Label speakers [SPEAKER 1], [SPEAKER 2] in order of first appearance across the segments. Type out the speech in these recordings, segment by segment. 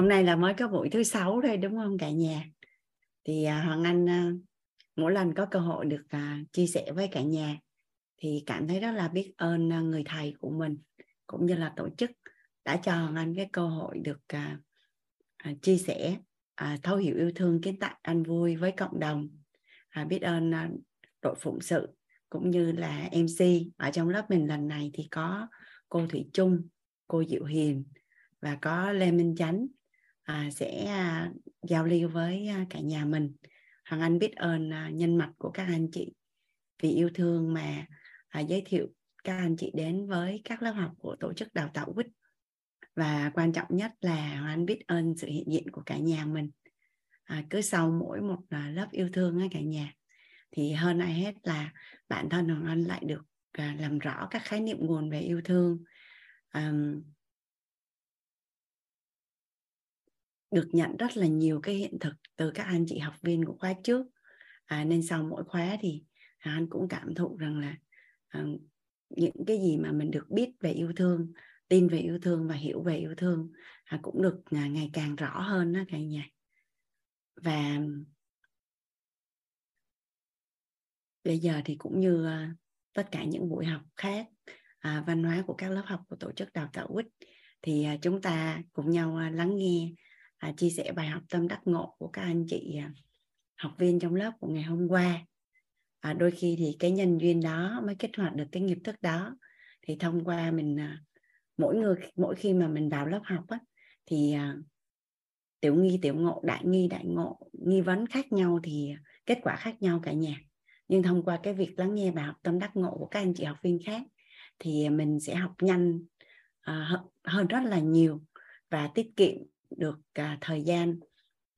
[SPEAKER 1] hôm nay là mới có buổi thứ sáu thôi đúng không cả nhà? Thì à, hoàng anh à, mỗi lần có cơ hội được à, chia sẻ với cả nhà thì cảm thấy rất là biết ơn à, người thầy của mình cũng như là tổ chức đã cho hoàng anh cái cơ hội được à, à, chia sẻ à, thấu hiểu yêu thương kiến tạo an vui với cộng đồng à, biết ơn à, đội phụng sự cũng như là mc ở trong lớp mình lần này thì có cô thủy trung cô diệu hiền và có lê minh chánh à, sẽ à, giao lưu với à, cả nhà mình. Hoàng anh biết ơn à, nhân mặt của các anh chị vì yêu thương mà à, giới thiệu các anh chị đến với các lớp học của tổ chức đào tạo quýt. Và quan trọng nhất là hoàng anh biết ơn sự hiện diện của cả nhà mình. À, cứ sau mỗi một à, lớp yêu thương á cả nhà thì hơn ai hết là bản thân hoàng anh lại được à, làm rõ các khái niệm nguồn về yêu thương. Um, được nhận rất là nhiều cái hiện thực từ các anh chị học viên của khóa trước. À, nên sau mỗi khóa thì anh cũng cảm thụ rằng là à, những cái gì mà mình được biết về yêu thương tin về yêu thương và hiểu về yêu thương à, cũng được à, ngày càng rõ hơn đó cả nhà. Và bây giờ thì cũng như à, tất cả những buổi học khác à, văn hóa của các lớp học của tổ chức đào tạo quýt thì à, chúng ta cùng nhau à, lắng nghe à, chia sẻ bài học tâm đắc ngộ của các anh chị à, học viên trong lớp của ngày hôm qua. À, đôi khi thì cái nhân duyên đó mới kích hoạt được cái nghiệp thức đó. Thì thông qua mình à, mỗi người mỗi khi mà mình vào lớp học á, thì à, tiểu nghi tiểu ngộ đại nghi đại ngộ nghi vấn khác nhau thì kết quả khác nhau cả nhà. Nhưng thông qua cái việc lắng nghe bài học tâm đắc ngộ của các anh chị học viên khác thì mình sẽ học nhanh uh, hơn rất là nhiều và tiết kiệm được uh, thời gian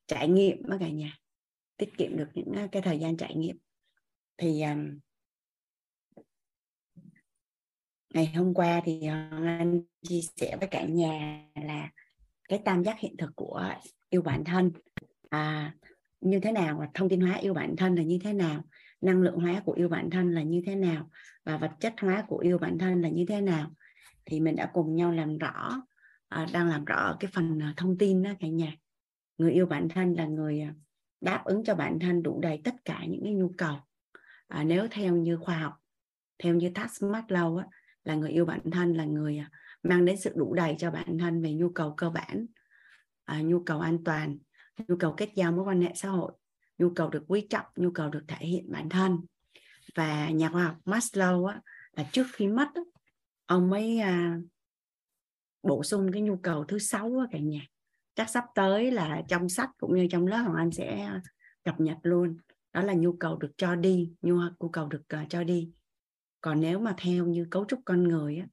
[SPEAKER 1] trải nghiệm đó cả nhà tiết kiệm được những uh, cái thời gian trải nghiệm. Thì um, ngày hôm qua thì anh chia sẻ với cả nhà là cái tam giác hiện thực của yêu bản thân. À, như thế nào và thông tin hóa yêu bản thân là như thế nào năng lượng hóa của yêu bản thân là như thế nào và vật chất hóa của yêu bản thân là như thế nào thì mình đã cùng nhau làm rõ à, đang làm rõ cái phần à, thông tin đó cả nhà. Người yêu bản thân là người à, đáp ứng cho bản thân đủ đầy tất cả những cái nhu cầu. À, nếu theo như khoa học theo như Task Maslow á, là người yêu bản thân là người à, mang đến sự đủ đầy cho bản thân về nhu cầu cơ bản à, nhu cầu an toàn nhu cầu kết giao mối quan hệ xã hội nhu cầu được quý trọng nhu cầu được thể hiện bản thân. Và nhà khoa học Maslow á, là trước khi mất á, ông mới à, bổ sung cái nhu cầu thứ sáu á, cả nhà. Chắc sắp tới là trong sách cũng như trong lớp hoàng anh sẽ ờ, cập nhật luôn. Đó là nhu cầu được cho đi nhu cầu được uh, cho đi. Còn nếu mà theo như cấu trúc con người á,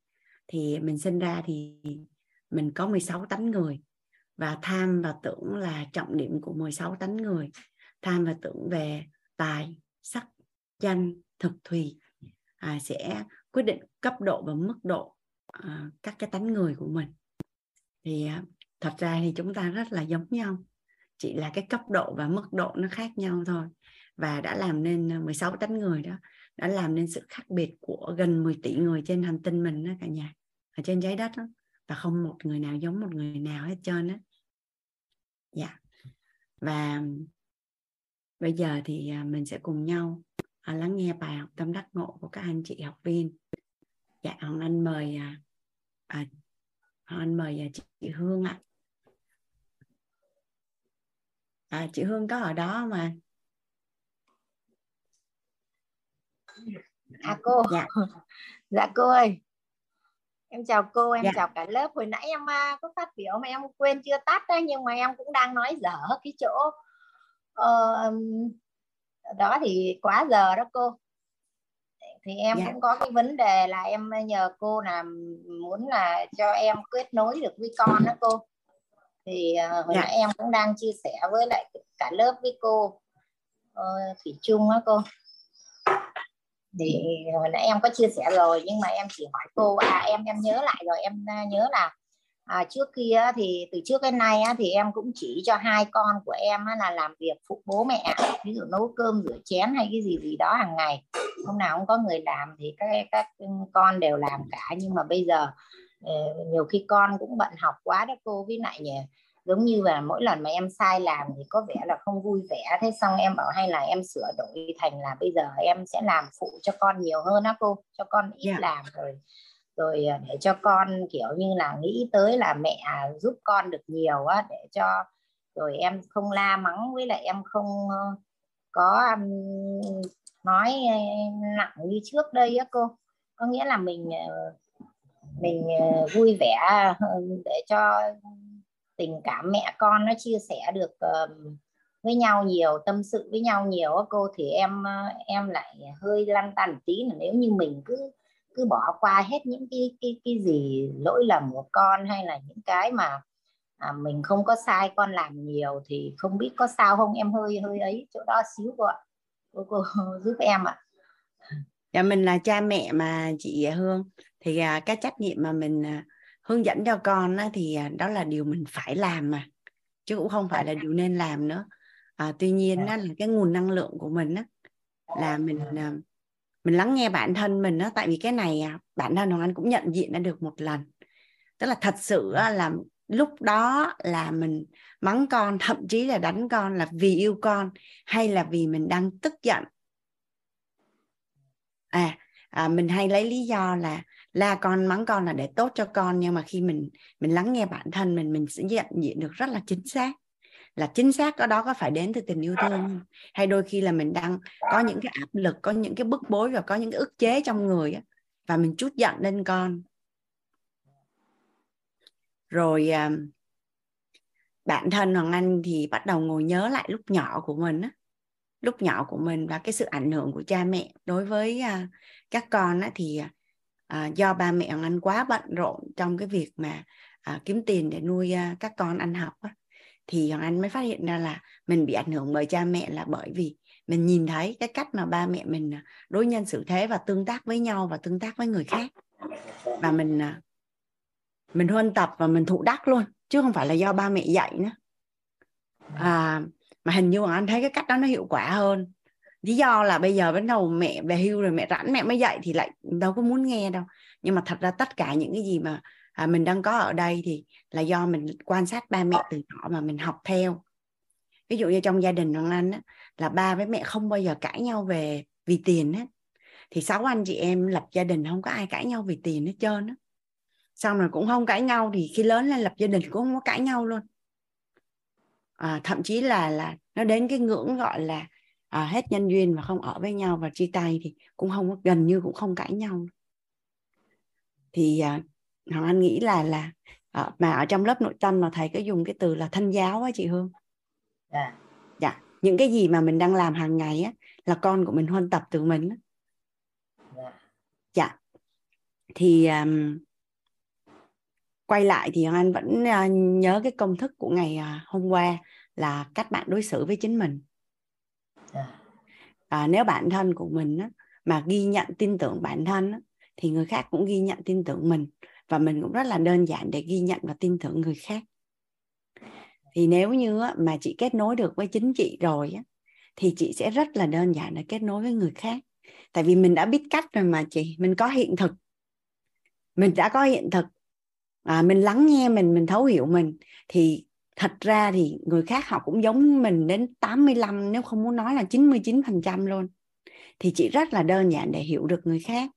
[SPEAKER 1] thì mình sinh ra thì mình có 16 tánh người. Và tham và tưởng là trọng điểm của 16 tánh người. Tham và tưởng về tài sắc danh thực thùy à, sẽ quyết định cấp độ và mức độ À, các cái tánh người của mình. Thì à, thật ra thì chúng ta rất là giống nhau, chỉ là cái cấp độ và mức độ nó khác nhau thôi. Và đã làm nên à, 16 tánh người đó, đã làm nên sự khác biệt của gần 10 tỷ người trên hành tinh mình đó cả nhà, ở trên trái đất đó. và không một người nào giống một người nào hết trơn á. Dạ. Và, bây giờ thì mình sẽ cùng nhau lắng nghe bài học tâm đắc ngộ của các anh chị học viên dạ hoàng anh mời à, à, hoàng anh mời chị hương ạ. À, chị hương có ở đó mà.
[SPEAKER 2] À cô. Dạ, dạ cô ơi. Em chào cô em dạ. chào cả lớp. Hồi nãy em có phát biểu mà em quên chưa tắt đấy nhưng mà em cũng đang nói dở cái chỗ. Uh, đó thì quá giờ đó cô thì em dạ. cũng có cái vấn đề là em nhờ cô là muốn là cho em kết nối được với con đó cô thì uh, hồi dạ. nãy em cũng đang chia sẻ với lại cả lớp với cô uh, thủy chung á cô thì hồi nãy em có chia sẻ rồi nhưng mà em chỉ hỏi cô à em em nhớ lại rồi em nhớ là à, trước kia thì từ trước đến nay á, thì em cũng chỉ cho hai con của em á, là làm việc phụ bố mẹ ví dụ nấu cơm rửa chén hay cái gì gì đó hàng ngày hôm nào không có người làm thì các các con đều làm cả nhưng mà bây giờ ờ, nhiều khi con cũng bận học quá đó cô với lại nhỉ giống như là mỗi lần mà em sai làm thì có vẻ là không vui vẻ thế xong em bảo hay là em sửa đổi thành là bây giờ em sẽ làm phụ cho con nhiều hơn á cô cho con ít yeah. Dạ. làm rồi rồi à, để cho con kiểu như là nghĩ tới là mẹ giúp con được nhiều á để cho rồi em không la mắng với lại em không có um, nói nặng như trước đây á cô. Có nghĩa là mình ờ, mình ờ, vui vẻ ờ, để cho tình cảm mẹ con nó chia sẻ được với nhau nhiều tâm sự với nhau nhiều á cô thì em em lại hơi lăn tăn tí là nếu như mình cứ cứ bỏ qua hết những cái cái cái gì lỗi lầm của con hay là những cái mà à, mình không có sai con làm nhiều thì không biết có sao không? Em hơi hơi ấy chỗ đó xíu cô ạ cô, cô giúp em ạ.
[SPEAKER 1] Dạ mình là cha mẹ mà chị Hương. Thì à, cái trách nhiệm mà mình à, hướng dẫn cho con á, thì à, đó là điều mình phải làm mà chứ cũng không phải là điều nên làm nữa. À, tuy nhiên á, là cái nguồn năng lượng của mình á, là mình à, mình lắng nghe bản thân mình đó tại vì cái này à, bản thân hoàng anh cũng nhận diện đã được một lần. Tức là thật sự là lúc đó là mình mắng con thậm chí là đánh con là vì yêu con hay là vì mình đang tức giận. À, à mình hay lấy lý do là la con mắng con là để tốt cho con nhưng mà khi mình mình lắng nghe bản thân mình mình sẽ nhận diện được rất là chính xác là chính xác có đó có phải đến từ tình yêu thương không? hay đôi khi là mình đang có những cái áp lực có những cái bức bối và có những cái ức chế trong người á, và mình chút giận lên con. Rồi à, bạn bản thân hoàng anh thì bắt đầu ngồi nhớ lại lúc nhỏ của mình á. Lúc nhỏ của mình và cái sự ảnh hưởng của cha mẹ. Đối với à, các con á, thì à, do ba mẹ hoàng anh quá bận rộn trong cái việc mà à, kiếm tiền để nuôi à, các con ăn học á, thì hoàng anh mới phát hiện ra là mình bị ảnh hưởng bởi cha mẹ là bởi vì mình nhìn thấy cái cách mà ba mẹ mình à, đối nhân xử thế và tương tác với nhau và tương tác với người khác. Và mình à, mình huân tập và mình thụ đắc luôn chứ không phải là do ba mẹ dạy nữa. À, mà hình như hoàng anh thấy cái cách đó nó hiệu quả hơn. Lý do là bây giờ bắt đầu mẹ về hưu rồi mẹ rảnh mẹ mới dạy thì lại đâu có muốn nghe đâu. Nhưng mà thật ra tất cả những cái gì mà à, mình đang có ở đây thì là do mình quan sát ba mẹ từ nhỏ mà mình học theo. Ví dụ như trong gia đình hoàng anh á, là ba với mẹ không bao giờ cãi nhau về vì tiền hết. Thì sáu anh chị em lập gia đình không có ai cãi nhau vì tiền hết trơn á. Xong rồi cũng không cãi nhau thì khi lớn lên lập gia đình cũng không có cãi nhau luôn. À, thậm chí là là nó đến cái ngưỡng gọi là à, hết nhân duyên và không ở với nhau và chia tay thì cũng không gần như cũng không cãi nhau. Thì à, hoàng anh nghĩ là là à, mà ở trong lớp nội tâm mà thầy có dùng cái từ là thanh giáo á chị hương.
[SPEAKER 2] Dạ.
[SPEAKER 1] Dạ. Những cái gì mà mình đang làm hàng ngày á là con của mình huân tập từ mình á. dạ. Dạ. Thì um, quay lại thì hoàng anh vẫn uh, nhớ cái công thức của ngày uh, hôm qua là cách bạn đối xử với chính mình. Dạ. à, nếu bản thân của mình á, mà ghi nhận tin tưởng bản thân á, thì người khác cũng ghi nhận tin tưởng mình và mình cũng rất là đơn giản để ghi nhận và tin tưởng người khác. Thì nếu như mà chị kết nối được với chính chị rồi thì chị sẽ rất là đơn giản để kết nối với người khác. Tại vì mình đã biết cách rồi mà chị mình có hiện thực. Mình đã có hiện thực. À, mình lắng nghe mình mình thấu hiểu mình. Thì thật ra thì người khác họ cũng giống mình đến 85 nếu không muốn nói là 99 phần trăm luôn. Thì chị rất là đơn giản để hiểu được người khác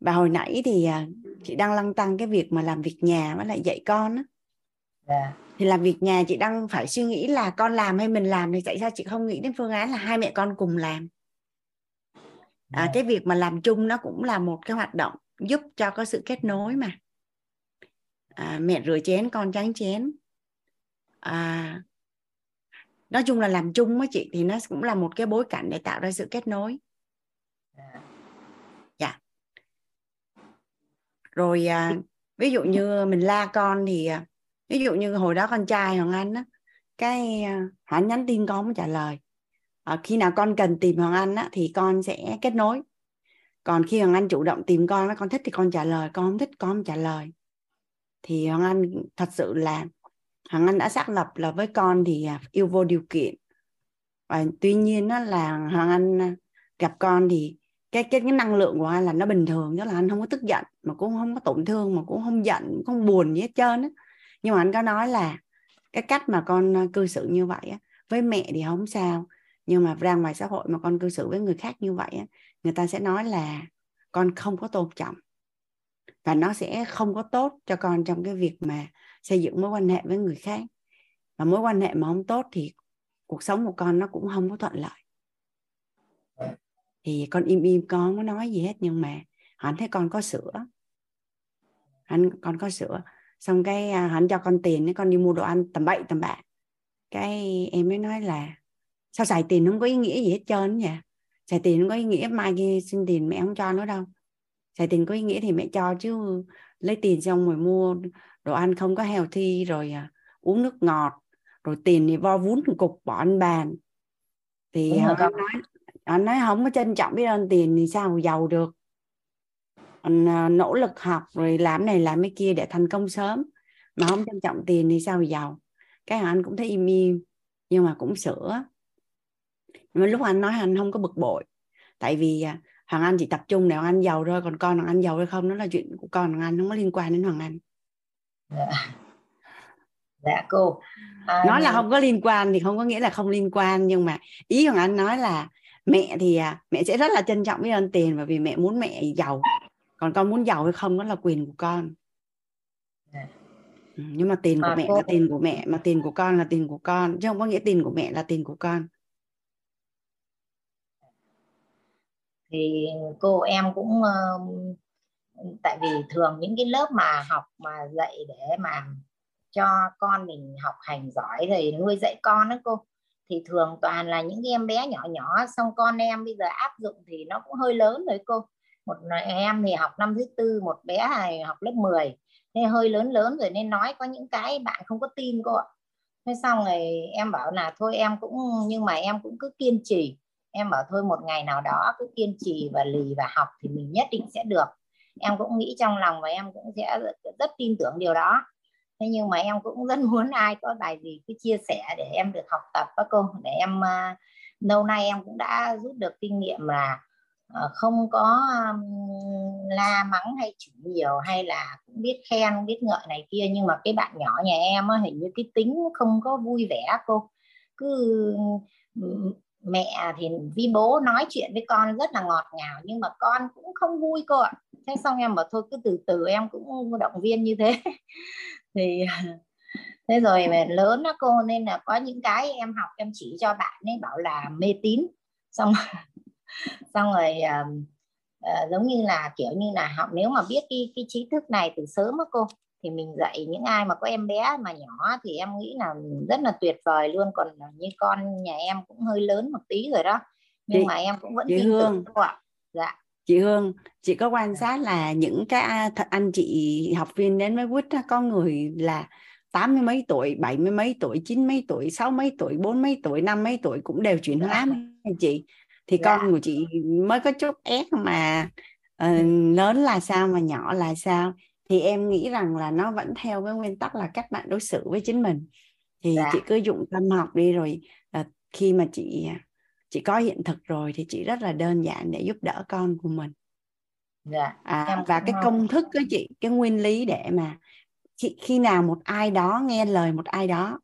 [SPEAKER 1] và hồi nãy thì à, chị đang lăng tăng cái việc mà làm việc nhà với lại dạy con á yeah. Dạ. thì làm việc nhà chị đang phải suy nghĩ là con làm hay mình làm thì tại sao chị không nghĩ đến phương án là hai mẹ con cùng làm à, yeah. Dạ. cái việc mà làm chung nó cũng là một cái hoạt động giúp cho có sự kết nối mà à, mẹ rửa chén con trắng chén à, nói chung là làm chung với chị thì nó cũng là một cái bối cảnh để tạo ra sự kết nối dạ yeah rồi à, ví dụ như mình la con thì à, ví dụ như hồi đó con trai hoàng anh á cái à, nhắn tin con mới trả lời. À, khi nào con cần tìm hoàng anh á thì con sẽ kết nối. Còn khi hoàng anh chủ động tìm con con thích thì con trả lời con không thích con không trả lời. Thì hoàng anh thật sự là hoàng anh đã xác lập là với con thì à, yêu vô điều kiện. Và tuy nhiên đó là hoàng anh à, gặp con thì cái cái cái năng lượng của anh là nó bình thường đó là anh không có tức giận mà cũng không có tổn thương mà cũng không giận cũng không buồn gì hết trơn á. Nhưng mà anh có nói là cái cách mà con ờ, cư xử như vậy á, với mẹ thì không sao nhưng mà ra ngoài xã hội mà con cư xử với người khác như vậy á, người ta sẽ nói là con không có tôn trọng. Và nó sẽ không có tốt cho con trong cái việc mà xây dựng mối quan hệ với người khác. Và mối quan hệ mà không tốt thì cuộc sống của con nó cũng không có thuận lợi thì con im im con không có nói gì hết nhưng mà hắn thấy con có sữa. Hắn con có sữa. Xong cái à, hắn cho con tiền con đi mua đồ ăn tầm bậy tầm bạ. Cái em mới nói là sao xài tiền không có ý nghĩa gì hết trơn nhỉ? Xài tiền không có ý nghĩa mai kia xin tiền mẹ không cho nữa đâu. Xài tiền có ý nghĩa thì mẹ cho chứ lấy tiền xong rồi mua đồ ăn không có healthy rồi à, uống nước ngọt rồi tiền thì vo vún cục bỏ ăn bàn. Thì anh nói anh nói không có trân trọng biết ơn tiền thì sao giàu được. Anh à, nỗ lực học rồi làm này làm cái kia để thành công sớm. Mà không trân trọng tiền thì sao giàu. Cái anh cũng thấy im im nhưng mà cũng sửa. Nhưng mà lúc anh nói anh không có bực bội. Tại vì à, Hoàng Anh chỉ tập trung để Hoàng Anh giàu thôi còn con Hoàng Anh giàu hay không nó là chuyện của con Hoàng Anh không có liên quan đến Hoàng Anh.
[SPEAKER 2] Dạ, dạ cô.
[SPEAKER 1] À, nói là không có liên quan thì không có nghĩa là không liên quan nhưng mà ý Hoàng Anh nói là mẹ thì à, mẹ sẽ rất là trân trọng biết ơn tiền bởi vì mẹ muốn mẹ giàu. Còn con muốn giàu hay không đó là quyền của con. Dạ. ừ, nhưng mà tiền của à, mẹ cô... là tiền của mẹ mà tiền của con là tiền của con chứ không có nghĩa tiền của mẹ là tiền của con.
[SPEAKER 2] Thì cô em cũng tại vì thường những cái lớp mà học mà dạy để mà cho con mình học hành giỏi thì nuôi dạy con đó cô thì thường toàn là những em bé nhỏ nhỏ, xong con em bây giờ áp dụng thì nó cũng hơi lớn rồi cô. Một em thì học năm thứ tư, một bé này học lớp 10 nên hơi lớn lớn rồi nên nói có những cái bạn không có tin cô ạ. Thế xong rồi em bảo là thôi em cũng, nhưng mà em cũng cứ kiên trì. Em bảo thôi một ngày nào đó cứ kiên trì và lì và học thì mình nhất định sẽ được. Em cũng nghĩ trong lòng và em cũng sẽ rất tin tưởng điều đó thế nhưng mà em cũng rất muốn ai có bài gì cứ chia sẻ để em được học tập các cô, để em à, lâu nay em cũng đã rút được kinh nghiệm là ờ, không có la mắng hay chửi nhiều hay là cũng biết khen, biết ngợi này kia. Nhưng mà cái bạn nhỏ nhà em hình như cái tính không có vui vẻ cô. Cứ mẹ thì vì bố nói chuyện với con rất là ngọt ngào, nhưng mà con cũng không vui cô ạ. Thế xong em bảo thôi, cứ từ từ, em cũng động viên như thế thì thế rồi về lớn đó cô nên là có những cái em học em chỉ cho bạn ấy bảo là mê tín. Xong xong rồi uh, uh, giống như là kiểu như là học nếu mà biết cái cái trí thức này từ sớm á cô thì mình dạy những ai mà có em bé mà nhỏ thì em nghĩ là rất là tuyệt vời luôn. Còn như con nhà em cũng hơi lớn một tí rồi đó nhưng chị, mà em cũng vẫn
[SPEAKER 1] chị tin Hương tưởng ạ. Dạ chị Hương chị có quan sát là những cái anh chị học viên đến với quýt có người là tám mươi mấy tuổi bảy mươi mấy tuổi chín mấy tuổi sáu mấy tuổi bốn mấy tuổi năm mấy tuổi cũng đều chuyển hóa dạ. chị thì dạ. con của chị mới có chút ép mà uh, lớn là sao mà nhỏ là sao thì em nghĩ rằng là nó vẫn theo cái nguyên tắc là các bạn đối xử với chính mình thì dạ. chị cứ dụng tâm học đi rồi uh, khi mà chị chị có hiện thực rồi thì chị rất là đơn giản để giúp đỡ con của mình dạ. à, và cái công thức của chị cái nguyên lý để mà khi, khi nào một ai đó nghe lời một ai đó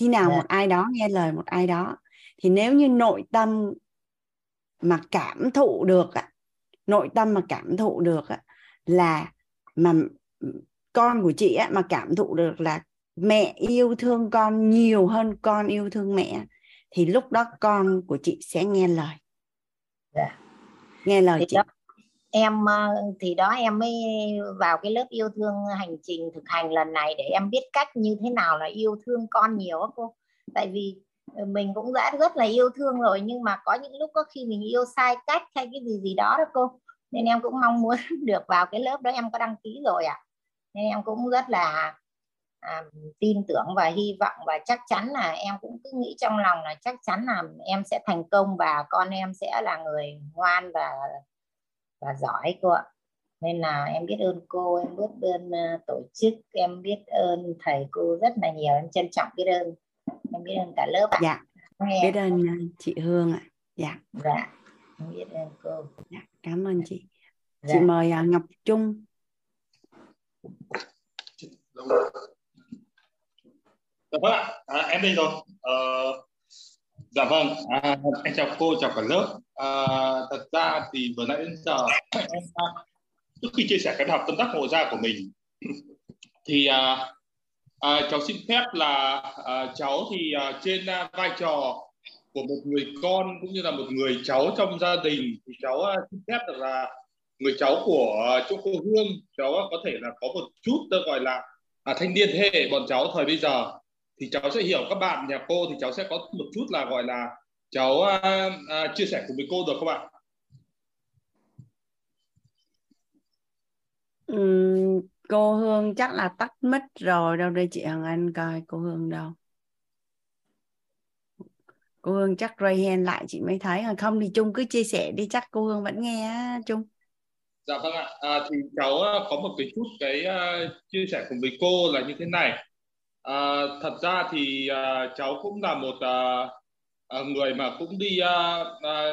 [SPEAKER 1] khi nào dạ. một ai đó nghe lời một ai đó thì nếu như nội tâm mà cảm thụ được nội tâm mà cảm thụ được là mà con của chị mà cảm thụ được là mẹ yêu thương con nhiều hơn con yêu thương mẹ thì lúc đó con của chị sẽ nghe lời yeah. Dạ. nghe lời thì chị đó,
[SPEAKER 2] em ờ, thì đó em mới vào cái lớp yêu thương hành trình thực hành lần này để em biết cách như thế nào là yêu thương con nhiều á cô tại vì ờ, mình cũng đã rất là yêu thương rồi nhưng mà có những lúc có khi mình yêu sai cách hay cái gì gì đó đó cô nên em cũng mong muốn được vào cái lớp đó em có đăng ký rồi ạ à. nên em cũng rất là à, tin tưởng và hy vọng và chắc chắn là em cũng cứ nghĩ trong lòng là chắc chắn là em sẽ thành công và con em sẽ là người ngoan và và giỏi cô ạ. Nên là em biết ơn cô em biết ơn uh, tổ chức em biết ơn thầy cô rất là nhiều em trân trọng biết ơn em biết ơn cả lớp ạ.
[SPEAKER 1] Dạ Nghe. biết ơn ờ, chị Hương ạ. Dạ.
[SPEAKER 2] Dạ em biết ơn cô.
[SPEAKER 1] Dạ, cảm ơn chị. Dạ. chị mời uh, Ngọc Trung
[SPEAKER 3] vâng ạ? À, em đây rồi. À, dạ vâng. À, em chào cô chào cả lớp. À, thật ra thì vừa nãy đến giờ em trước khi chia sẻ cái học tâm đắc ngộ ra của mình thì à, à, cháu xin phép là à, cháu thì à, trên à, vai trò của một người con cũng như là một người cháu trong gia đình thì cháu à, xin phép được là người cháu của à, chỗ cô Hương. Cháu có thể là có một chút tôi gọi là à, thanh niên thế hệ bọn cháu thời bây giờ thì cháu sẽ hiểu các bạn nhà cô thì cháu sẽ có một chút là gọi là cháu à, à, chia sẻ cùng với cô được không ạ?
[SPEAKER 1] Uhm, cô Hương chắc là tắt mic rồi đâu đây chị Hằng Anh coi cô Hương đâu. Cô Hương chắc ray hand lại chị mới thấy. Không thì Trung cứ chia sẻ đi chắc cô Hương vẫn nghe á Trung.
[SPEAKER 3] Dạ vâng ạ. À, thì cháu à, có một cái chút cái uh, chia sẻ cùng với cô là như thế này à, thật ra thì à, cháu cũng là một à, người mà cũng đi à, à,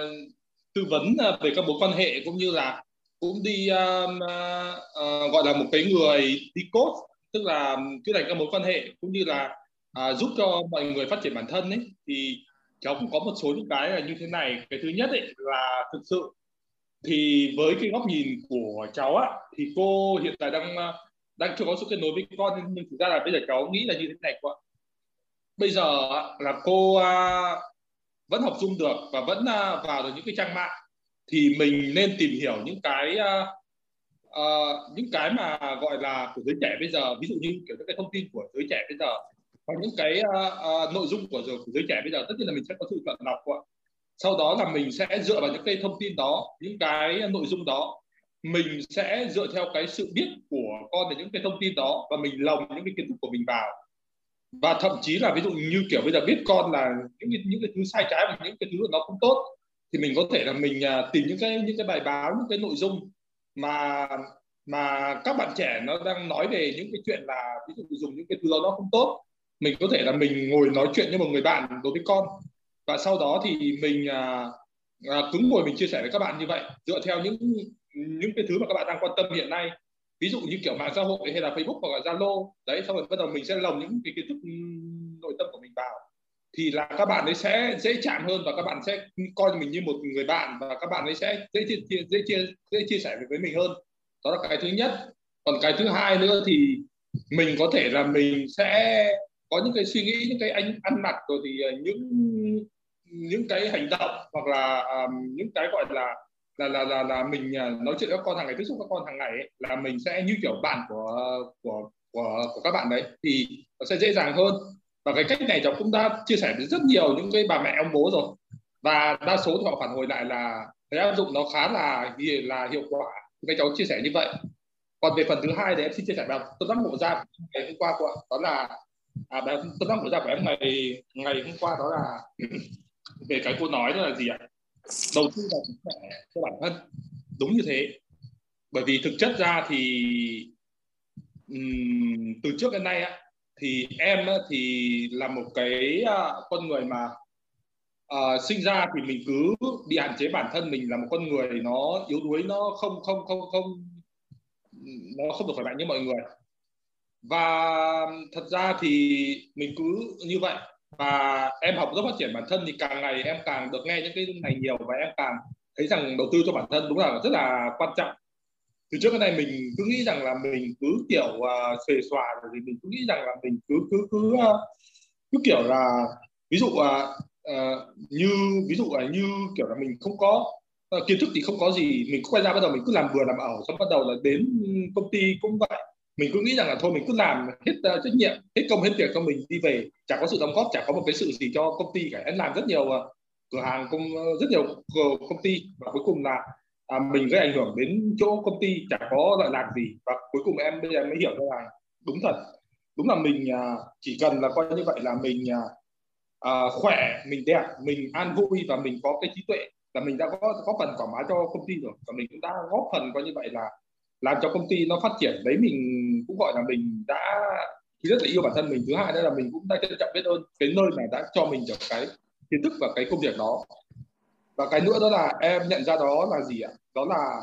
[SPEAKER 3] tư vấn về các mối quan hệ cũng như là cũng đi à, à, gọi là một cái người đi cốt tức là chữa lành các mối quan hệ cũng như là à, giúp cho mọi người phát triển bản thân ấy. Thì cháu cũng có một số những cái là như thế này. Cái thứ nhất ấy là thực sự thì với cái góc nhìn của cháu á thì cô hiện tại đang đang chưa có sự kết nối với con nhưng thực ra là bây giờ cháu nghĩ là như thế này quá bây giờ là cô à, vẫn học dung được và vẫn à, vào được những cái trang mạng thì mình nên tìm hiểu những cái uh, những cái mà gọi là của giới trẻ bây giờ. Ví dụ như kiểu những cái thông tin của giới trẻ bây giờ và những cái uh, uh, nội dung của, của giới trẻ bây giờ tất nhiên là mình sẽ có sự chọn lọc ạ. Sau đó là mình sẽ dựa vào những cái thông tin đó những cái nội dung đó mình sẽ dựa theo cái sự biết của con về những cái thông tin đó và mình lồng những cái kiến thức của mình vào. Và thậm chí là ví dụ như kiểu bây giờ biết con là những cái, những cái thứ sai trái và những cái thứ nó không tốt thì mình có thể là mình à, tìm những cái những cái bài báo những cái nội dung mà mà các bạn trẻ nó đang nói về những cái chuyện là ví dụ dùng những cái thứ đó nó không tốt. Mình có thể là mình ngồi nói chuyện với một người bạn đối với con và sau đó thì mình à, à, cứng ngồi mình chia sẻ với các bạn như vậy dựa theo những những cái thứ mà các bạn đang quan tâm hiện nay. Ví dụ như kiểu mạng xã hội hay là Facebook hoặc là Zalo. Đấy xong rồi bắt đầu mình sẽ lồng những cái kiến thức nội tâm của mình vào. Thì là các bạn ấy sẽ dễ chạm hơn và các bạn sẽ coi mình như một người bạn và các bạn ấy sẽ dễ chia dễ chia dễ chia sẻ với mình hơn. Đó là cái thứ nhất. Còn cái thứ hai nữa thì mình có thể là mình sẽ có những cái suy nghĩ những cái anh ăn mặc rồi thì ờ, những những cái hành động hoặc là um, những cái gọi là là là là, là mình à, nói chuyện với các con hàng ngày tiếp xúc các con hàng ngày ấy, là mình sẽ như kiểu bạn của của của của các bạn đấy thì nó sẽ dễ dàng hơn. Và cái cách này cháu cũng đã chia sẻ với rất nhiều những cái bà mẹ ông bố rồi. Và đa số thì họ phản hồi lại là cái áp dụng nó khá là là hiệu quả. Cái cháu chia sẻ như vậy. Còn về phần thứ hai thì em xin chia sẻ bài tâm đắc ngộ ra ngày hôm qua của đó là à, bài tâm đắc ngộ ra của em ngày ngày hôm qua đó là về cái cô nói đó là gì ạ? Đầu tư vào sức khỏe cho bản thân. Đúng như thế. Bởi vì thực chất ra thì um, từ trước đến nay á thì em thì là một cái uh, con người mà uh, sinh ra thì mình cứ bị hạn chế bản thân mình là một con người nó yếu đuối nó không không không không nó không được khỏe mạnh như mọi người. Và thật ra thì mình cứ như vậy và em học rất phát triển bản thân thì càng ngày em càng được nghe những cái này nhiều và em càng thấy rằng đầu tư cho bản thân đúng là rất là quan trọng. Từ trước cái này mình cứ nghĩ rằng là mình cứ kiểu à, uh, xề xòa rồi thì mình cứ nghĩ rằng là mình cứ cứ cứ uh, cứ kiểu là ví dụ uh, uh, như ví dụ là như kiểu là mình không có uh, kiến thức thì không có gì. Mình quay ra bắt đầu mình cứ làm vừa làm ẩu xong bắt đầu là đến công ty cũng vậy mình cứ nghĩ rằng là thôi mình cứ làm hết uh, trách nhiệm hết công hết việc cho mình đi về. Chả có sự đóng góp chả có một cái sự gì cho công ty cả. Em làm rất nhiều uh, cửa hàng công ờ, rất nhiều công ty và cuối cùng là à, mình gây ảnh hưởng đến chỗ công ty chả có lợi lạc gì. Và cuối cùng em bây giờ mới hiểu ra là đúng thật. Đúng là mình à, chỉ cần là coi như vậy là mình à, à, khỏe mình đẹp mình an vui và mình có cái trí tuệ là mình đã có có phần quảng bá cho công ty rồi. Và mình cũng đã góp phần coi như vậy là làm cho công ty nó phát triển. Đấy mình cũng gọi là mình đã thứ nhất là yêu bản thân mình. Thứ hai nữa là mình cũng đã trân trọng biết ơn cái nơi mà đã cho mình được cái kiến thức và cái công việc đó. Và cái nữa đó là em nhận ra đó là gì ạ? Đó là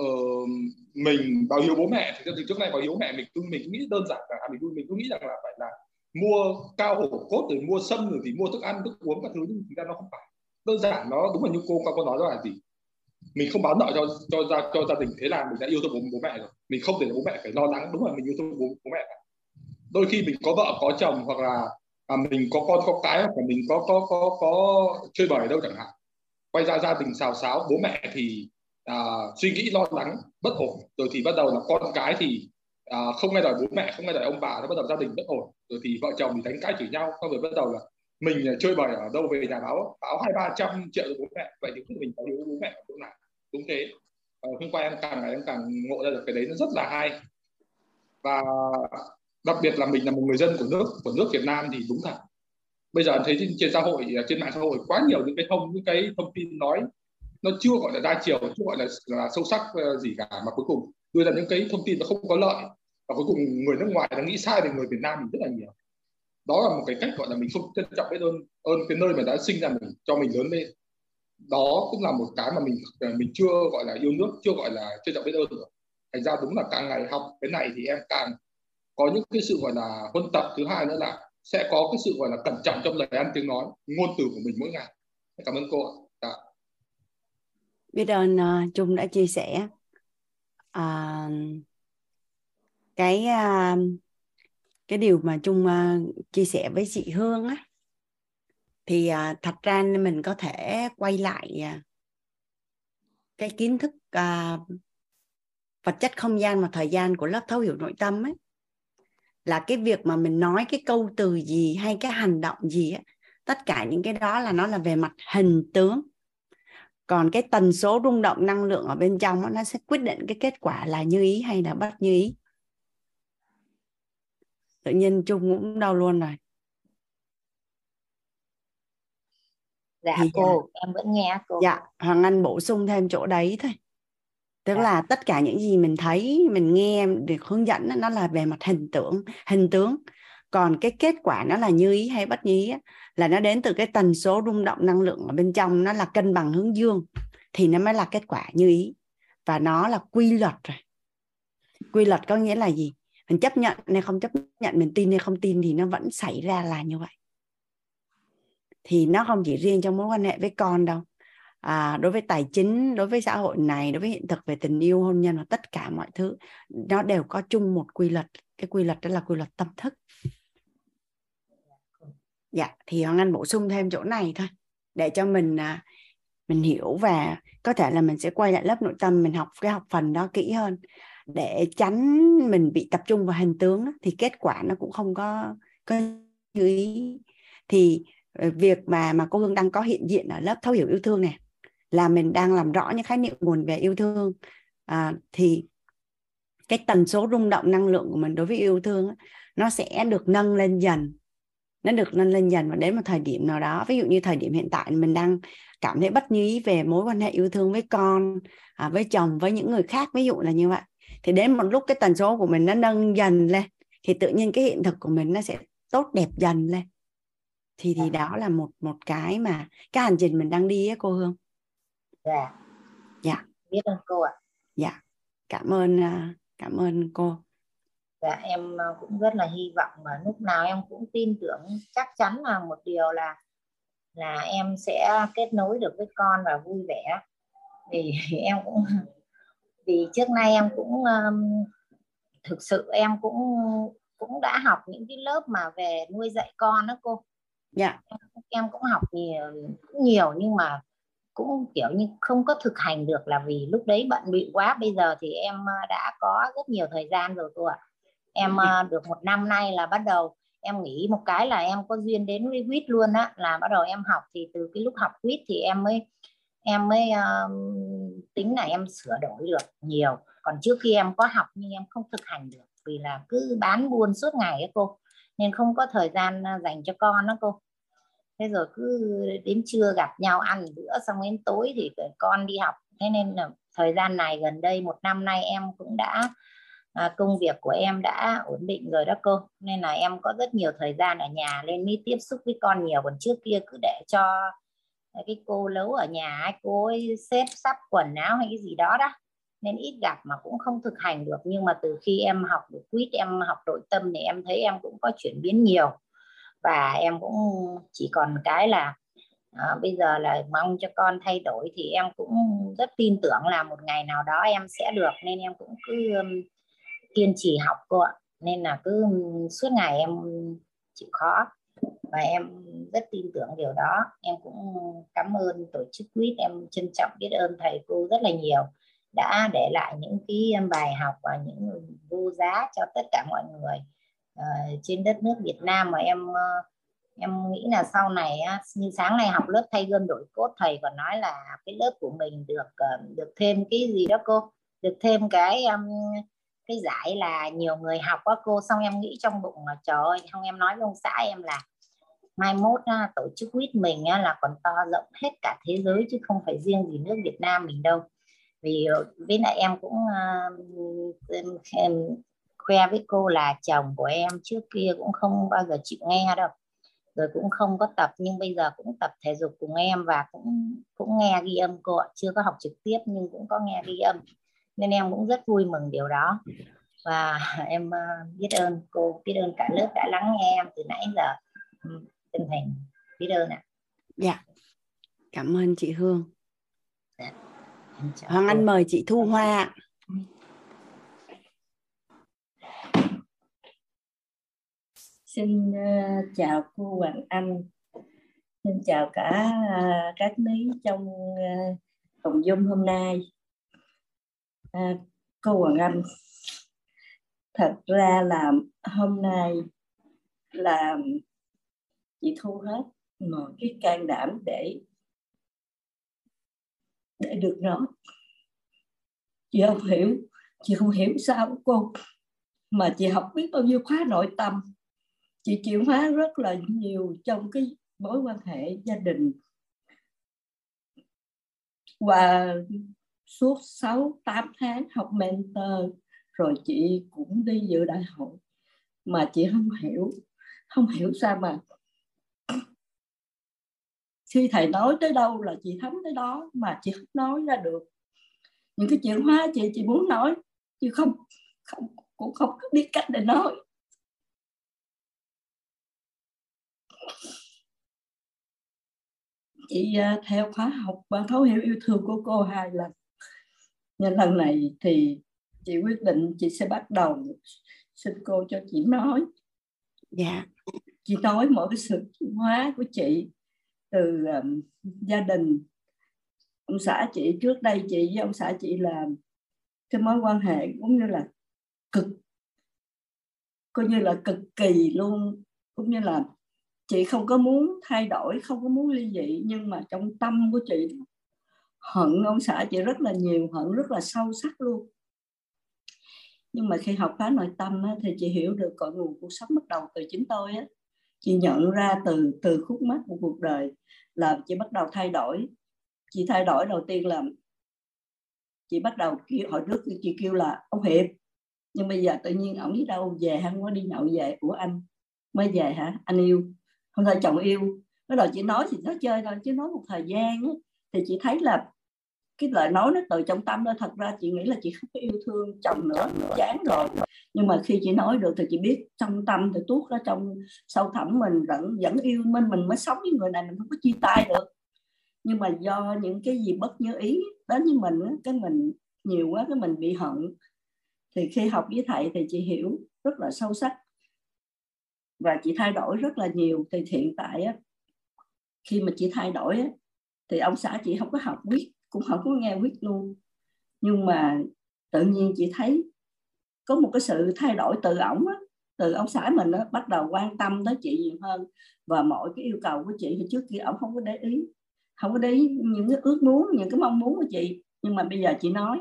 [SPEAKER 3] uh, mình báo hiếu bố mẹ thì từ trước này báo hiếu mẹ mình cứ mình nghĩ đơn giản là à, mình mình cứ nghĩ rằng là phải là mua cao hổ cốt rồi mua sâm rồi thì mua thức ăn thức uống các thứ nhưng thực ra nó không phải. Đơn giản nó đúng là như cô có nói đó là gì? Mình không báo nợ cho cho gia cho gia đình thế là mình đã yêu thương bố, bố mẹ rồi. Mình không để bố mẹ phải lo lắng. Đúng là mình yêu thương bố, bố mẹ đôi khi mình có vợ có chồng hoặc là à, mình có con có cái hoặc là mình có có có có chơi bời đâu chẳng hạn. Quay ra gia đình xào xáo bố mẹ thì à, suy nghĩ lo lắng bất ổn. Rồi thì bắt đầu là con cái thì à, không nghe lời bố mẹ không nghe lời ông bà nó bắt đầu gia đình bất ổn. Rồi thì vợ chồng thì đánh cãi chửi nhau. Xong rồi bắt đầu là mình ờ, chơi bời ở đâu về nhà báo báo hai ba trăm triệu bố mẹ. Vậy thì mình có hiếu bố mẹ ở chỗ nào. Đúng thế. Ờ, hôm qua em càng ngày em càng ngộ ra được cái đấy nó rất là hay. Và đặc biệt là mình là một người dân của nước của nước Việt Nam thì đúng thật. Bây giờ thấy trên, trên xã hội ờ, trên mạng xã hội quá nhiều những cái thông những cái thông tin nói nó chưa gọi là đa chiều chưa gọi là, là sâu sắc ờ, gì cả mà cuối cùng đưa ra những cái thông tin nó không có lợi. Và cuối cùng người nước ngoài nó nghĩ sai về người Việt Nam mình rất là nhiều đó là một cái cách gọi là mình không trân trọng biết ơn ơn cái nơi mà đã sinh ra mình cho mình lớn lên. Đó cũng là một cái mà mình à, mình chưa gọi là yêu nước chưa gọi là trân trọng biết ơn được thành ra đúng là càng ngày học cái này thì em càng có những cái sự gọi là huân tập. Thứ hai nữa là sẽ có cái sự gọi là cẩn trọng trong lời ăn tiếng nói ngôn từ của mình mỗi ngày. Cảm ơn cô ạ. Dạ.
[SPEAKER 1] biết ơn uh, trung đã chia sẻ. Uh, cái uh, cái điều mà trung uh, chia sẻ với chị hương á thì uh, thật ra mình có thể quay lại uh, cái kiến thức uh, vật chất không gian và thời gian của lớp thấu hiểu nội tâm ấy là cái việc mà mình nói cái câu từ gì hay cái hành động gì ấy, tất cả những cái đó là nó là về mặt hình tướng. Còn cái tần số rung động năng lượng ở bên trong đó, nó sẽ quyết định cái kết quả là như ý hay là bất như ý tự nhiên chung cũng đau luôn rồi.
[SPEAKER 2] Dạ thì, cô em vẫn nghe cô.
[SPEAKER 1] dạ hoàng anh bổ sung thêm chỗ đấy thôi. Tức dạ. là tất cả những gì mình thấy mình nghe được hướng dẫn nó là về mặt hình tượng hình tướng. Còn cái kết quả nó là như ý hay bất như ý là nó đến từ cái tần số rung động năng lượng ở bên trong nó là cân bằng hướng dương thì nó mới là kết quả như ý. Và nó là quy luật rồi. Quy luật có nghĩa là gì mình chấp nhận hay không chấp nhận mình tin hay không tin thì nó vẫn xảy ra là như vậy. Thì nó không chỉ riêng trong mối quan hệ với con đâu. À, đối với tài chính đối với xã hội này đối với hiện thực về tình yêu hôn nhân và tất cả mọi thứ nó đều có chung một quy luật. Cái quy luật đó là quy luật tâm thức. Dạ thì hoàng anh bổ sung thêm chỗ này thôi để cho mình à, mình hiểu và có thể là mình sẽ quay lại lớp nội tâm mình học cái học phần đó kỹ hơn để tránh mình bị tập trung vào hình tướng thì kết quả nó cũng không có có như ý. Thì ờ, việc mà mà cô Hương đang có hiện diện ở lớp thấu hiểu yêu thương này là mình đang làm rõ những khái niệm nguồn về yêu thương. À, thì cái tần số rung động năng lượng của mình đối với yêu thương nó sẽ được nâng lên dần. Nó được nâng lên dần và đến một thời điểm nào đó. Ví dụ như thời điểm hiện tại mình đang cảm thấy bất như ý về mối quan hệ yêu thương với con à, với chồng với những người khác ví dụ là như vậy thì đến một lúc cái tần số của mình nó nâng dần lên thì tự nhiên cái hiện thực của mình nó sẽ tốt đẹp dần lên. Thì thì đó là một một cái mà cái hành trình mình đang đi á cô Hương.
[SPEAKER 2] Dạ.
[SPEAKER 1] Dạ.
[SPEAKER 2] Biết ơn cô ạ.
[SPEAKER 1] Dạ. Cảm ơn à, cảm ơn cô.
[SPEAKER 2] Dạ em à, cũng rất là hy vọng mà lúc nào em cũng tin tưởng chắc chắn là một điều là là em sẽ kết nối được với con và vui vẻ. Vì em cũng vì trước nay em cũng um, thực sự em cũng cũng đã học những cái lớp mà về nuôi dạy con đó cô.
[SPEAKER 1] Dạ. Yeah.
[SPEAKER 2] em, em cũng học nhiều nhiều nhưng mà cũng kiểu như không có thực hành được là vì lúc đấy bận bịu quá. Bây giờ thì em ờ, đã có rất nhiều thời gian rồi cô ạ. Em ờ, được một năm nay là bắt đầu em nghĩ một cái là em có duyên đến với quýt luôn á là bắt đầu em học. Thì từ cái lúc học quýt thì em mới em mới um, tính là em sửa đổi được nhiều. Còn trước khi em có học nhưng em không thực hành được vì là cứ bán buôn suốt ngày ấy cô. Nên không có thời gian ờ, dành cho con đó cô. Thế rồi cứ đến trưa gặp nhau ăn bữa xong đến tối thì con đi học. Thế nên là thời gian này gần đây một năm nay em cũng đã à, công việc của em đã ổn định rồi đó cô. Nên là em có rất nhiều thời gian ở nhà nên mới tiếp xúc với con nhiều. Còn trước kia cứ để cho cái cô lấu ở nhà cô ấy xếp sắp quần áo hay cái gì đó đó. Nên ít gặp mà cũng không thực hành được. Nhưng mà từ khi em học được quýt em học nội tâm thì em thấy em cũng có chuyển biến nhiều. Và em cũng chỉ còn cái là à, bây giờ là mong cho con thay đổi thì em cũng rất tin tưởng là một ngày nào đó em sẽ được. Nên em cũng cứ um, kiên trì học cô ạ. Nên là cứ suốt ngày em chịu khó và em rất tin tưởng điều đó. Em cũng cảm ơn tổ chức quýt. Em trân trọng biết ơn thầy cô rất là nhiều đã để lại những cái bài học và những vô giá cho tất cả mọi người uh, trên đất nước Việt Nam. Mà em uh, em nghĩ là sau này uh, như sáng nay học lớp thay gân đổi cốt thầy còn nói là cái lớp của mình được uh, được thêm cái gì đó cô? Được thêm cái um, cái giải là nhiều người học quá cô xong em nghĩ trong bụng là trời ơi không em nói với ông xã em là mai mốt á, tổ chức quýt mình á, là còn to rộng hết cả thế giới chứ không phải riêng gì nước Việt Nam mình đâu. Vì ờ, với lại em cũng uh, em khoe với cô là chồng của em trước kia cũng không bao giờ chịu nghe đâu. Rồi cũng không có tập nhưng bây giờ cũng tập thể dục cùng em và cũng cũng nghe ghi âm cô ạ. Chưa có học trực tiếp nhưng cũng có nghe ghi âm nên em cũng rất vui mừng điều đó. Và em uh, biết ơn cô biết ơn cả lớp đã lắng nghe em từ nãy giờ. Ừ, chân thành biết ơn ạ.
[SPEAKER 1] Dạ. Cảm ơn chị Hương. Dạ. Hoàng Anh mời chị Thu Hoa
[SPEAKER 4] xin uh, chào cô Hoàng Anh. Xin chào cả uh, các lý trong uh, phòng Zoom hôm nay à, cô Hoàng Anh. Thật ra là hôm nay là chị thu hết mọi cái can đảm để để được nói chị không hiểu chị không hiểu sao cô mà chị học biết bao nhiêu khóa nội tâm. Chị chịu hóa rất là nhiều trong cái mối quan hệ gia đình. Và suốt 6 8 tháng học mentor, rồi chị cũng đi dự đại hội. Mà chị không hiểu không hiểu sao mà khi thầy nói tới đâu là chị thấm tới đó mà chị không nói ra được. Những cái chuyện hóa chị chị muốn nói, chứ không không, cũng không có biết cách để nói. Chị à, theo khóa học và thấu hiểu yêu thương của cô hai lần nhưng lần này thì chị quyết định chị sẽ bắt đầu xin cô cho chị nói.
[SPEAKER 1] Dạ.
[SPEAKER 4] Chị nói mọi cái sự hóa của chị từ um, gia đình. Ông xã chị trước đây chị với ông xã chị là cái mối quan hệ cũng như là cực coi như là cực kỳ luôn. Cũng như là chị không có muốn thay đổi không có muốn ly dị nhưng mà trong tâm của chị hận ông xã chị rất là nhiều hận rất là sâu sắc luôn. Nhưng mà khi học phá nội tâm á, thì chị hiểu được cội nguồn cuộc sống bắt đầu từ chính tôi á. Chị nhận ra từ từ khúc mắc của cuộc đời là chị bắt đầu thay đổi. Chị thay đổi đầu tiên là chị bắt đầu kêu hồi trước chị kêu là ông hiệp. Nhưng bây giờ tự nhiên ổng đi đâu về hắn có đi nhậu về? Của anh mới về hả? Anh yêu. Không phải chồng yêu. Bắt đầu chị nói thì nó chơi thôi chứ nói một thời gian á, thì chị thấy là cái lời nói nó từ trong tâm thôi thật ra chị nghĩ là chị không có yêu thương chồng nữa, chán rồi. Nhưng mà khi chị nói được thì chị biết trong tâm thì tuốt ra trong sâu thẳm mình vẫn vẫn yêu mình mình mới sống với người này, mình không có chia tay được. Nhưng mà do những cái gì bất như ý đến với mình cái mình nhiều quá, cái mình bị hận. Thì khi học với thầy thì chị hiểu rất là sâu sắc. Và chị thay đổi rất là nhiều. Thì hiện tại khi mà chị thay đổi thì ông xã chị không có học viết cũng không có nghe viết luôn. Nhưng mà tự nhiên chị thấy có một cái sự thay đổi từ ổng á, từ ông xã mình á, bắt đầu quan tâm tới chị nhiều hơn. Và mọi cái yêu cầu của chị thì trước kia ổng không có để ý không có để ý những cái ước muốn những cái mong muốn của chị. Nhưng mà bây giờ chị nói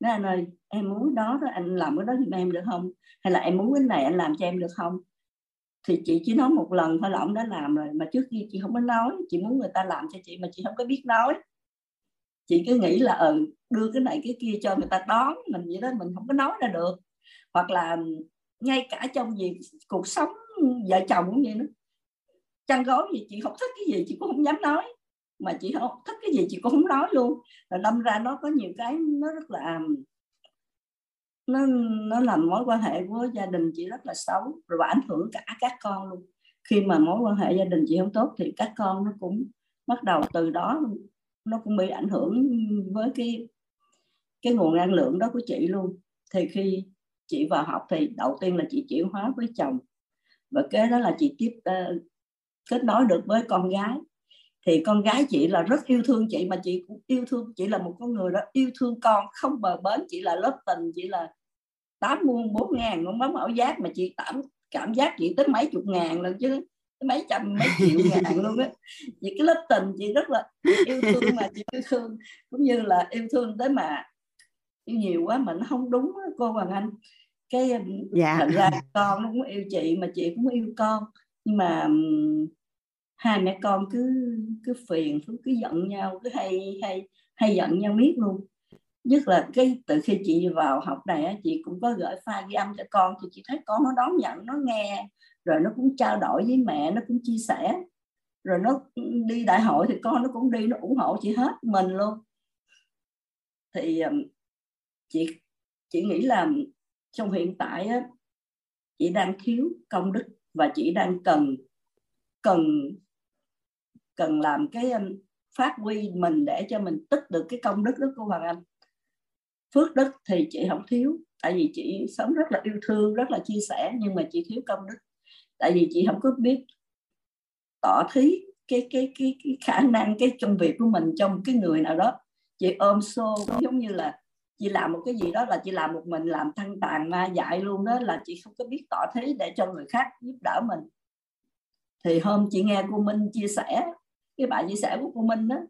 [SPEAKER 4] nói anh ơi em muốn đó đó anh làm cái đó giùm em được không? Hay là em muốn cái này anh làm cho em được không? Thì chị chỉ nói một lần thôi là ông đã làm rồi, mà trước kia chị không có nói, chị muốn người ta làm cho chị mà chị không có biết nói. Chị cứ nghĩ là ừ đưa cái này cái kia cho người ta đón mình vậy đó, mình không có nói ra được. Hoặc là ngay cả trong việc cuộc sống vợ chồng cũng vậy đó. Chăn gối gì chị không thích cái gì chị cũng không dám nói, mà chị không thích cái gì chị cũng không nói luôn. Rồi đâm ra nó có nhiều cái nó rất là nó nó làm mối quan hệ của gia đình chị rất là xấu rồi và ảnh hưởng cả các con luôn. Khi mà mối quan hệ gia đình chị không tốt thì các con nó cũng bắt đầu từ đó nó cũng bị ảnh hưởng với cái cái nguồn năng lượng đó của chị luôn. Thì khi chị vào học thì đầu tiên là chị chuyển hóa với chồng và kế đó là chị tiếp uh, kết nối được với con gái. Thì con gái chị là rất yêu thương chị mà chị cũng yêu thương chị là một con người đó yêu thương con không bờ bến chị là lớp tình chị là tám muôn bốn ngàn con bấm ảo giác mà chị cảm cảm giác chị tới mấy chục ngàn lần chứ mấy trăm mấy triệu ngàn luôn á. Chị cái lớp tình chị rất là yêu thương mà chị yêu thương. Cũng như là yêu thương tới mà yêu nhiều quá mà nó không đúng đó, cô Hoàng Anh. Cái dạ. thành ra con nó cũng yêu chị mà chị cũng yêu con. Nhưng mà hai mẹ con cứ cứ phiền cứ giận nhau cứ hay hay hay giận nhau miết luôn nhất là cái từ khi chị vào học này á, chị cũng có gửi file ghi âm cho con thì chị thấy con nó đón nhận nó nghe rồi nó cũng trao đổi với mẹ nó cũng chia sẻ. Rồi nó đi đại hội thì con nó cũng đi nó ủng hộ chị hết mình luôn. Thì chị chị nghĩ là trong hiện tại á, chị đang thiếu công đức và chị đang cần cần cần làm cái phát huy mình để cho mình tích được cái công đức đó của Hoàng Anh phước đức thì chị không thiếu tại vì chị sống rất là yêu thương rất là chia sẻ nhưng mà chị thiếu công đức tại vì chị không có biết tỏ thí cái cái cái cái khả năng cái công việc của mình trong cái người nào đó chị ôm xô giống như là chị làm một cái gì đó là chị làm một mình làm thăng tàn ma dại luôn đó là chị không có biết tỏ thí để cho người khác giúp đỡ mình thì hôm chị nghe cô Minh chia sẻ cái bài chia sẻ của cô Minh đó yeah.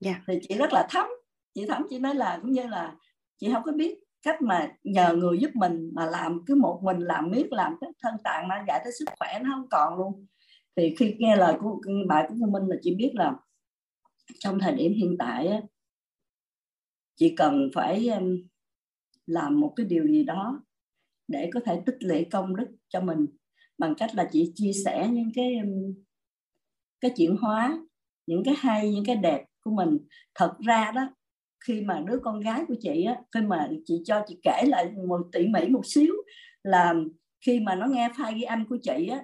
[SPEAKER 4] Dạ. thì chị rất là thấm chị thấm chị nói là cũng như là chị không có biết cách mà nhờ người giúp mình mà làm cứ một mình làm miết làm cái thân tạng mà giải tới sức khỏe nó không còn luôn. Thì khi nghe lời của bài của cô Minh là chị biết là trong thời điểm hiện tại á, chị cần phải làm một cái điều gì đó để có thể tích lũy công đức cho mình bằng cách là chị chia sẻ những cái cái chuyển hóa những cái hay những cái đẹp của mình. Thật ra đó khi mà đứa con gái của chị á, khi mà chị cho chị kể lại một tỉ mỉ một xíu là khi mà nó nghe file ghi âm của chị á,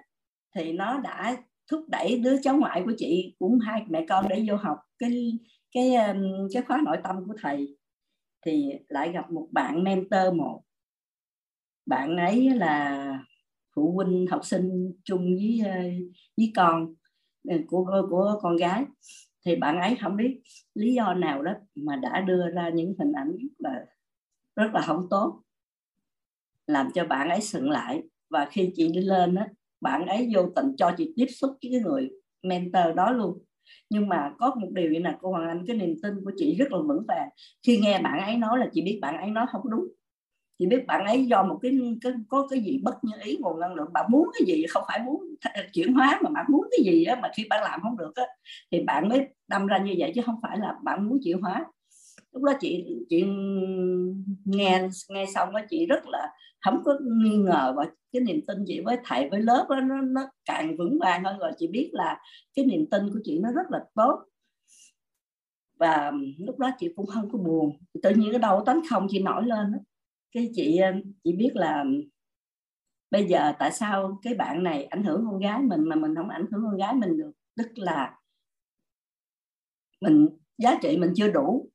[SPEAKER 4] thì nó đã thúc đẩy đứa cháu ngoại của chị cũng hai mẹ con để vô học cái cái um, cái khóa nội tâm của thầy. Thì lại gặp một bạn mentor một. Bạn ấy là phụ huynh học sinh chung với uh, với con ừ, của của con gái thì bạn ấy không biết lý do nào đó mà đã đưa ra những hình ảnh rất là rất là không tốt, làm cho bạn ấy sững lại. Và khi chị đi lên á, bạn ấy vô tình cho chị tiếp xúc với cái người mentor đó luôn. Nhưng mà có một điều như là cô Hoàng Anh, cái niềm tin của chị rất là vững vàng. Khi nghe bạn ấy nói là chị biết bạn ấy nói không đúng chị biết bạn ấy do một cái, cái có cái gì bất như ý nguồn năng lượng bạn muốn cái gì không phải muốn chuyển hóa mà bạn muốn cái gì á, mà khi bạn làm không được á, thì bạn mới đâm ra như vậy chứ không phải là bạn muốn chuyển hóa. Lúc đó chị chị nghe nghe xong đó chị rất là không có nghi ngờ và cái niềm tin chị với thầy với lớp đó, nó, nó càng vững vàng hơn rồi. Chị biết là cái niềm tin của chị nó rất là tốt. Và lúc đó chị cũng không có buồn. Tự nhiên cái đầu tánh không chị nổi lên đó cái chị ờ, chị biết là bây giờ tại sao cái bạn này ảnh hưởng con gái mình mà mình không ảnh hưởng con gái mình được? Tức là mình, giá trị mình chưa đủ,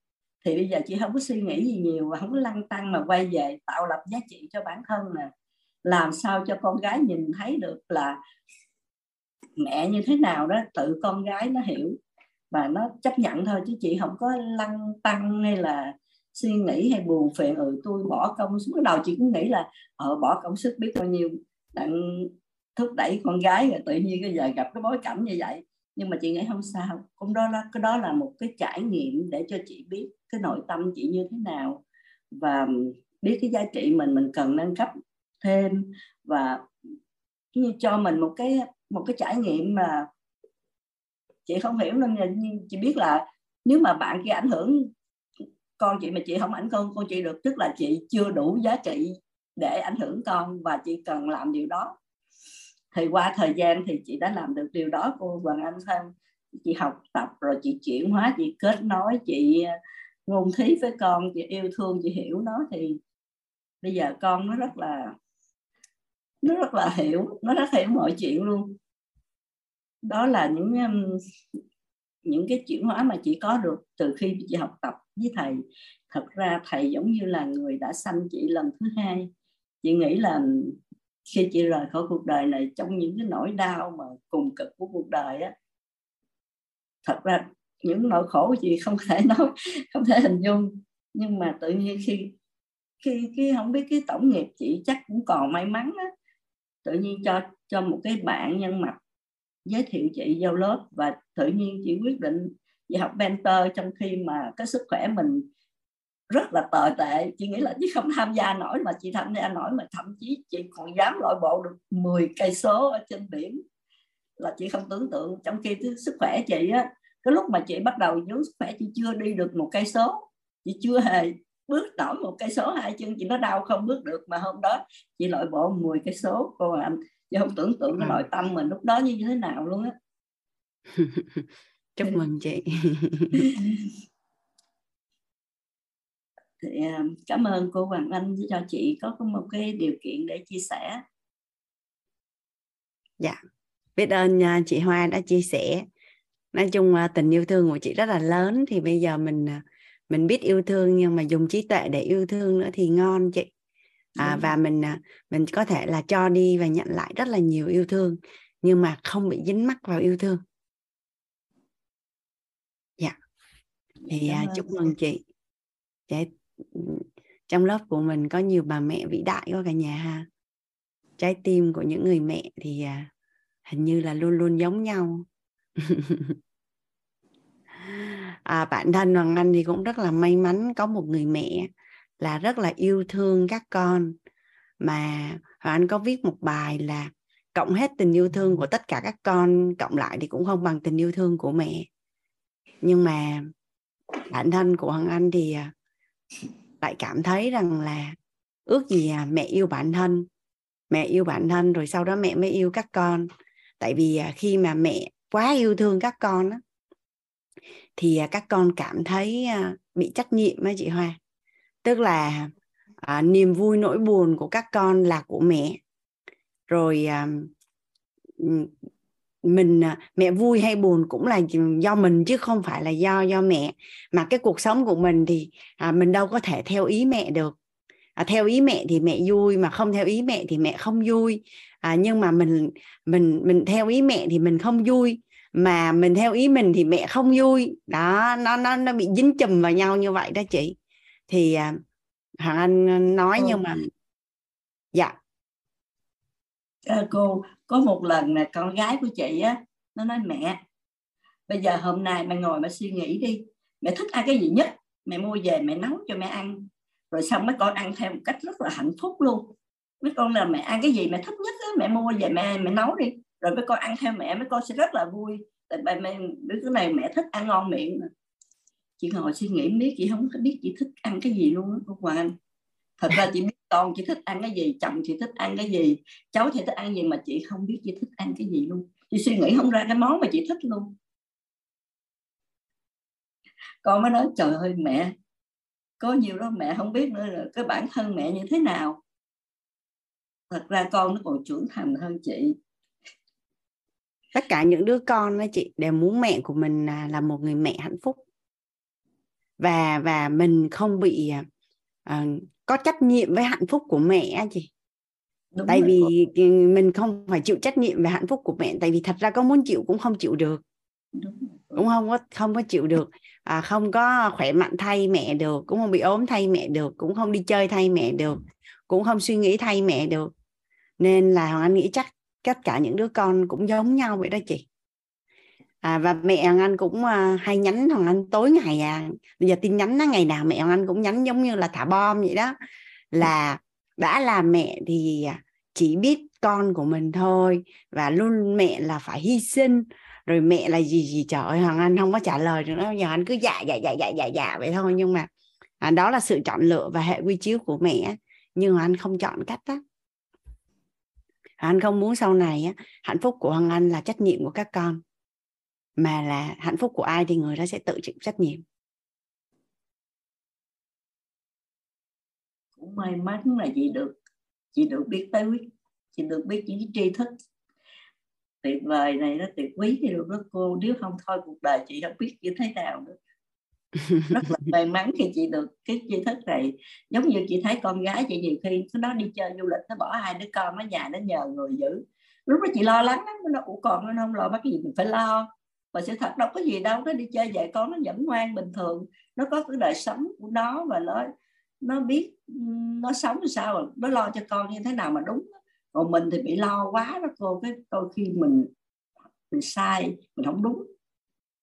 [SPEAKER 4] thì bây giờ chị không có suy nghĩ gì nhiều và không có lăng tăng mà quay về tạo lập giá trị cho bản thân nè. Làm sao cho con gái nhìn thấy được là mẹ như thế nào đó, tự con gái nó hiểu và nó chấp nhận thôi chứ chị không có lăng tăng hay là suy nghĩ hay buồn phiền ừ tôi bỏ công bắt đầu chị cũng nghĩ là ở ờ, bỏ công sức biết bao nhiêu đặng thúc đẩy con gái rồi tự nhiên cái giờ gặp cái bối cảnh như vậy. Nhưng mà chị nghĩ không sao cũng đó là cái đó là một cái trải nghiệm để cho chị biết cái nội tâm chị như thế nào và biết cái giá trị mình mình cần nâng cấp thêm và như cho mình một cái một cái trải nghiệm mà chị không hiểu nên chị biết là nếu mà bạn kia ảnh hưởng con chị mà chị không ảnh con con chị được, tức là chị chưa đủ giá trị để ảnh hưởng con và chị cần làm điều đó. Thì qua thời gian thì chị đã làm được điều đó, cô Hoàng Anh Thân chị học tập rồi chị chuyển hóa, chị kết nối, chị à, ngôn thí với con, chị yêu thương, chị hiểu nó. Thì bây giờ con nó rất là, nó rất là hiểu, nó rất hiểu mọi chuyện luôn. Đó là những những cái chuyển hóa mà chị có được từ khi chị học tập với thầy. Thật ra thầy giống như là người đã sanh chị lần thứ hai. Chị nghĩ là khi chị rời khỏi cuộc đời này, trong những cái nỗi đau mà cùng cực của cuộc đời á, thật ra những nỗi khổ của chị không thể nói, không thể hình dung. Nhưng mà tự nhiên khi khi khi không biết cái tổng nghiệp chị chắc cũng còn may mắn á. Tự nhiên cho cho một cái bạn nhân mặt giới thiệu chị vào lớp và tự nhiên chị quyết định chị học mentor trong khi mà cái sức khỏe mình rất là tồi tệ. Chị nghĩ là chứ không tham gia nổi mà chị tham gia nổi mà thậm chí chị còn dám lội bộ được 10 cây số ở trên biển là chị không tưởng tượng. Trong khi cái sức khỏe chị á, cái lúc mà chị bắt đầu dưỡng sức khỏe chị chưa đi được một cây số, chị chưa hề bước nổi một cây số, hai chân chị nó đau không bước được mà hôm đó chị lội bộ 10 cây số. Cô anh chị không tưởng tượng cái ừ. nội tâm mình lúc đó như thế nào luôn á.
[SPEAKER 1] Chúc mừng chị.
[SPEAKER 4] Thì à, cảm ơn cô Hoàng Anh cho chị có một cái điều kiện để chia sẻ.
[SPEAKER 1] Dạ. Biết ơn à, chị Hoa đã chia sẻ. Nói chung à, tình yêu thương của chị rất là lớn thì bây giờ mình mình biết yêu thương nhưng mà dùng trí tuệ để yêu thương nữa thì ngon chị à, và mình mình có thể là cho đi và nhận lại rất là nhiều yêu thương nhưng mà không bị dính mắc vào yêu thương. Dạ. Thì uh, chúc mừng chị. Trái trong lớp của mình có nhiều bà mẹ vĩ đại quá cả nhà ha. Trái tim của những người mẹ thì uh, hình như là luôn luôn giống nhau. À, bản thân Hoàng Anh thì cũng rất là may mắn có một người mẹ là rất là yêu thương các con. Mà Hoàng Anh có viết một bài là cộng hết tình yêu thương của tất cả các con cộng lại thì cũng không bằng tình yêu thương của mẹ. Nhưng mà bản thân của Hoàng Anh thì à, lại cảm thấy rằng là ước gì à, mẹ yêu bản thân mẹ yêu bản thân rồi sau đó mẹ mới yêu các con. Tại vì à, khi mà mẹ quá yêu thương các con á, thì à, các con cảm thấy à, bị trách nhiệm á chị Hoa tức là à, niềm vui nỗi buồn của các con là của mẹ. Rồi à, mình à, mẹ vui hay buồn cũng là do mình chứ không phải là do do mẹ. Mà cái cuộc sống của mình thì à, mình đâu có thể theo ý mẹ được. À, theo ý mẹ thì mẹ vui mà không theo ý mẹ thì mẹ không vui. À, nhưng mà mình mình mình theo ý mẹ thì mình không vui. Mà mình theo ý mình thì mẹ không vui. Đó nó nó nó bị dính chùm vào nhau như vậy đó chị thì à, hoàng anh nói ừ. nhưng mà dạ.
[SPEAKER 4] À, cô có một lần là con gái của chị á nó nói mẹ bây giờ hôm nay mẹ ngồi mà suy nghĩ đi mẹ thích ăn cái gì nhất? Mẹ mua về mẹ nấu cho mẹ ăn. Rồi xong mấy con ăn theo một cách rất là hạnh phúc luôn. Mấy con là mẹ ăn cái gì mẹ thích nhất á mẹ mua về mẹ mẹ nấu đi. Rồi mấy con ăn theo mẹ mấy con sẽ rất là vui. Tại mẹ đứa cái này mẹ thích ăn ngon miệng chị ngồi suy nghĩ biết chị không biết chị thích ăn cái gì luôn á cô Hoàng thật ra chị biết con chị thích ăn cái gì, chồng chị thích ăn cái gì, cháu thì thích ăn gì mà chị không biết chị thích ăn cái gì luôn. Chị suy nghĩ không ra cái món mà chị thích luôn. Con mới nói, trời ơi, mẹ, có nhiều đó mẹ không biết nữa là cái bản thân mẹ như thế nào? Thật ra con nó còn trưởng thành hơn chị.
[SPEAKER 1] Tất cả những đứa con đó chị, đều muốn mẹ của mình là một người mẹ hạnh phúc và và mình không bị uh, có trách nhiệm với hạnh phúc của mẹ chị. Đúng tại vì rồi. mình không phải chịu trách nhiệm về hạnh phúc của mẹ tại vì thật ra có muốn chịu cũng không chịu được. Cũng không có không có chịu được. À, không có khỏe mạnh thay mẹ được cũng không bị ốm thay mẹ được cũng không đi chơi thay mẹ được cũng không suy nghĩ thay mẹ được. Nên là hoàng anh nghĩ chắc tất cả những đứa con cũng giống nhau vậy đó chị à, và mẹ anh cũng uh, hay nhắn thằng anh tối ngày à. Bây giờ tin nhắn nó ngày nào mẹ anh cũng nhắn giống như là thả bom vậy đó. Là đã là mẹ thì à, chỉ biết con của mình thôi. Và luôn mẹ là phải hy sinh. Rồi mẹ là gì gì trời ơi hoàng anh không có trả lời được nữa giờ anh cứ dạ dạ dạ dạ dạ dạ vậy thôi. Nhưng mà à, đó là sự chọn lựa và hệ quy chiếu của mẹ nhưng mà anh không chọn cách đó anh không muốn sau này á, hạnh phúc của hoàng anh là trách nhiệm của các con mà là hạnh phúc của ai thì người đó sẽ tự chịu trách nhiệm.
[SPEAKER 4] Cũng may mắn là chị được chị được biết tới chị được biết những cái tri thức. Tuyệt vời này nó tuyệt quý thì lúc đó cô nếu không thôi cuộc đời chị không biết như thế nào nữa. Rất là may mắn khi chị được cái tri thức này. Giống như chị thấy con gái chị nhiều khi nó đi chơi du lịch nó bỏ hai đứa con ở nhà nó nhờ người giữ. Lúc đó chị lo lắng lắm nó ủ còn nó không lo bắt gì mình phải lo mà sự thật đâu có gì đâu nó đi chơi dạy con nó vẫn ngoan bình thường. Nó có cái đời sống của nó và nó nó biết nó sống sao nó lo cho con như thế nào mà đúng. Còn mình thì bị lo quá đó cô cái đôi khi mình mình sai mình không đúng.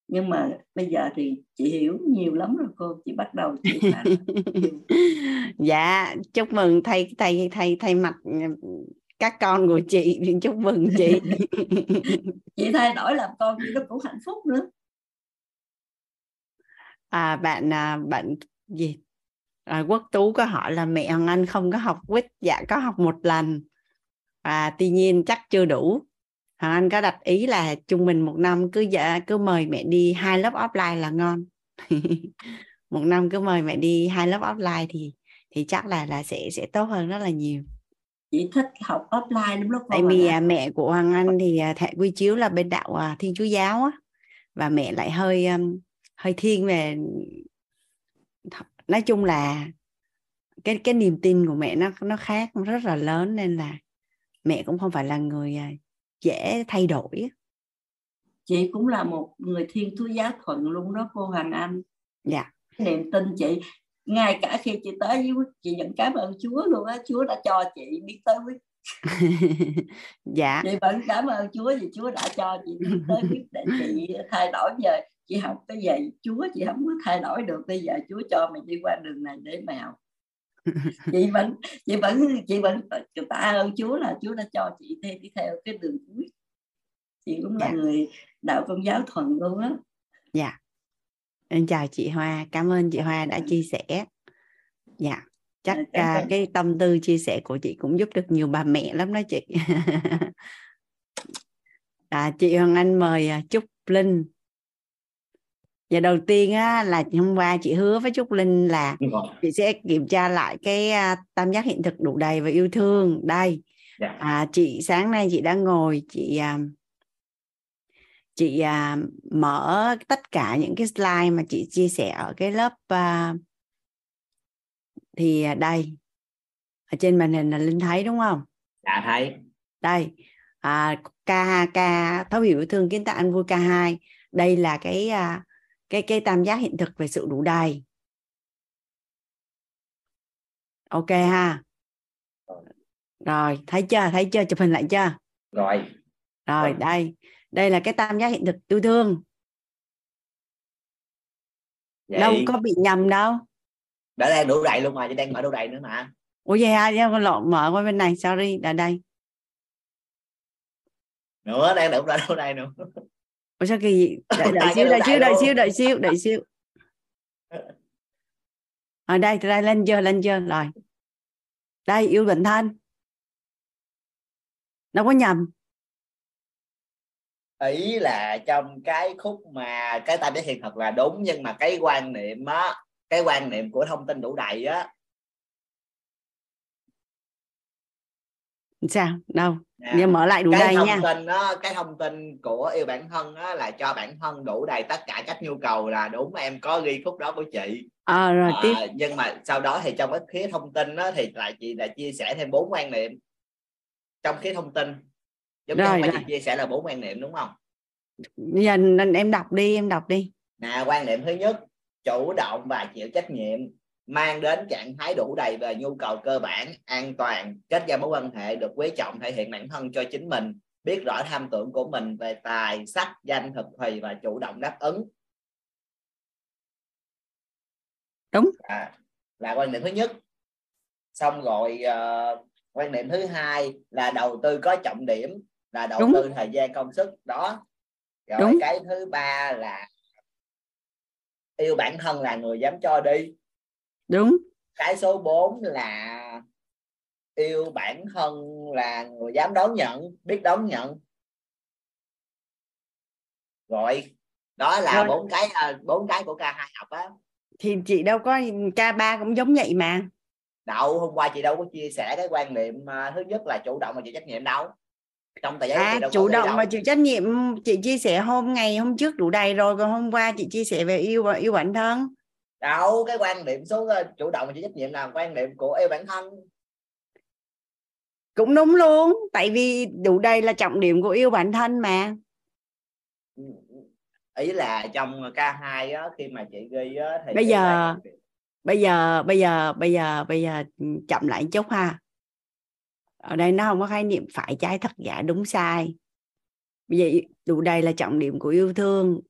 [SPEAKER 4] Nhưng mà bây giờ thì chị hiểu nhiều lắm rồi cô chị bắt đầu chị
[SPEAKER 1] dạ chúc mừng thầy thầy thầy thầy mặt các con của chị chúc mừng chị.
[SPEAKER 4] Chị thay đổi làm con chị nó cũng hạnh phúc nữa.
[SPEAKER 1] À bạn à, bạn gì? À, quốc tú có hỏi là mẹ hoàng anh không có học quýt. Dạ có học một lần. Và tuy nhiên chắc chưa đủ. Hoàng anh có đặt ý là trung bình một năm cứ dạ cứ mời mẹ đi hai lớp offline là ngon. Một năm cứ mời mẹ đi hai lớp offline thì thì chắc là là sẽ sẽ tốt hơn rất là nhiều
[SPEAKER 4] chị thích học offline lắm lúc
[SPEAKER 1] tại vì à, mẹ của hoàng anh thì à, quy chiếu là bên đạo à, thiên chúa giáo á. Và mẹ lại hơi um, hơi thiên về nói chung là cái cái niềm tin của mẹ nó nó khác rất là lớn nên là mẹ cũng không phải là người à, dễ thay đổi
[SPEAKER 4] chị cũng là một người thiên chúa giáo thuận luôn đó cô Hoàng Anh.
[SPEAKER 1] Dạ.
[SPEAKER 4] Niềm tin chị ngay cả khi chị tới với chị vẫn cảm ơn Chúa luôn á. Chúa đã cho chị biết tới quyết
[SPEAKER 1] dạ.
[SPEAKER 4] Chị vẫn cảm ơn Chúa vì Chúa đã cho chị biết tới biết để chị thay đổi giờ. Chị học cái gì Chúa chị không có thay đổi được. Bây giờ Chúa cho mày đi qua đường này để học. Chị vẫn chị vẫn chị vẫn tạ ơn Chúa là Chúa đã cho chị theo đi theo cái đường cuối. Chị cũng là dạ. người đạo công giáo thuần luôn á.
[SPEAKER 1] Dạ em chào chị Hoa cảm ơn chị Hoa đã chia sẻ. Dạ chắc uh, cái tâm tư chia sẻ của chị cũng giúp được nhiều bà mẹ lắm đó chị. À, chị Hoàng Anh mời à, Trúc Linh. Và đầu tiên á, là hôm qua chị hứa với Trúc Linh là chị sẽ kiểm tra lại cái uh, tam giác hiện thực đủ đầy và yêu thương. Đây. Dạ. à, chị sáng nay chị đã ngồi chị uh, chị uh, mở tất cả những cái slide mà chị chia sẻ ở cái lớp uh, thì đây. Ở trên màn hình là linh thấy đúng không?
[SPEAKER 5] Dạ thấy.
[SPEAKER 1] Đây. À, k k thấu hiểu thương kiến tạo anh vui k2 đây là cái uh, cái cái tam giác hiện thực về sự đủ đầy. Ok ha. Rồi. Thấy chưa? Thấy chưa? Chụp hình lại chưa?
[SPEAKER 5] Rồi
[SPEAKER 1] rồi. đây đây là cái tam giác hiện thực yêu thương Vậy... đâu có bị nhầm đâu
[SPEAKER 5] đã đang đủ đầy luôn mà chỉ đang mở đủ đầy nữa mà
[SPEAKER 1] ủa vậy ha con lộn mở qua bên này sorry là đây
[SPEAKER 5] nữa đang đủ đủ đầy nữa
[SPEAKER 1] Ủa sao kỳ gì? Đợi, đợi xíu, đợi xíu, đợi xíu, đợi xíu, đợi xíu. Ở đây, đây lên chưa, lên chưa, rồi. Đây, yêu bệnh thân. Đâu có nhầm.
[SPEAKER 5] Ý là trong cái khúc mà cái tam giác hiện thực là đúng nhưng mà cái quan niệm á, cái quan niệm của thông tin đủ đầy á.
[SPEAKER 1] Sao? Đâu? Yeah. Dạ. mở lại đủ
[SPEAKER 5] cái
[SPEAKER 1] đầy
[SPEAKER 5] thông
[SPEAKER 1] nha.
[SPEAKER 5] tin đó, cái thông tin của yêu bản thân đó là cho bản thân đủ đầy tất cả các nhu cầu là đúng em có ghi khúc đó của chị.
[SPEAKER 1] À, rồi à, tiếp.
[SPEAKER 5] nhưng mà sau đó thì trong cái khía thông tin đó, thì lại chị là chia sẻ thêm bốn quan niệm. Trong khía thông tin giống rồi, như chị chia sẻ là bốn quan niệm đúng không?
[SPEAKER 1] Bây giờ em đọc đi em đọc đi.
[SPEAKER 5] Nè quan niệm thứ nhất chủ động và chịu trách nhiệm mang đến trạng thái đủ đầy về nhu cầu cơ bản an toàn kết giao mối quan hệ được quý trọng thể hiện bản thân cho chính mình biết rõ tham tưởng của mình về tài sắc danh thực thùy và chủ động đáp ứng.
[SPEAKER 1] Đúng.
[SPEAKER 5] À, là quan điểm thứ nhất. Xong rồi uh, quan điểm thứ hai là đầu tư có trọng điểm là đầu đúng. tư thời gian công sức đó. Rồi đúng. cái thứ ba là yêu bản thân là người dám cho đi.
[SPEAKER 1] Đúng.
[SPEAKER 5] Cái số 4 là yêu bản thân là người dám đón nhận biết đón nhận. Rồi đó là bốn cái à, bốn cái của K2 học á.
[SPEAKER 1] Thì chị đâu có K3 cũng giống vậy mà.
[SPEAKER 5] Đậu hôm qua chị đâu có chia sẻ cái quan niệm à, thứ nhất là chủ động và chịu trách nhiệm đâu trong tờ giấy
[SPEAKER 1] à, chủ động và chịu trách nhiệm chị chia sẻ hôm ngày hôm trước đủ đầy rồi còn hôm qua chị chia sẻ về yêu yêu bản thân.
[SPEAKER 5] Đâu cái quan điểm số ờ, chủ động và chịu trách nhiệm là quan điểm của yêu bản thân.
[SPEAKER 1] Cũng đúng luôn tại vì đủ đầy là trọng điểm của yêu bản thân mà.
[SPEAKER 5] Ừ, ý là trong K2 á khi mà chị ghi á thì
[SPEAKER 1] bây giờ bây giờ bây giờ bây giờ bây giờ chậm lại chút ha ở đây nó không có khái niệm phải trái thật giả đúng sai. Giờ đủ đầy là trọng điểm của yêu thương.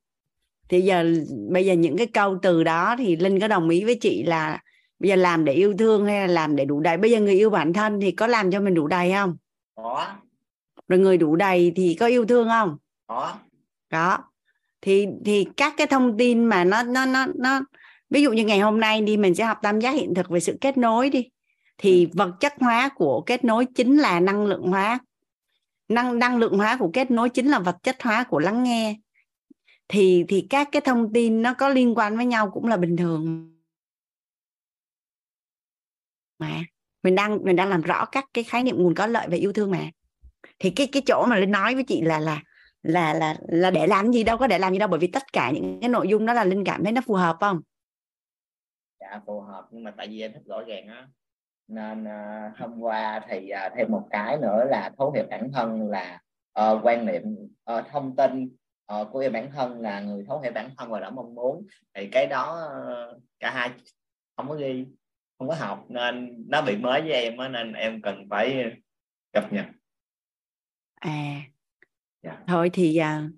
[SPEAKER 1] Thì giờ bây giờ những cái câu từ đó thì linh có đồng ý với chị là bây giờ làm để yêu thương hay là làm để đủ đầy? Bây giờ người yêu bản thân thì có làm cho mình đủ đầy không?
[SPEAKER 5] Có.
[SPEAKER 1] Rồi người đủ đầy thì có yêu thương không?
[SPEAKER 5] Có.
[SPEAKER 1] Có. Thì thì các cái thông tin mà nó nó nó nó ví dụ như ngày hôm nay đi mình sẽ học tam giác hiện thực về sự kết nối đi thì ừ. vật chất hóa của kết nối chính là năng lượng hóa. Năng năng lượng hóa của kết nối chính là vật chất hóa của lắng nghe. Thì thì các cái thông tin nó có liên quan với nhau cũng là bình thường. Mà mình đang mình đang làm rõ các cái khái niệm nguồn có lợi về yêu thương mà. Thì cái cái chỗ mà lên nói với chị là là là là là để làm gì đâu có để làm gì đâu bởi vì tất cả những cái nội dung đó là linh cảm thấy nó phù hợp không?
[SPEAKER 5] Dạ phù hợp nhưng mà tại vì em thích rõ ràng á nên uh, hôm qua thì uh, thêm một cái nữa là thấu hiểu bản thân là uh, quan niệm uh, thông tin uh, của em bản thân là người thấu hiểu bản thân và đã mong muốn thì cái đó uh, cả hai không có ghi không có học nên nó bị mới với em nên em cần phải cập nhật
[SPEAKER 1] à yeah. Dạ. thôi thì uh,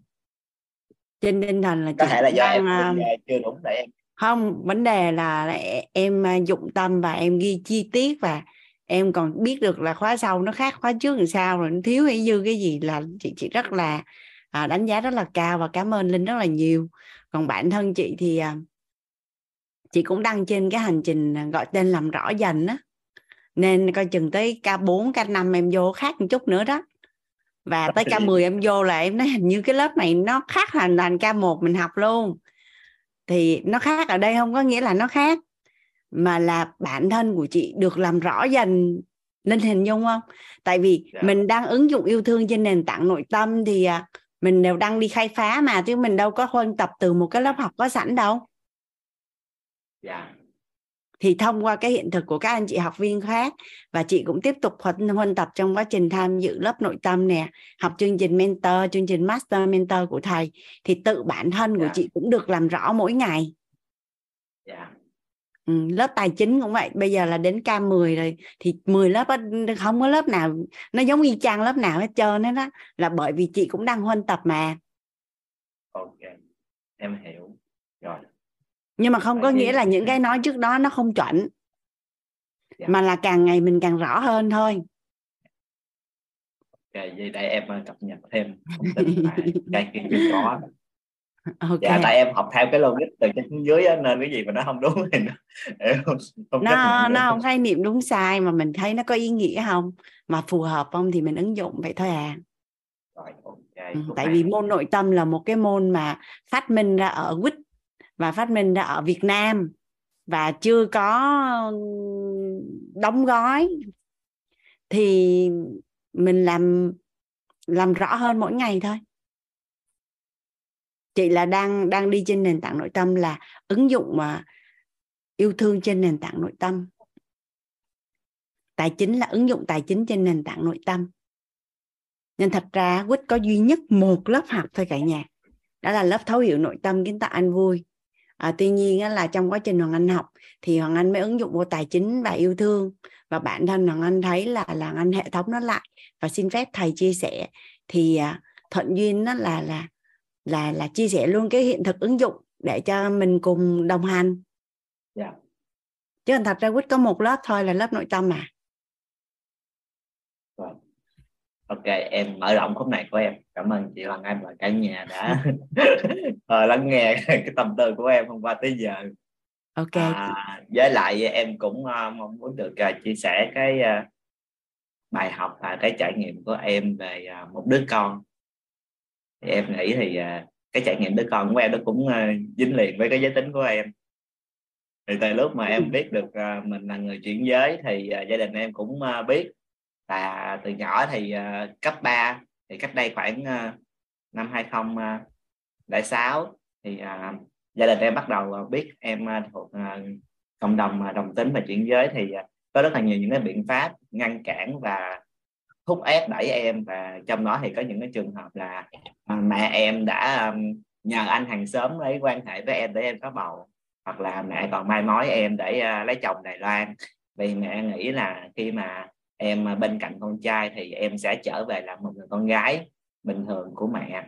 [SPEAKER 1] trên tinh thần là
[SPEAKER 5] có thể là do đang, em uh, chưa đúng để em
[SPEAKER 1] không vấn đề là em à, dụng tâm và em ghi chi tiết và em còn biết được là khóa sau nó khác khóa trước làm sao rồi nó thiếu hay dư cái gì là chị chị rất là à, đánh giá rất là cao và cảm ơn linh rất là nhiều. Còn bản thân chị thì à, chị cũng đăng trên cái hành trình gọi tên làm rõ dần á. Nên coi chừng tới K4, K5 em vô khác một chút nữa đó. Và tới K10 em vô là em nói hình như cái lớp này nó khác hoàn toàn K1 mình học luôn thì nó khác ở đây không có nghĩa là nó khác mà là bản thân của chị được làm rõ dần nên hình dung không tại vì yeah. Dạ. mình đang ứng dụng yêu thương trên nền tảng nội tâm thì à, mình đều đang đi khai phá mà chứ mình đâu có huân tập từ một cái lớp học có sẵn đâu
[SPEAKER 5] yeah.
[SPEAKER 1] Thì thông qua cái hiện thực của các anh chị học viên khác và chị cũng tiếp tục huân, huân tập trong quá trình tham dự lớp nội tâm nè học chương trình mentor chương trình master mentor của thầy thì tự bản thân yeah. của dạ. chị cũng được làm rõ mỗi ngày
[SPEAKER 5] yeah. Dạ.
[SPEAKER 1] Ừ, lớp tài chính cũng vậy bây giờ là đến K10 rồi thì 10 lớp không có lớp nào nó giống y chang lớp nào hết trơn hết đó là bởi vì chị cũng đang huân tập mà
[SPEAKER 5] ok em hiểu
[SPEAKER 1] nhưng mà không có nghĩa là những cái nói trước đó nó không chuẩn. Dạ. mà là càng ngày mình càng rõ hơn thôi.
[SPEAKER 5] Ok vậy để em ờ, cập nhật thêm thông tin cái kia chưa có. Okay. dạ tại em học theo cái logic từ trên dưới á, nên cái gì mà nó không đúng thì nó
[SPEAKER 1] không nó nó không khái niệm đúng sai mà mình thấy nó có ý nghĩa không? Mà phù hợp không thì mình ứng dụng vậy thôi à.
[SPEAKER 5] Rồi, okay.
[SPEAKER 1] ừ, tại vì môn nội tâm là một cái môn mà phát minh ra ở quýt và phát minh ra ở Việt Nam. Và chưa có đóng gói. Thì mình làm làm rõ hơn mỗi ngày thôi. Chị là đang đang đi trên nền tảng nội tâm là ứng dụng mà yêu thương trên nền tảng nội tâm. Tài chính là ứng dụng tài chính trên nền tảng nội tâm. Nên thật ra quýt có duy nhất một lớp học thôi cả nhà. Đó là lớp thấu hiểu nội tâm. Kiến tạo anh vui à, tuy nhiên á, là trong quá trình hoàng anh học thì hoàng anh mới ứng dụng vô tài chính và yêu thương và bản thân hoàng anh thấy là là anh hệ thống nó lại và xin phép thầy chia sẻ thì à, thuận duyên nó là là là là chia sẻ luôn cái hiện thực ứng dụng để cho mình cùng đồng hành
[SPEAKER 5] yeah. Dạ.
[SPEAKER 1] chứ thật ra quýt có một lớp thôi là lớp nội tâm mà
[SPEAKER 5] ok em mở rộng khúc này của em. Cảm ơn chị Hoàng Anh và cả nhà đã ờ, lắng nghe cái tâm tư của em hôm qua tới giờ.
[SPEAKER 1] Ok.
[SPEAKER 5] À, với lại em cũng uh, mong muốn được uh, chia sẻ cái uh, bài học và cái trải nghiệm của em về uh, một đứa con. Thì em nghĩ thì uh, cái trải nghiệm đứa con của em nó cũng uh, dính liền với cái giới tính của em. Thì từ lúc mà em biết được uh, mình là người chuyển giới thì uh, gia đình em cũng uh, biết là từ nhỏ thì uh, cấp 3 thì cách đây khoảng uh, năm 2006 ờ, thì uh, gia đình em bắt đầu biết em uh, thuộc uh, cộng đồng uh, đồng tính và chuyển giới thì uh, có rất là nhiều những cái biện pháp ngăn cản và thúc ép đẩy em. Và trong đó thì có những cái trường hợp là uh, mẹ em đã um, nhờ anh hàng xóm lấy quan hệ với em để em có bầu hoặc là mẹ còn mai mối em để uh, lấy chồng Đài Loan. Vì mẹ nghĩ là khi mà em à, bên cạnh con trai thì em sẽ trở về làm một người con gái bình thường của mẹ.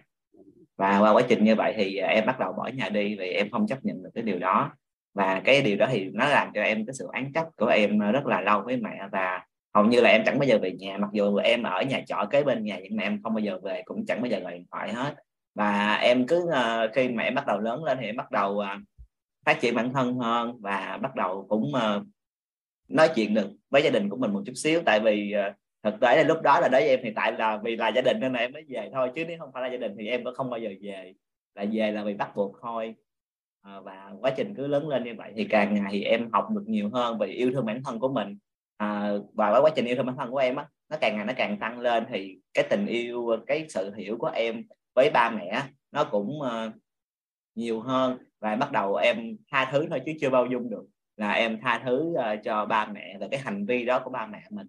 [SPEAKER 5] Và qua quá trình như vậy thì à, em bắt đầu bỏ nhà đi vì em không chấp nhận được cái điều đó. Và cái điều đó thì nó làm cho em cái sự án trách của em rất là lâu với mẹ và hầu như là em chẳng bao giờ về nhà. Mặc dù em ở nhà trọ kế bên nhà nhưng mà em không bao giờ về cũng chẳng bao giờ gọi điện thoại hết. Và em cứ uh, khi mẹ bắt đầu lớn lên thì em bắt đầu uh, phát triển bản thân hơn và bắt đầu cũng uh, nói chuyện được với gia đình của mình một chút xíu. Tại vì uh, thực tế là lúc đó là đấy em hiện tại là vì là gia đình nên là em mới về thôi chứ nếu không phải là gia đình thì em cũng không bao giờ về. Là về là vì bắt buộc thôi. À, và quá trình cứ lớn lên như vậy thì càng ngày thì em học được nhiều hơn về yêu thương bản thân của mình. À, và quá trình yêu thương bản thân của em á nó càng ngày nó càng tăng lên thì cái tình yêu cái sự hiểu của em với ba mẹ nó cũng uh, nhiều hơn. Và bắt đầu em tha thứ thôi chứ chưa bao dung được là em tha thứ uh, cho ba mẹ về cái hành vi đó của ba mẹ mình.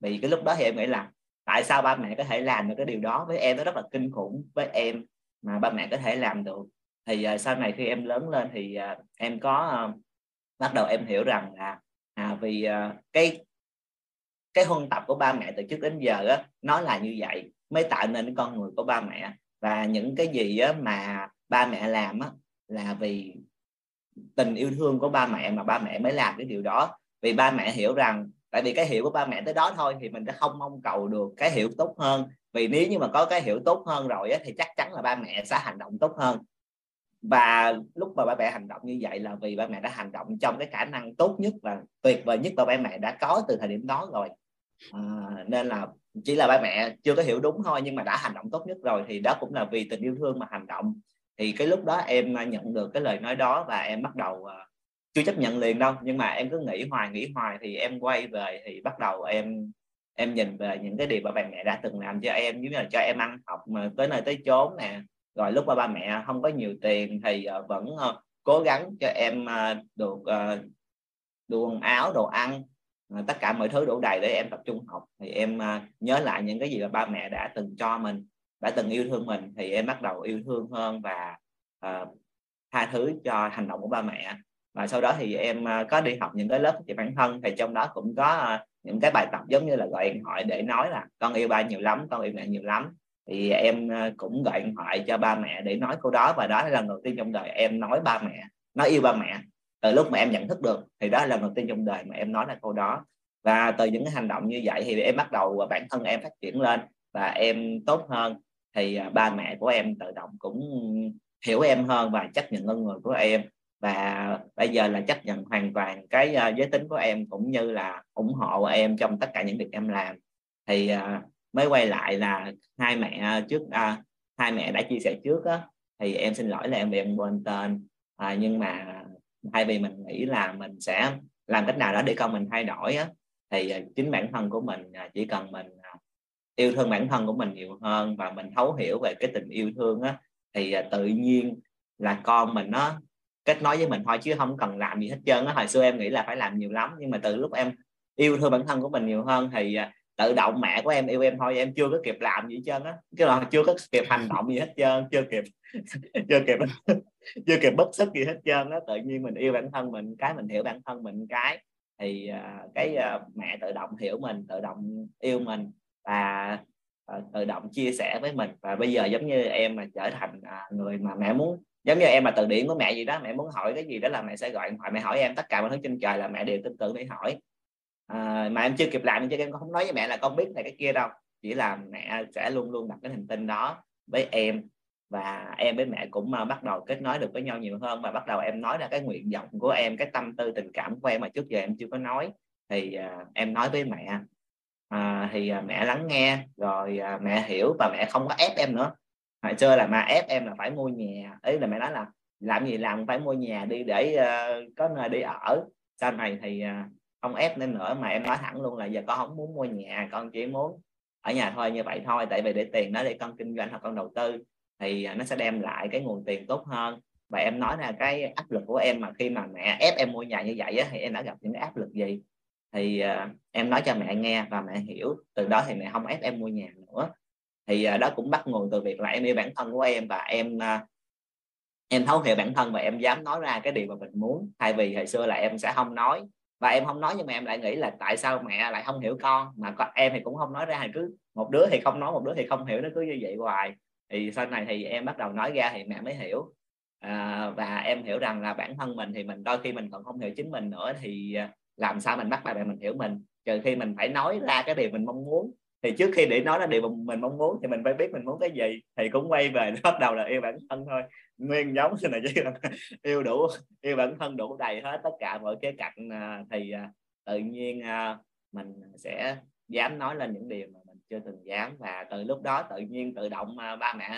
[SPEAKER 5] Vì cái lúc đó thì em nghĩ là tại sao ba mẹ có thể làm được cái điều đó? Với em nó rất là kinh khủng với em mà ba mẹ có thể làm được. Thì uh, sau này khi em lớn lên thì uh, em có uh, bắt đầu em hiểu rằng là à, vì uh, cái cái huân tập của ba mẹ từ trước đến giờ á, nó là như vậy mới tạo nên con người của ba mẹ. Và những cái gì á, mà ba mẹ làm á, là vì tình yêu thương của ba mẹ mà ba mẹ mới làm cái điều đó. Vì ba mẹ hiểu rằng tại vì cái hiểu của ba mẹ tới đó thôi thì mình sẽ không mong cầu được cái hiểu tốt hơn. Vì nếu như mà có cái hiểu tốt hơn rồi ấy, thì chắc chắn là ba mẹ sẽ hành động tốt hơn. Và lúc mà ba mẹ hành động như vậy là vì ba mẹ đã hành động trong cái khả năng tốt nhất và tuyệt vời nhất mà ba mẹ đã có từ thời điểm đó rồi. À, nên là chỉ là ba mẹ chưa có hiểu đúng thôi nhưng mà đã hành động tốt nhất rồi thì đó cũng là vì tình yêu thương mà hành động thì cái lúc đó em nhận được cái lời nói đó và em bắt đầu ờ, chưa chấp nhận liền đâu, nhưng mà em cứ nghĩ hoài nghĩ hoài thì em quay về thì bắt đầu em em nhìn về những cái điều mà ba mẹ đã từng làm cho em như là cho em ăn học mà tới nơi tới chốn nè. Rồi lúc mà ba mẹ không có nhiều tiền thì ờ, vẫn ờ, cố gắng cho em được đồ quần áo, đồ ăn tất cả mọi thứ đủ đầy để em tập trung học. Thì em nhớ lại những cái gì mà ba mẹ đã từng cho mình đã từng yêu thương mình thì em bắt đầu yêu thương hơn và uh, tha thứ cho hành động của ba mẹ. Và sau đó thì em uh, có đi học những cái lớp phát triển bản thân thì trong đó cũng có uh, những cái bài tập giống như là gọi điện thoại để nói là con yêu ba nhiều lắm con yêu mẹ nhiều lắm. Thì em cũng gọi điện thoại cho ba mẹ để nói câu đó và đó là lần đầu tiên trong đời em nói ba mẹ nói yêu ba mẹ. Từ lúc mà em nhận thức được thì đó là lần đầu tiên trong đời mà em nói là câu đó. Và từ những cái hành động như vậy thì em bắt đầu bản thân em phát triển lên và em tốt hơn thì à, ba mẹ của em tự động cũng hiểu em hơn và chấp nhận con người của em. Và bây giờ là chấp nhận hoàn toàn cái à, giới tính của em cũng như là ủng hộ em trong tất cả những việc em làm. Thì à, mới quay lại là hai mẹ trước à, hai mẹ đã chia sẻ trước á thì em xin lỗi là em bị em quên tên. À, nhưng mà thay vì mình nghĩ là mình sẽ làm cách nào đó để con mình thay đổi á thì chính bản thân của mình chỉ cần mình yêu thương bản thân của mình nhiều hơn và mình thấu hiểu về cái tình yêu thương á, thì à, tự nhiên là con mình nó kết nối với mình thôi chứ không cần làm gì hết trơn á. Hồi xưa em nghĩ là phải làm nhiều lắm, nhưng mà từ lúc em yêu thương bản thân của mình nhiều hơn thì à, tự động mẹ của em yêu em thôi, em chưa có kịp làm gì hết trơn á. Cái là chưa có kịp hành động gì hết trơn, chưa kịp chưa kịp chưa kịp bất sức gì hết trơn á. Tự nhiên mình yêu bản thân mình, cái mình hiểu bản thân mình cái thì à, cái mẹ tự động hiểu mình, tự động yêu mình và à, tự động chia sẻ với mình. Và bây giờ giống như em mà trở thành à, người mà mẹ muốn giống như em mà từ điển của mẹ gì đó mẹ muốn hỏi cái gì đó là mẹ sẽ gọi điện thoại mẹ hỏi em tất cả mọi thứ trên trời là mẹ đều tin tưởng để hỏi. À, mà em chưa kịp làm chứ em không nói với mẹ là con biết này cái kia đâu. Chỉ là mẹ sẽ luôn luôn đặt cái niềm tin đó với em. Và em với mẹ cũng à, bắt đầu kết nối được với nhau nhiều hơn và bắt đầu em nói ra cái nguyện vọng của em cái tâm tư tình cảm của em mà trước giờ em chưa có nói. Thì uh, em nói với mẹ à, thì à, mẹ lắng nghe rồi à, mẹ hiểu và mẹ không có ép em nữa. Hồi xưa là mà ép em là phải mua nhà. Ấy là mẹ nói là làm gì làm phải mua nhà đi để uh, có nơi đi ở. Sau này thì uh, không ép nên nữa mà em nói thẳng luôn là giờ con không muốn mua nhà con chỉ muốn ở nhà thôi như vậy thôi tại vì để tiền đó để con kinh doanh hoặc con đầu tư thì à, nó sẽ đem lại cái nguồn tiền tốt hơn. Và em nói là cái áp lực của em mà khi mà mẹ ép em mua nhà như vậy á, thì em đã gặp những cái áp lực gì? Thì uh, em nói cho mẹ nghe và mẹ hiểu từ đó thì mẹ không ép em mua nhà nữa. Thì uh, đó cũng bắt nguồn từ việc là em yêu bản thân của em và em uh, em thấu hiểu bản thân và em dám nói ra cái điều mà mình muốn. Thay vì hồi xưa là em sẽ không nói. Và em không nói nhưng mà em lại nghĩ là tại sao mẹ lại không hiểu con? Mà có em thì cũng không nói ra thì cứ một đứa thì không nói một đứa thì không hiểu nó cứ như vậy hoài. Thì sau này thì em bắt đầu nói ra thì mẹ mới hiểu. À, và em hiểu rằng là bản thân mình thì mình đôi khi mình còn không hiểu chính mình nữa thì làm sao mình bắt bài mẹ mình hiểu mình? Trừ khi mình phải nói ra cái điều mình mong muốn. Thì trước khi để nói ra điều mình mong muốn thì mình phải biết mình muốn cái gì. Thì cũng quay về, bắt đầu là yêu bản thân thôi. Nguyên giống như này chứ yêu đủ, yêu bản thân đủ đầy hết tất cả mọi cái cạnh à, thì à, tự nhiên à, mình sẽ dám nói lên những điều mà mình chưa từng dám. Và từ lúc đó tự nhiên tự động ba mẹ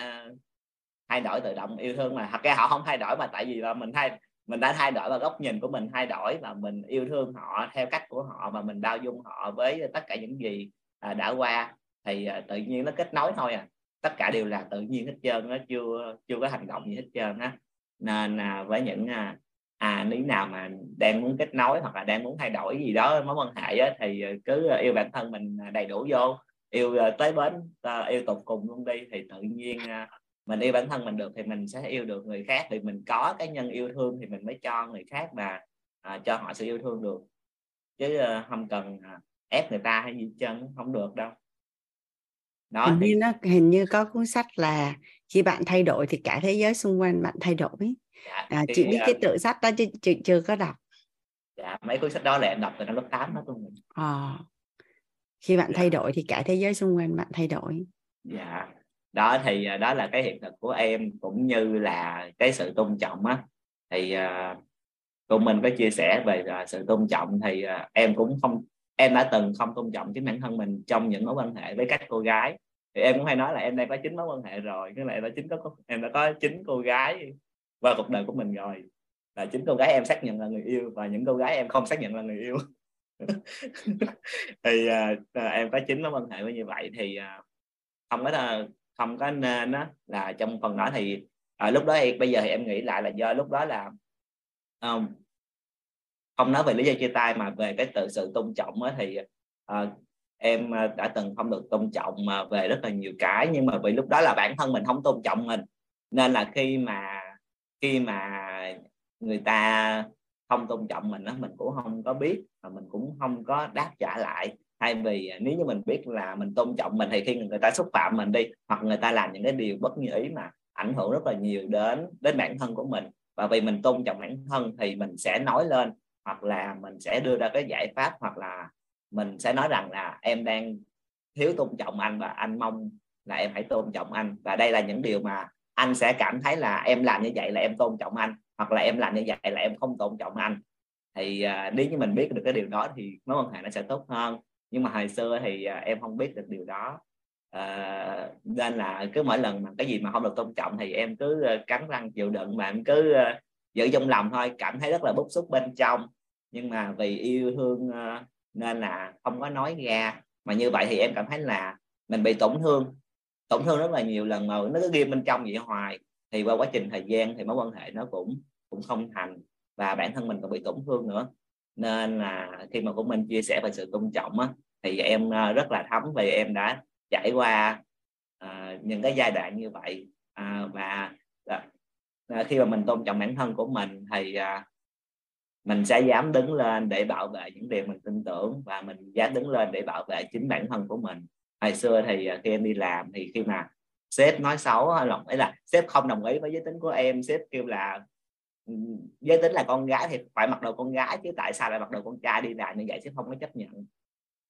[SPEAKER 5] thay đổi tự động yêu thương mà. Thật ra họ không thay đổi mà, tại vì là mình thay mình đã thay đổi và góc nhìn của mình thay đổi và mình yêu thương họ theo cách của họ và mình bao dung họ với tất cả những gì à, đã qua. Thì à, tự nhiên nó kết nối thôi à. Tất cả đều là tự nhiên hết trơn nó chưa chưa có hành động gì hết trơn á. Nên à, với những à, à nào mà đang muốn kết nối hoặc là đang muốn thay đổi gì đó mối quan hệ á, thì à, cứ à, yêu bản thân mình à, đầy đủ vô. Yêu tới bến yêu tục cùng luôn đi thì tự nhiên mình yêu bản thân mình được thì mình sẽ yêu được người khác thì mình có cái nhân yêu thương thì mình mới cho người khác mà à, cho họ sự yêu thương được. Chứ uh, không cần uh, ép người ta hay gì chân không được đâu.
[SPEAKER 1] Đó hình thì... như nó hình như có cuốn sách là khi bạn thay đổi thì cả thế giới xung quanh bạn thay đổi. Dạ, à, thì, chị biết uh, cái tự sách đó chứ chị chưa có đọc.
[SPEAKER 5] Dạ mấy cuốn sách đó là em đọc từ năm lớp 8 đó luôn
[SPEAKER 1] à, khi bạn dạ. thay đổi thì cả thế giới xung quanh bạn thay đổi.
[SPEAKER 5] Dạ đó thì à, đó là cái hiện thực của em cũng như là cái sự tôn trọng á. Thì à, uh, cô mình có chia sẻ về uh, sự tôn trọng thì uh, em cũng không em đã từng không tôn trọng chính bản thân mình trong những mối quan hệ với các cô gái. Thì em cũng hay nói là em đang có chín mối quan hệ rồi cái lại đã chính có em đã có chín cô gái qua cuộc đời của mình rồi. Là chính cô gái em xác nhận là người yêu và những cô gái em không xác nhận là người yêu. Thì uh, em có chín mối quan hệ với như vậy thì uh, không có không có nên đó là trong phần đó thì à, lúc đó thì bây giờ thì em nghĩ lại là do lúc đó là không không nói về lý do chia tay mà về cái tự sự tôn trọng á, thì à, em ờ, đã từng không được tôn trọng mà về rất là nhiều cái nhưng mà vì lúc đó là bản thân mình không tôn trọng mình. Nên là khi mà khi mà người ta không tôn trọng mình đó, mình cũng không có biết và mình cũng không có đáp trả lại thay vì à, nếu như mình biết là mình tôn trọng mình thì khi người ta xúc phạm mình đi hoặc người ta làm những cái điều bất như ý mà ảnh hưởng rất là nhiều đến đến bản thân của mình. Và vì mình tôn trọng bản thân thì mình sẽ nói lên hoặc là mình sẽ đưa ra cái giải pháp hoặc là mình sẽ nói rằng là em đang thiếu tôn trọng anh và anh mong là em hãy tôn trọng anh. Và đây là những điều mà anh sẽ cảm thấy là em làm như vậy là em tôn trọng anh hoặc là em làm như vậy là em không tôn trọng anh. Thì uh, nếu như mình biết được cái điều đó thì mối quan hệ nó sẽ tốt hơn nhưng mà hồi xưa thì à, em không biết được điều đó. À, nên là cứ mỗi lần mà cái gì mà không được tôn trọng thì em cứ ờ, cắn răng chịu đựng mà em cứ ờ, giữ trong lòng thôi. Cảm thấy rất là bức xúc bên trong. Nhưng mà vì yêu thương ờ, nên là không có nói ra. Mà như vậy thì em cảm thấy là mình bị tổn thương. Tổn thương rất là nhiều lần mà nó cứ ghim bên trong vậy hoài. Thì qua quá trình thời gian thì mối quan hệ nó cũng cũng không thành và bản thân mình còn bị tổn thương nữa nên là khi mà của mình chia sẻ về sự tôn trọng á, thì em ờ, rất là thấm vì em đã trải qua uh, những cái giai đoạn như vậy. Uh, và uh, khi mà mình tôn trọng bản thân của mình thì uh, mình sẽ dám đứng lên để bảo vệ những điều mình tin tưởng và mình dám đứng lên để bảo vệ chính bản thân của mình. Hồi xưa thì khi em đi làm thì khi mà sếp nói xấu hay là ấy là sếp không đồng ý với giới tính của em sếp kêu là giới tính là con gái thì phải mặc đồ con gái chứ tại sao lại mặc đồ con trai đi làm như vậy chứ không có chấp nhận.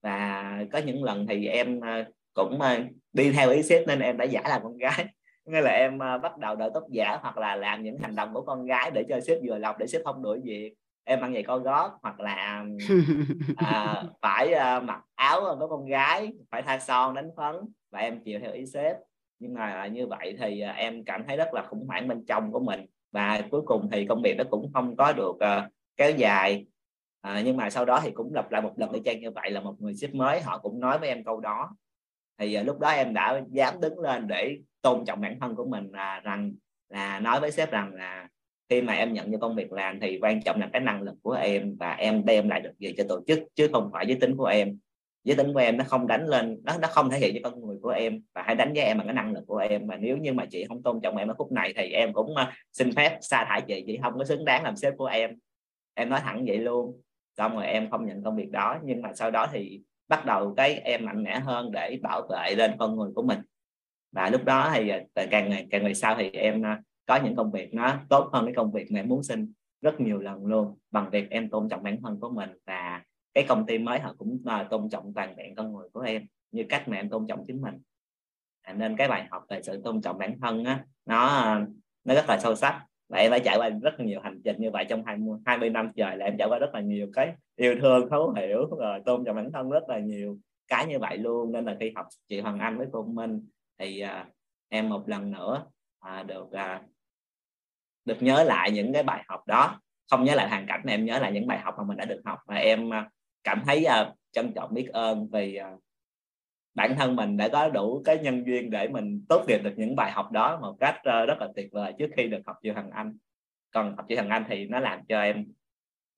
[SPEAKER 5] Và có những lần thì em ờ, cũng ờ, đi theo ý sếp nên em đã giả làm con gái. Nghĩa là em ờ, bắt đầu đội tóc giả hoặc là làm những hành động của con gái để cho sếp vừa lòng để sếp không đuổi việc. Em ăn giày co gót hoặc là à, phải uh, mặc áo của con gái phải thay son đánh phấn và em chịu theo ý sếp. Nhưng mà như vậy thì em cảm thấy rất là khủng hoảng bên trong của mình và cuối cùng thì công việc nó cũng không có được uh, kéo dài. À, nhưng mà sau đó thì cũng lặp lại một lần y chang như vậy là một người sếp mới họ cũng nói với em câu đó. Thì uh, lúc đó em đã dám đứng lên để tôn trọng bản thân của mình là rằng là nói với sếp rằng là khi mà em nhận cho công việc làm thì quan trọng là cái năng lực của em và em đem lại được gì cho tổ chức chứ không phải giới tính của em giới tính của em nó không đánh lên, nó nó không thể hiện cho con người của em và hãy đánh giá em bằng cái năng lực của em. Và nếu như mà chị không tôn trọng em ở khúc này thì em cũng ờ, xin phép sa thải chị chị không có xứng đáng làm sếp của em. Em nói thẳng vậy luôn. Xong rồi em không nhận công việc đó, nhưng mà sau đó thì bắt đầu cái em mạnh mẽ hơn để bảo vệ lên con người của mình. Và lúc đó thì ờ, càng ngày càng ngày sau thì em ờ, có những công việc nó tốt hơn cái công việc mà em muốn xin rất nhiều lần luôn, bằng việc em tôn trọng bản thân của mình và cái công ty mới họ cũng à, tôn trọng toàn vẹn con người của em như cách mà em tôn trọng chính mình. À, nên cái bài học về sự tôn trọng bản thân á nó à, nó rất là sâu sắc. Và em đã trải qua rất nhiều hành trình như vậy trong 20, 20 năm trời là em trải qua rất là nhiều cái yêu thương thấu hiểu rồi tôn trọng bản thân rất là nhiều cái như vậy luôn. Nên là khi học chị Hoàng Anh với cô Minh thì à, em một lần nữa à, được à, được nhớ lại những cái bài học đó. Không nhớ lại hoàn cảnh mà em nhớ lại những bài học mà mình đã được học. Và em à, cảm thấy uh, trân trọng biết ơn vì uh, bản thân mình đã có đủ cái nhân duyên để mình tốt nghiệp được những bài học đó một cách uh, rất là tuyệt vời trước khi được học chữ thằng Anh. Còn học chữ thằng Anh thì nó làm cho em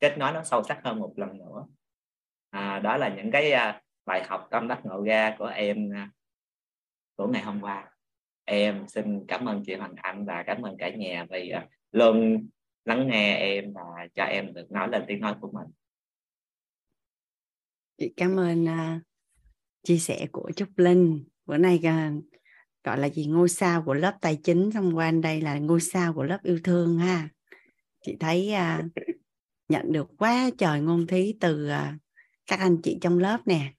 [SPEAKER 5] kết nối nó sâu sắc hơn một lần nữa. À, đó là những cái uh, bài học tâm đắc ngộ ra của em uh, của ngày hôm qua. Em xin cảm ơn chị Hoàng Anh và cảm ơn cả nhà vì uh, luôn lắng nghe em và cho em được nói lên tiếng nói của mình
[SPEAKER 1] chị cảm ơn uh, chia sẻ của Trúc Linh. Bữa nay uh, gọi là gì? Ngôi sao của lớp tài chính xong qua đây là ngôi sao của lớp yêu thương ha. Chị thấy uh, nhận được quá trời ngôn thí từ uh, các anh chị trong lớp nè.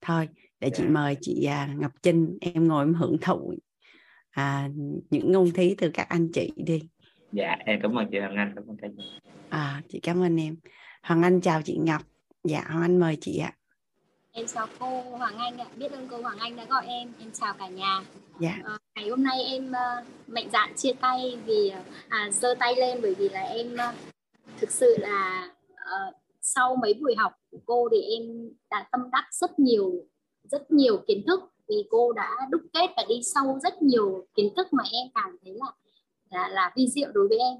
[SPEAKER 1] Thôi để chị mời chị uh, Ngọc Trinh em ngồi em hưởng thụ à, những ngôn thí từ các anh chị đi.
[SPEAKER 5] Dạ em cảm ơn chị Hoàng Anh cảm ơn cả
[SPEAKER 1] à chị cảm ơn em. Hoàng Anh chào chị Ngọc dạ Hoàng Anh mời chị ạ.
[SPEAKER 6] Em chào cô Hoàng Anh ạ. Biết ơn cô Hoàng Anh đã gọi em. Em chào cả nhà.
[SPEAKER 1] Dạ.
[SPEAKER 6] à, ngày hôm nay em uh, mạnh dạn chia tay vì à giơ tay lên bởi vì là em uh, thực sự là uh, sau mấy buổi học của cô thì em đã tâm đắc rất nhiều rất nhiều kiến thức. Vì cô đã đúc kết và đi sâu rất nhiều kiến thức mà em cảm thấy là là, là vi diệu đối với em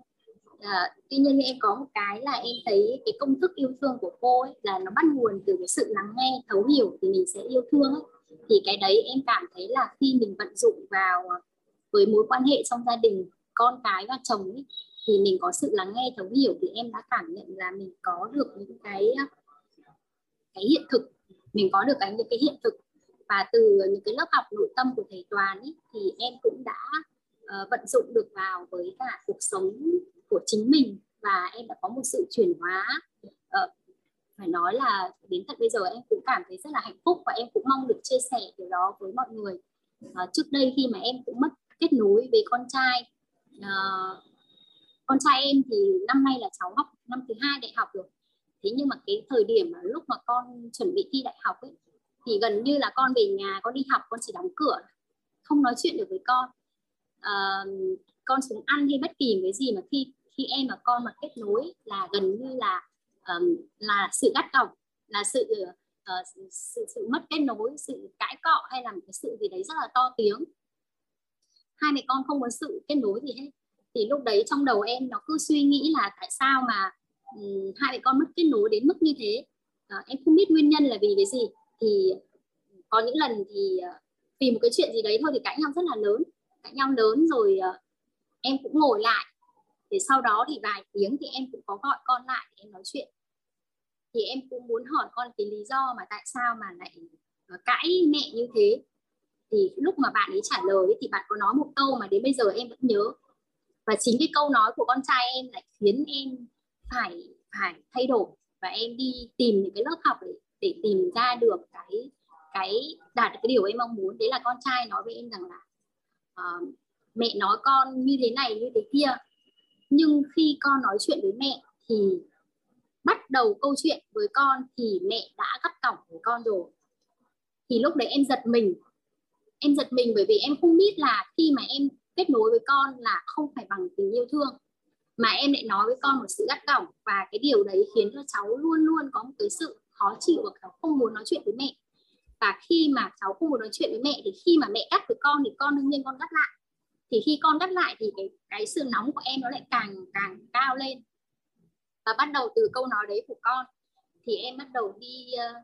[SPEAKER 6] à, tuy nhiên em có một cái là em thấy cái công thức yêu thương của cô ấy là nó bắt nguồn từ cái sự lắng nghe thấu hiểu thì mình sẽ yêu thương ấy. thì cái đấy em cảm thấy là khi mình vận dụng vào ờ, với mối quan hệ trong gia đình con cái và chồng ấy, thì mình có sự lắng nghe thấu hiểu thì em đã cảm nhận là mình có được những cái ờ, cái hiện thực mình có được cái những cái hiện thực và từ những cái lớp học nội tâm của thầy toàn ấy, thì em cũng đã uh, vận dụng được vào với cả cuộc sống của chính mình và em đã có một sự chuyển hóa. Uh, phải nói là đến tận bây giờ em cũng cảm thấy rất là hạnh phúc và em cũng mong được chia sẻ điều đó với mọi người. Uh, trước đây khi mà em cũng mất kết nối với con trai uh, con trai em thì năm nay là cháu học năm thứ hai đại học rồi. Thế nhưng mà cái thời điểm mà lúc mà con chuẩn bị thi đại học ấy thì gần như là con về nhà con đi học con chỉ đóng cửa không nói chuyện được với con. Uh, con xuống ăn hay bất kỳ cái gì mà khi khi em và con mà kết nối là gần như là um, là sự gắt gỏng là sự uh, sự sự mất kết nối sự cãi cọ hay là một cái sự gì đấy rất là to tiếng. Hai mẹ con không có sự kết nối gì hết. Thì lúc đấy trong đầu em nó cứ suy nghĩ là tại sao mà um, hai mẹ con mất kết nối đến mức như thế. Uh, em không biết nguyên nhân là vì cái gì. Thì có những lần thì uh, vì một cái chuyện gì đấy thôi thì cãi nhau rất là lớn. Cãi nhau lớn rồi uh, em cũng ngồi lại thì sau đó thì vài tiếng thì em cũng có gọi con lại để em nói chuyện. Thì em cũng muốn hỏi con cái lý do mà tại sao mà lại ờ, cãi mẹ như thế. Thì lúc mà bạn ấy trả lời thì bạn có nói một câu mà đến bây giờ em vẫn nhớ. Và chính cái câu nói của con trai em lại khiến em phải phải thay đổi. Và em đi tìm những cái lớp học để để tìm ra được cái cái đạt được cái điều em mong muốn. Đấy là con trai nói với em rằng là uh, mẹ nói con như thế này như thế kia nhưng khi con nói chuyện với mẹ thì bắt đầu câu chuyện với con thì mẹ đã gắt cổng với con rồi. Thì lúc đấy em giật mình. Em giật mình bởi vì em không biết là khi mà em kết nối với con là không phải bằng tình yêu thương. Mà em lại nói với con một sự gắt gỏng và cái điều đấy khiến cho cháu luôn luôn có một cái sự khó chịu và cháu không muốn nói chuyện với mẹ. Và khi mà cháu không muốn nói chuyện với mẹ thì khi mà mẹ cắt với con thì con đương nhiên con cắt lại thì khi con cắt lại thì cái cái sự nóng của em nó lại càng càng cao lên. Và bắt đầu từ câu nói đấy của con, thì em bắt đầu đi ờ,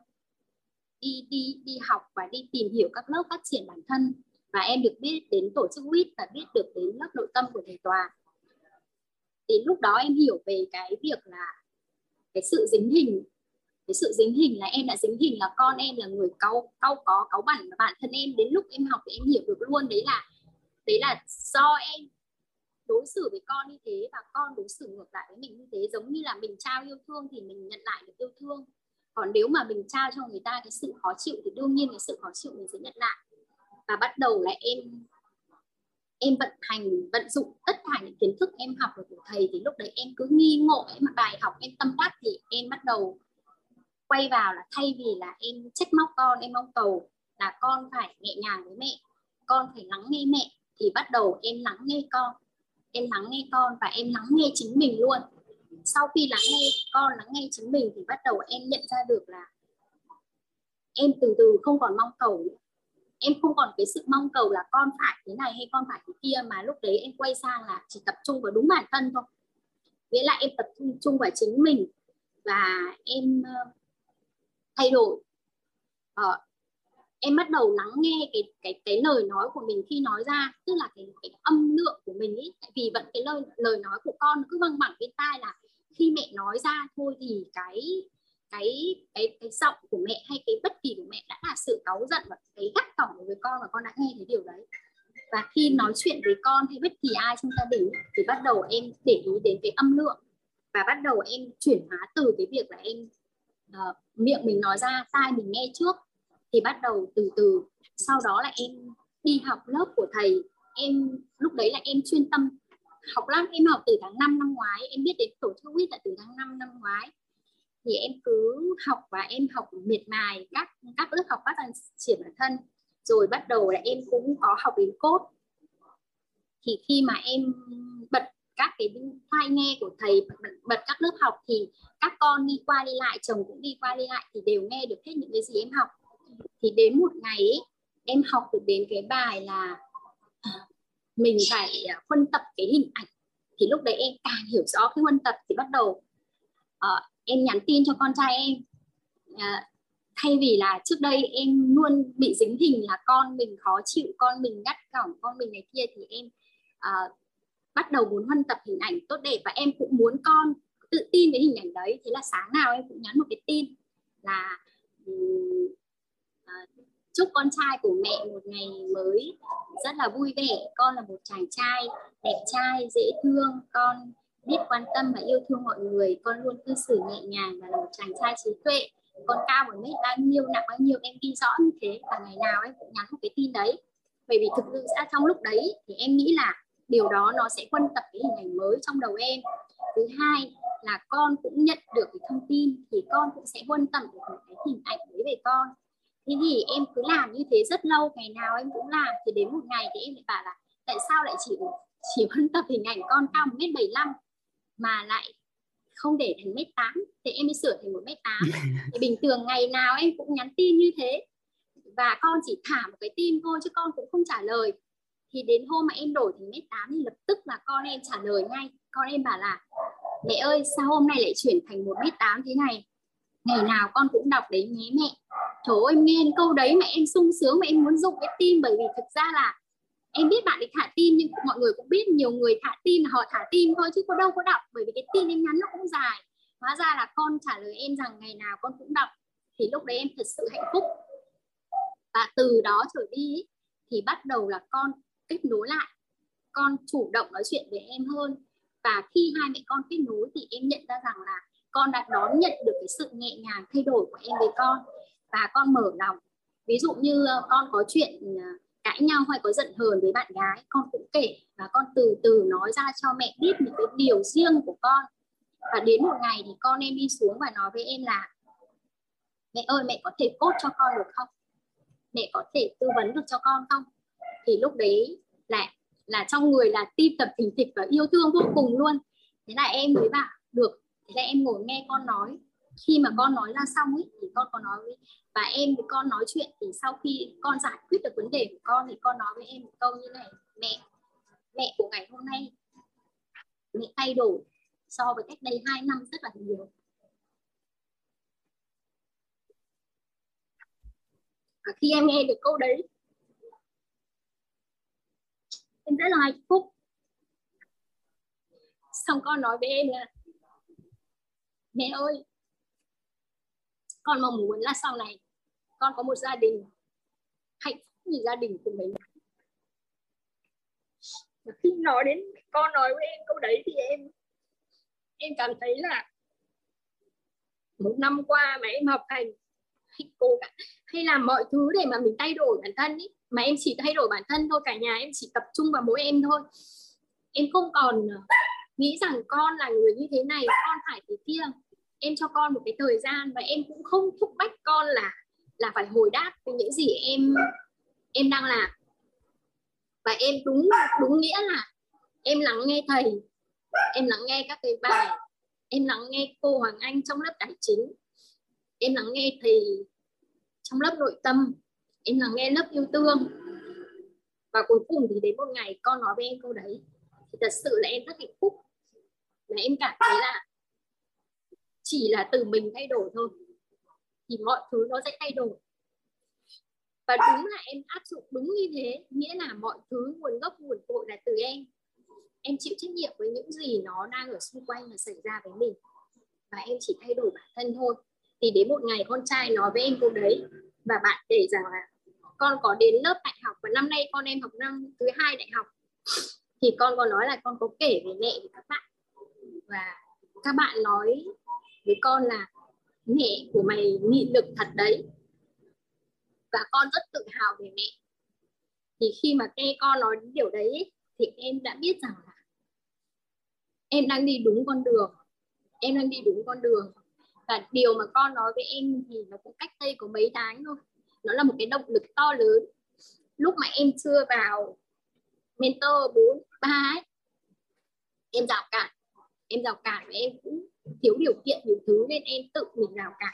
[SPEAKER 6] đi đi đi học và đi tìm hiểu các lớp phát triển bản thân. Và em được biết đến tổ chức WIT và biết được đến lớp nội tâm của thầy tòa. Đến lúc đó em hiểu về cái việc là cái sự dính hình, cái sự dính hình là em đã dính hình là con em là người cau cau có, cáu bẩn, và bản thân em đến lúc em học thì em hiểu được luôn đấy là đấy là do em đối xử với con như thế và con đối xử ngược lại với mình như thế. Giống như là mình trao yêu thương thì mình nhận lại được yêu thương. Còn nếu mà mình trao cho người ta cái sự khó chịu thì đương nhiên cái sự khó chịu mình sẽ nhận lại. Và bắt đầu là em em vận hành, vận dụng tất cả những kiến thức em học được của thầy thì lúc đấy em cứ nghi ngộ, em mà bài học, em tâm đắc thì em bắt đầu quay vào là thay vì là em trách móc con, em mong cầu là con phải nhẹ nhàng với mẹ, con phải lắng nghe mẹ thì bắt đầu em lắng nghe con. Em lắng nghe con và em lắng nghe chính mình luôn. Sau khi lắng nghe con, lắng nghe chính mình thì bắt đầu em nhận ra được là em từ từ không còn mong cầu nữa. Em không còn cái sự mong cầu là con phải thế này hay con phải thế kia, mà lúc đấy em quay sang là chỉ tập trung vào đúng bản thân thôi. Nghĩa là em tập trung vào chính mình và em ờ, thay đổi. Ờ, em bắt đầu lắng nghe cái cái cái lời nói của mình khi nói ra tức là cái cái âm lượng của mình ý. Tại vì vẫn cái lời lời nói của con cứ văng vẳng bên tai là khi mẹ nói ra thôi thì cái cái cái cái giọng của mẹ hay cái bất kỳ của mẹ đã là sự cáu giận và cái gắt đối với con và con đã nghe thấy điều đấy. Và khi nói chuyện với con hay bất kỳ ai trong gia đình thì bắt đầu em để ý đến cái âm lượng và bắt đầu em chuyển hóa từ cái việc là em uh, miệng mình nói ra tai mình nghe trước thì bắt đầu từ từ. Sau đó là em đi học lớp của thầy. Em lúc đấy là em chuyên tâm học lắm. Em học từ tháng 5 năm ngoái. Em biết đến tổ chức quýt là từ tháng 5 năm ngoái. Thì em cứ học và em học miệt mài. Các các lớp học phát triển bản thân. Rồi bắt đầu là em cũng có học đến cốt. Thì khi mà em bật các cái tai nghe của thầy bật, bật các lớp học thì các con đi qua đi lại chồng cũng đi qua đi lại thì đều nghe được hết những cái gì em học thì đến một ngày ấy, em học được đến cái bài là à, mình phải à, phân tập cái hình ảnh. Thì lúc đấy em càng hiểu rõ cái phân tập thì bắt đầu uh, em nhắn tin cho con trai em uh, thay vì là trước đây em luôn bị dính hình là con mình khó chịu con mình gắt gỏng con mình này kia thì em uh, bắt đầu muốn huân tập hình ảnh tốt đẹp. Và em cũng muốn con tự tin với hình ảnh đấy. Thế là sáng nào em cũng nhắn một cái tin là um, chúc con trai của mẹ một ngày mới rất là vui vẻ. Con là một chàng trai, đẹp trai, dễ thương. Con biết quan tâm và yêu thương mọi người. Con luôn cư xử nhẹ nhàng và là một chàng trai trí tuệ. Con cao một mét bao nhiêu, nặng bao nhiêu, em ghi rõ như thế và ngày nào em cũng nhắn một cái tin đấy. Bởi vì thực sự ra trong lúc đấy thì em nghĩ là điều đó nó sẽ quân tập cái hình ảnh mới trong đầu em. Thứ hai là con cũng nhận được cái thông tin thì con cũng sẽ quân tập được một cái hình ảnh đấy về con thế thì em cứ làm như thế rất lâu ngày nào em cũng làm thì đến một ngày thì em lại bảo là tại sao lại chỉ chỉ phân tập hình ảnh con cao một mét bảy mà lại không để thành mét tám? Thì em mới sửa thành một mét tám. Thì bình thường ngày nào em cũng nhắn tin như thế. Và con chỉ thả một cái tin thôi chứ con cũng không trả lời. Thì đến hôm mà em đổi thành mét tám thì lập tức là con em trả lời ngay. Con em bảo là mẹ ơi sao hôm nay lại chuyển thành một mét tám thế này? Ngày nào con cũng đọc đấy nhé mẹ trời ơi nghe câu đấy mà em sung sướng mà em muốn dùng cái tin bởi vì thực ra là em biết bạn ấy thả tim nhưng mọi người cũng biết nhiều người thả tim là họ thả tim thôi chứ có đâu có đọc. Bởi vì cái tin em nhắn nó cũng dài. Hóa ra là con trả lời em rằng ngày nào con cũng đọc. Thì lúc đấy em thật sự hạnh phúc. Và từ đó trở đi thì bắt đầu là con kết nối lại. Con chủ động nói chuyện với em hơn. Và khi hai mẹ con kết nối thì em nhận ra rằng là con đã đón nhận được cái sự nhẹ nhàng thay đổi của em với con và con mở lòng. Ví dụ như ờ, con có chuyện ờ, cãi nhau hay có giận hờn với bạn gái, con cũng kể và con từ từ nói ra cho mẹ biết những cái điều riêng của con. Và đến một ngày thì con em đi xuống và nói với em là, mẹ ơi, mẹ có thể cốt cho con được không? Mẹ có thể tư vấn được cho con không? Thì lúc đấy là là trong người là tim tập thình thịch và yêu thương vô cùng luôn. Thế là em mới bảo, được. Thế là em ngồi nghe con nói khi mà con nói ra xong ấy thì con có nói với và em với con nói chuyện, thì sau khi con giải quyết được vấn đề của con thì con nói với em một câu như này, mẹ mẹ của ngày hôm nay, mẹ thay đổi so với cách đây hai năm rất là nhiều. Và khi em nghe được câu đấy, em rất là hạnh phúc. Xong con nói với em là, mẹ ơi con mong muốn là sau này con có một gia đình hạnh phúc như gia đình của mình. Và khi nói đến con nói với em câu đấy thì em em cảm thấy là một năm qua mà em học hành, hay cố gắng, hay làm mọi thứ để mà mình thay đổi bản thân ý, mà em chỉ thay đổi bản thân thôi, cả nhà em chỉ tập trung vào mỗi em thôi. Em không còn ờ, nghĩ rằng con là người như thế này, con phải thế kia em cho con một cái thời gian và em cũng không thúc bách con là là phải hồi đáp với những gì em em đang làm. Và em đúng đúng nghĩa là em lắng nghe thầy, em lắng nghe các cái bài, em lắng nghe cô Hoàng Anh trong lớp tài chính, em lắng nghe thầy trong lớp nội tâm, em lắng nghe lớp yêu thương. Và cuối cùng thì đến một ngày con nói với em câu đấy thì thật sự là em rất hạnh phúc. Và em cảm thấy là chỉ là từ mình thay đổi thôi, thì mọi thứ nó sẽ thay đổi. Và đúng là em áp dụng đúng như thế, nghĩa là mọi thứ, nguồn gốc, nguồn cội là từ em. Em chịu trách nhiệm với những gì nó đang ở xung quanh và xảy ra với mình. Và em chỉ thay đổi bản thân thôi. Thì đến một ngày con trai nói với em câu đấy, và bạn kể rằng là con có đến lớp đại học và năm nay con em học năm, thứ hai đại học. Thì con có nói là con có kể về mẹ với các bạn. Và các bạn nói với con là mẹ của mày nghị lực thật đấy. Và con rất tự hào về mẹ. Thì khi mà nghe con nói điều đấy, thì em đã biết rằng là em đang đi đúng con đường. Em đang đi đúng con đường. Và điều mà con nói với em thì nó cũng cách đây có mấy tháng thôi. Nó là một cái động lực to lớn. Lúc mà em chưa vào mentor bốn, ba ấy, em rào cản. Em rào cản và em cũng thiếu điều kiện nhiều thứ nên em tự mình rào cản.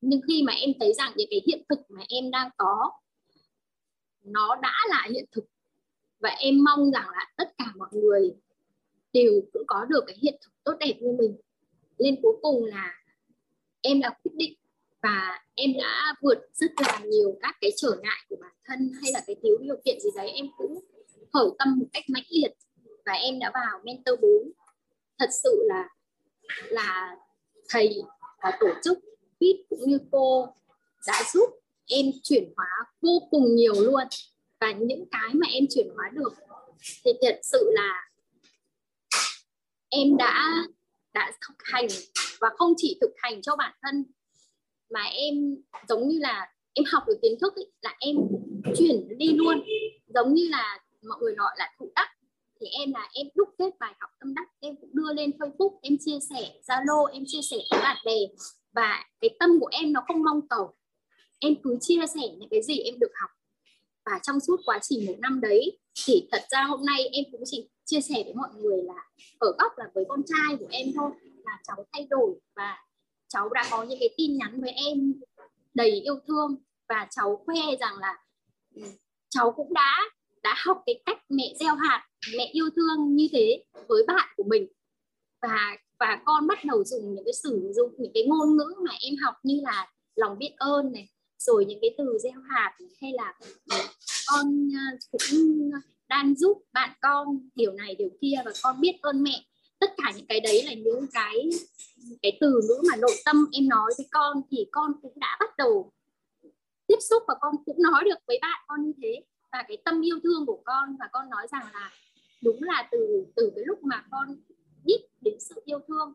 [SPEAKER 6] Nhưng khi mà em thấy rằng những cái hiện thực mà em đang có, nó đã là hiện thực và em mong rằng là tất cả mọi người đều cũng có được cái hiện thực tốt đẹp như mình, nên cuối cùng là em đã quyết định và em đã vượt rất là nhiều các cái trở ngại của bản thân hay là cái thiếu điều kiện gì đấy. Em cũng khởi tâm một cách mãnh liệt và em đã vào mentor 4 thật sự là là thầy và tổ chức fit cũng như cô đã giúp em chuyển hóa vô cùng nhiều luôn. Và những cái mà em chuyển hóa được thì thật sự là em đã đã thực hành và không chỉ thực hành cho bản thân mà em giống như là em học được kiến thức ấy, là em chuyển đi luôn. Giống như là mọi người gọi là thụ đắc thì em là em đúc kết bài học tâm đắc, em cũng đưa lên facebook, em chia sẻ, zalo, em chia sẻ với bạn bè. Và cái tâm của em nó không mong cầu. Em cứ chia sẻ những cái gì em được học. Và trong suốt quá trình một năm đấy, thì thật ra hôm nay em cũng chỉ chia sẻ với mọi người là ở góc là với con trai của em thôi, là cháu thay đổi và cháu đã có những cái tin nhắn với em đầy yêu thương. Và cháu khoe rằng là ừ, cháu cũng đã đã học cái cách mẹ gieo hạt, mẹ yêu thương như thế với bạn của mình. Và và con bắt đầu dùng những cái sử dụng những cái ngôn ngữ mà em học như là lòng biết ơn này, rồi những cái từ gieo hạt hay là con à, cũng đang giúp bạn con điều này, điều kia, và con biết ơn mẹ. Tất cả những cái đấy là những cái cái từ ngữ mà nội tâm em nói với con, thì con cũng đã bắt đầu tiếp xúc và con cũng nói được với bạn con như thế và cái tâm yêu thương của con, và con nói rằng là đúng là từ từ cái lúc mà con biết đến sự yêu thương,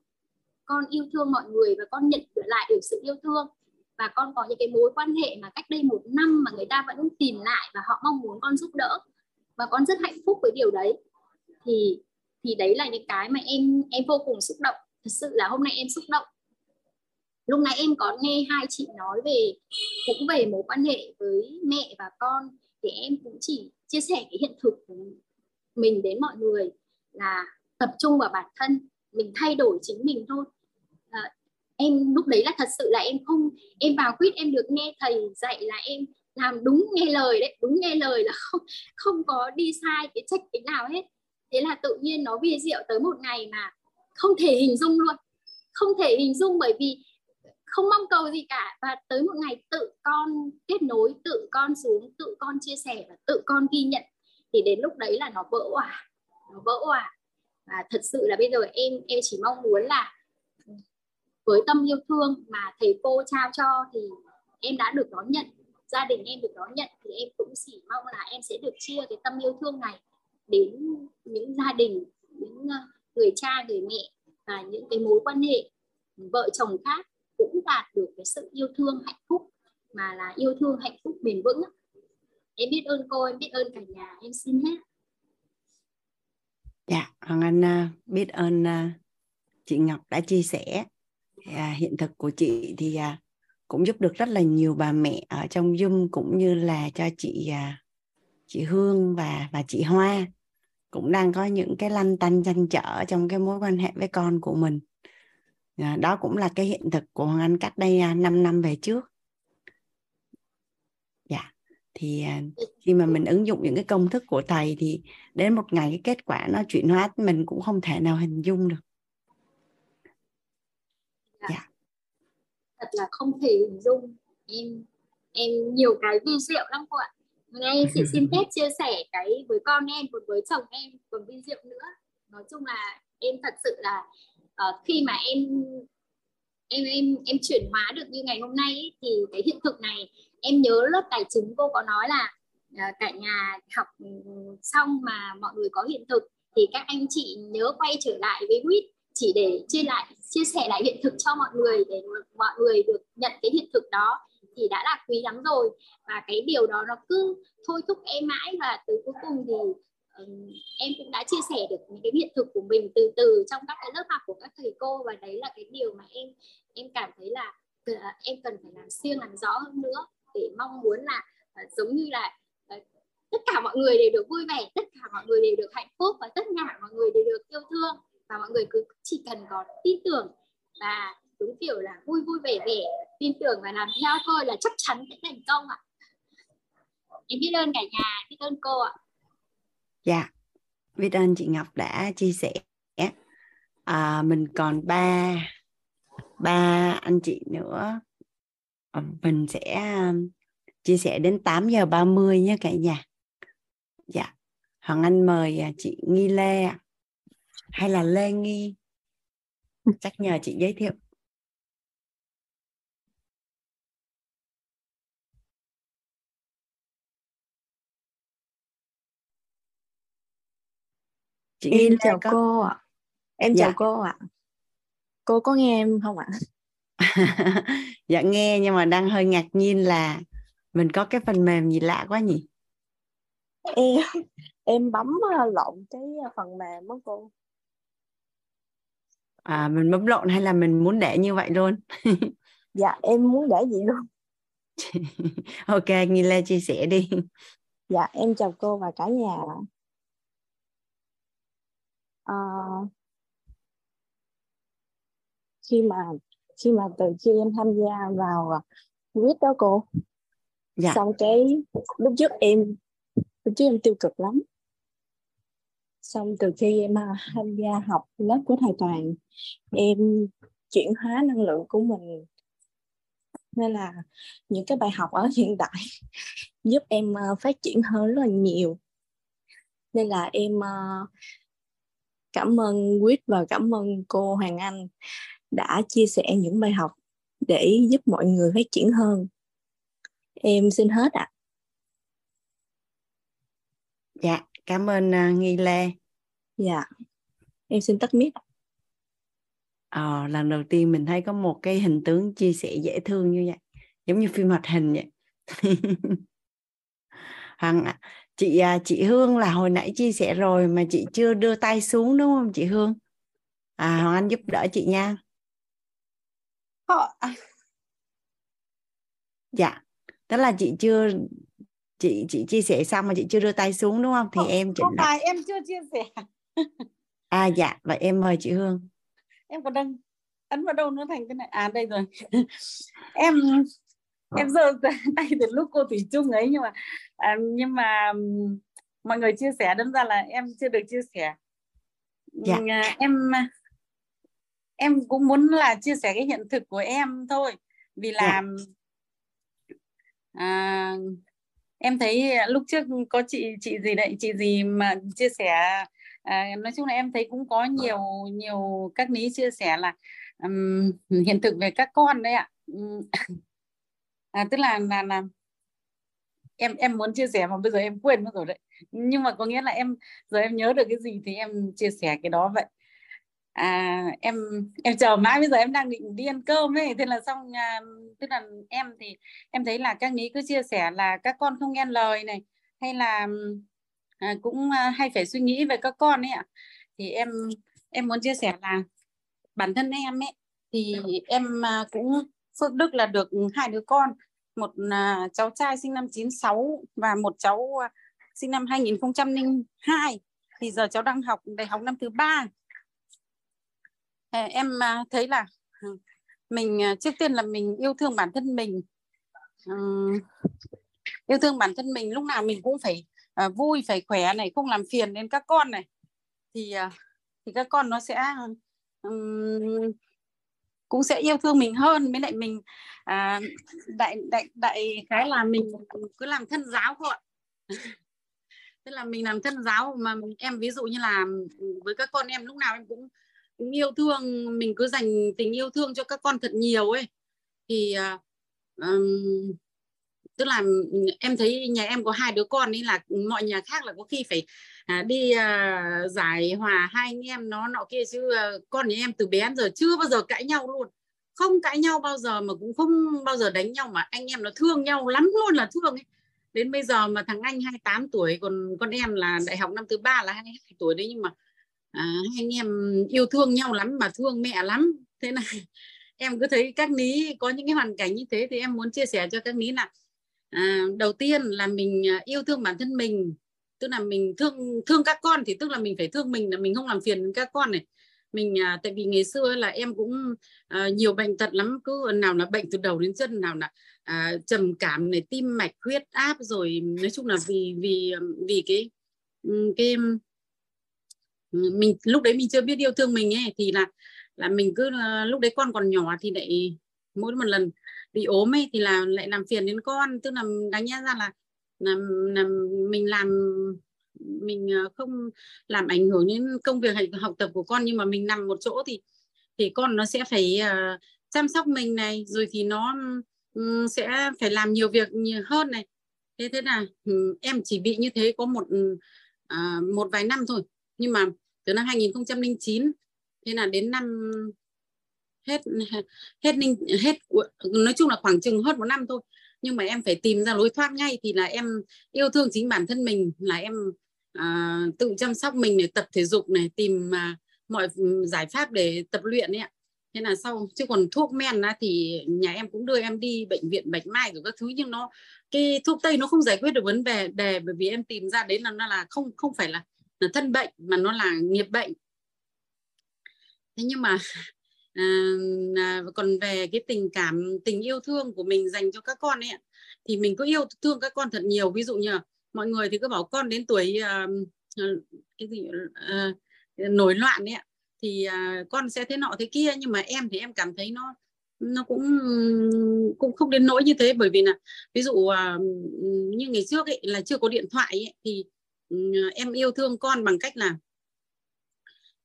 [SPEAKER 6] con yêu thương mọi người và con nhận lại được sự yêu thương, và con có những cái mối quan hệ mà cách đây một năm mà người ta vẫn tìm lại và họ mong muốn con giúp đỡ, và con rất hạnh phúc với điều đấy, thì thì đấy là những cái mà em em vô cùng xúc động. Thật sự là hôm nay em xúc động. Lúc nãy em có nghe hai chị nói về, cũng về mối quan hệ với mẹ và con thì em cũng chỉ chia sẻ cái hiện thực của mình đến mọi người là tập trung vào bản thân mình thay đổi chính mình thôi. À, em lúc đấy là thật sự là em không em vào quýt em được nghe thầy dạy là em làm đúng nghe lời đấy đúng nghe lời là không không có đi sai cái trách cái nào hết. Thế là tự nhiên nó vi diệu tới một ngày mà không thể hình dung luôn. Không thể hình dung bởi vì không mong cầu gì cả. Và tới một ngày tự con kết nối, tự con xuống, tự con chia sẻ và tự con ghi nhận. Thì đến lúc đấy là nó vỡ òa, nó vỡ òa. Và thật sự là bây giờ em em chỉ mong muốn là với tâm yêu thương mà thầy cô trao cho thì em đã được đón nhận, gia đình em được đón nhận, thì em cũng chỉ mong là em sẽ được chia cái tâm yêu thương này đến những gia đình, những ờ, người cha, người mẹ và những cái mối quan hệ, vợ chồng khác đạt được cái sự yêu thương, hạnh phúc, mà là yêu thương, hạnh phúc, bền vững em biết ơn cô, em biết ơn cả nhà, em xin hết.
[SPEAKER 1] Dạ hoàng anh à, biết ơn à, chị ngọc đã chia sẻ. À, hiện thực của chị thì cũng giúp được rất là nhiều bà mẹ ở trong Zoom cũng như là cho chị chị Hương và và chị Hoa cũng đang có những cái lăn tăn tranh trở trong cái mối quan hệ với con của mình à, đó cũng là cái hiện thực của Hoàng Anh cách đây 5 à, năm về trước. Dạ thì à, khi mà mình ứng dụng những cái công thức của thầy thì đến một ngày cái kết quả nó chuyển hóa mình cũng không thể nào hình dung được.
[SPEAKER 6] Dạ. thật là không thể hình dung. Em em nhiều cái vi diệu lắm cô ạ. Ngay chị xin phép chia sẻ cái với con em còn với chồng em còn vi diệu nữa. Nói chung là em thật sự là uh, khi mà em em em em chuyển hóa được như ngày hôm nay ấy, thì cái hiện thực này em nhớ lớp tài chính cô có nói là uh, cả nhà học ừ, xong mà mọi người có hiện thực thì các anh chị nhớ quay trở lại với quýt chỉ để chia lại chia sẻ lại hiện thực cho mọi người để mọi người được nhận cái hiện thực đó thì đã là quý lắm rồi. Và cái điều đó nó cứ thôi thúc em mãi và từ cuối cùng thì em cũng đã chia sẻ được những cái hiện thực của mình từ từ trong các cái lớp học của các thầy cô và đấy là cái điều mà em em cảm thấy là ờ, em cần phải làm siêng, làm rõ hơn nữa để mong muốn là ờ, giống như là ờ, tất cả mọi người đều được vui vẻ, tất cả mọi người đều được hạnh phúc và tất cả mọi người đều được yêu thương và mọi người cứ, chỉ cần có tin tưởng và đúng kiểu là vui vui vẻ vẻ, tin tưởng và làm theo thôi là chắc chắn sẽ thành công ạ. Em biết ơn cả nhà, biết ơn cô ạ
[SPEAKER 1] dạ. Biết ơn chị Ngọc đã chia sẻ. À, mình còn ba ba anh chị nữa. Ờ, mình sẽ um, chia sẻ đến 8 giờ 30 nhé cả nhà. Dạ. Hoàng Anh mời à, chị Nghi Lê hay là Lê Nghi? Chắc nhờ chị giới thiệu.
[SPEAKER 7] Chị em chào có... cô ạ. Em dạ. chào cô ạ. Cô có nghe em không ạ?
[SPEAKER 1] Dạ nghe nhưng mà đang hơi ngạc nhiên là mình có cái phần mềm gì lạ quá nhỉ?
[SPEAKER 7] Em em bấm ờ, lộn cái phần mềm đó cô.
[SPEAKER 1] À mình bấm lộn hay là mình muốn để như vậy luôn?
[SPEAKER 7] Dạ em muốn để gì luôn.
[SPEAKER 1] Ok Nghi Lê chia sẻ đi.
[SPEAKER 7] Dạ em chào cô và cả nhà uh, khi mà khi mà từ khi em tham gia vào viết đó cô dạ. xong cái lúc trước em lúc trước em tiêu cực lắm. Xong từ khi em à, tham gia học lớp của thầy toàn em chuyển hóa năng lượng của mình. Nên là những cái bài học ở hiện tại giúp em phát triển hơn rất là nhiều. Nên là em cảm ơn Quýt và cảm ơn cô Hoàng Anh đã chia sẻ những bài học để giúp mọi người phát triển hơn. Em xin hết ạ. À.
[SPEAKER 1] Dạ, cảm ơn uh, Nghi Lê.
[SPEAKER 7] Dạ, em xin tắt mic.
[SPEAKER 1] Ờ, lần đầu tiên mình thấy có một cái hình tướng chia sẻ dễ thương như vậy, giống như phim hoạt hình vậy. Hằng chị à, chị Hương là hồi nãy chia sẻ rồi mà chị chưa đưa tay xuống đúng không chị Hương? À Hoàng Anh giúp đỡ chị nha. Dạ tức là chị chưa chị chị chia sẻ xong mà chị chưa đưa tay xuống đúng không? Thì không, em
[SPEAKER 8] chỉnh không em chưa chia sẻ.
[SPEAKER 1] À dạ vậy em mời chị Hương.
[SPEAKER 8] Em còn đang ấn vào đâu nó thành? Cái này à đây rồi. Em em giơ tay từ lúc cô thủy chung ấy nhưng mà à, nhưng mà mọi người chia sẻ đâm ra là em chưa được chia sẻ dạ. À, em em cũng muốn là chia sẻ cái hiện thực của em thôi vì là dạ. à, em thấy lúc trước có chị chị gì đấy chị gì mà chia sẻ à, nói chung là em thấy cũng có nhiều nhiều các ní chia sẻ là um, hiện thực về các con đấy ạ à, tức là là là em em muốn chia sẻ mà bây giờ em quên mất rồi đấy. Nhưng mà có nghĩa là em giờ em nhớ được cái gì thì em chia sẻ cái đó vậy. À, em em chờ mãi bây giờ em đang định đi ăn cơm ấy. Thế là xong à, tức là em thì em thấy là các nghĩ cứ chia sẻ là các con không nghe lời này. Hay là à, cũng à, hay phải suy nghĩ về các con ấy ạ. Thì em em muốn chia sẻ là bản thân em ấy thì em à, cũng Phước Đức là được ừ, hai đứa con. Một à, cháu trai sinh năm 96 và một cháu à, sinh năm 2002 thì giờ cháu đang học đại học năm thứ ba. Em à, thấy là ừ, mình trước tiên là mình yêu thương bản thân mình. Um, yêu thương bản thân mình lúc nào mình cũng phải uh, vui phải khỏe này không làm phiền đến các con này. Thì uh, thì các con nó sẽ um, cũng sẽ yêu thương mình hơn với lại mình à, đại đại đại cái là mình cứ làm thân giáo thôi tức là mình làm thân giáo mà em ví dụ như là với các con em lúc nào em cũng, cũng yêu thương mình cứ dành tình yêu thương cho các con thật nhiều ấy. Thì um, tức là em thấy nhà em có hai đứa con ấy là mọi nhà khác là có khi phải à, đi à, giải hòa hai anh em nó nọ kia chứ à, con nhà em từ bé đến giờ chưa bao giờ cãi nhau luôn. Không cãi nhau bao giờ mà cũng không bao giờ đánh nhau mà anh em nó thương nhau lắm luôn là thương ấy. Đến bây giờ mà thằng anh 28 tuổi còn con em là đại học năm thứ ba là 22 tuổi đấy nhưng mà à, hai anh em yêu thương nhau lắm mà thương mẹ lắm. Thế này em cứ thấy các ní có những cái hoàn cảnh như thế thì em muốn chia sẻ cho các ní là à, đầu tiên là mình à, yêu thương bản thân mình tức là mình thương thương các con thì tức là mình phải thương mình là mình không làm phiền các con này. Mình à, tại vì ngày xưa là em cũng à, nhiều bệnh tật lắm cứ nào là bệnh từ đầu đến chân nào là à, trầm cảm này tim mạch huyết áp rồi nói chung là vì vì vì cái ừ, cái ừ, mình lúc đấy mình chưa biết yêu thương mình ấy thì là là mình cứ à, lúc đấy con còn nhỏ thì lại mỗi một lần bị ốm ấy thì là lại làm phiền đến con. Tức là đánh giá ra là là, là mình làm mình ờ, không làm ảnh hưởng đến công việc học tập của con nhưng mà mình nằm một chỗ thì thì con nó sẽ phải uh, chăm sóc mình này rồi thì nó um, sẽ phải làm nhiều việc nhiều hơn này. Thế thế là um, em chỉ bị như thế có một uh, một vài năm thôi. Nhưng mà từ năm 2009 thế là đến năm hết hết ninh hết nói chung là khoảng chừng hơn một năm thôi nhưng mà em phải tìm ra lối thoát ngay thì là em yêu thương chính bản thân mình là em à, tự chăm sóc mình để tập thể dục này tìm à, mọi ừ, giải pháp để tập luyện ấy ạ. Thế là sau chứ còn thuốc men á, thì nhà em cũng đưa em đi bệnh viện bạch mai rồi các thứ nhưng nó cái thuốc tây nó không giải quyết được vấn đề đề bởi vì em tìm ra đấy là nó là không không phải là là thân bệnh mà nó là nghiệp bệnh. Thế nhưng mà À, à, còn về cái tình cảm tình yêu thương của mình dành cho các con ấy thì mình cứ yêu thương các con thật nhiều. Ví dụ như mọi người thì cứ bảo con đến tuổi à, ờ, cái gì à, nổi loạn ấy thì à, con sẽ thế nọ thế kia. Nhưng mà em thì em cảm thấy nó nó cũng cũng không đến nỗi như thế. Bởi vì là ví dụ à, như ngày trước ấy là chưa có điện thoại ấy, thì ừ, em yêu thương con bằng cách là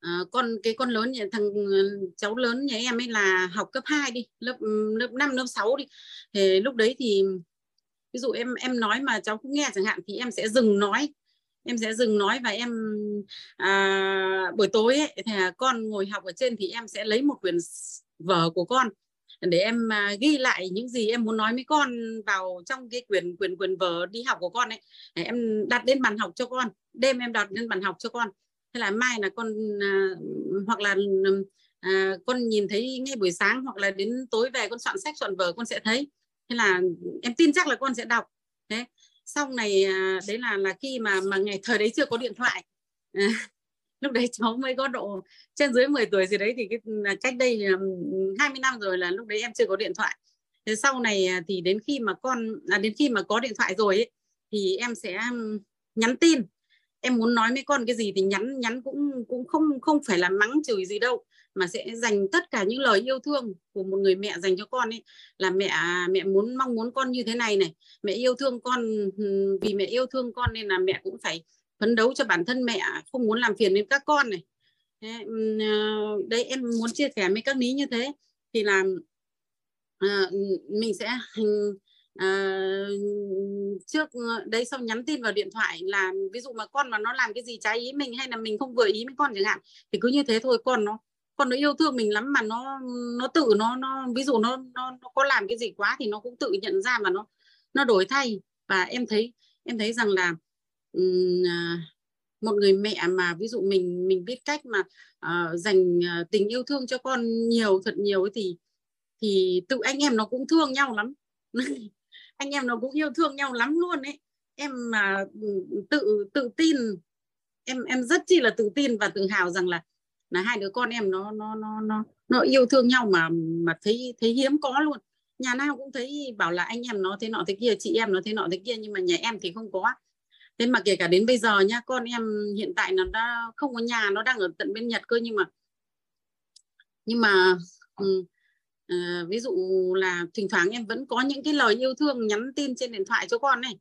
[SPEAKER 8] À, con cái con lớn nhà thằng ờ, cháu lớn nhà em ấy là học cấp 2 đi lớp lớp 5 lớp 6 đi. Thì lúc đấy thì ví dụ em em nói mà cháu cũng nghe chẳng hạn thì em sẽ dừng nói. Em sẽ dừng nói và em à, buổi tối ấy, thì con ngồi học ở trên thì em sẽ lấy một quyển vở của con để em à, ghi lại những gì em muốn nói với con vào trong cái quyển quyển quyển vở đi học của con ấy. Để em đặt lên bàn học cho con đêm em đặt lên bàn học cho con thế là mai là con à, hoặc là à, con nhìn thấy ngay buổi sáng hoặc là đến tối về con soạn sách soạn vở con sẽ thấy. Thế là em tin chắc là con sẽ đọc. Thế sau này à, đấy là là khi mà mà ngày thời đấy chưa có điện thoại. À, lúc đấy cháu mới có độ trên dưới 10 tuổi gì đấy thì cái cách đây à, 20 năm rồi là lúc đấy em chưa có điện thoại. Thế sau này à, thì đến khi mà con à, đến khi mà có điện thoại rồi ấy, thì em sẽ nhắn tin em muốn nói với con cái gì thì nhắn nhắn cũng cũng không không phải là mắng chửi gì đâu, mà sẽ dành tất cả những lời yêu thương của một người mẹ dành cho con ấy. Là mẹ à, mẹ muốn, mong muốn con như thế này này, mẹ yêu thương con ừ, vì mẹ yêu thương con nên là mẹ cũng phải phấn đấu cho bản thân mẹ à, không muốn làm phiền đến các con này. Đây ừ, ờ, đấy, em muốn chia sẻ với các ní như thế. Thì là ờ, mình sẽ à, trước ờ, đấy xong nhắn tin vào điện thoại là ví dụ mà con mà nó làm cái gì trái ý mình hay là mình không vừa ý với con chẳng hạn thì cứ như thế thôi con nó con nó yêu thương mình lắm mà nó nó tự nó nó ví dụ nó nó, nó có làm cái gì quá thì nó cũng tự nhận ra mà nó nó đổi thay. Và em thấy em thấy rằng là um, một người mẹ mà ví dụ mình mình biết cách mà uh, dành uh, tình yêu thương cho con nhiều thật nhiều ấy thì thì tự anh em nó cũng thương nhau lắm. anh em nó cũng yêu thương nhau lắm luôn ấy. Em mà ừ, tự tự tin em em rất chi là tự tin và tự hào rằng là là hai đứa con em nó nó nó nó nó yêu thương nhau mà mà thấy thấy hiếm có luôn. Nhà nào cũng thấy bảo là anh em nó thế nọ thế kia chị em nó thế nọ thế kia nhưng mà nhà em thì không có. Thế mà kể cả đến bây giờ nha con em hiện tại nó đã không có nhà nó đang ở tận bên nhật cơ nhưng mà nhưng mà um, Ờ, ví dụ là thỉnh thoảng em vẫn có những cái lời yêu thương nhắn tin trên điện thoại cho con này.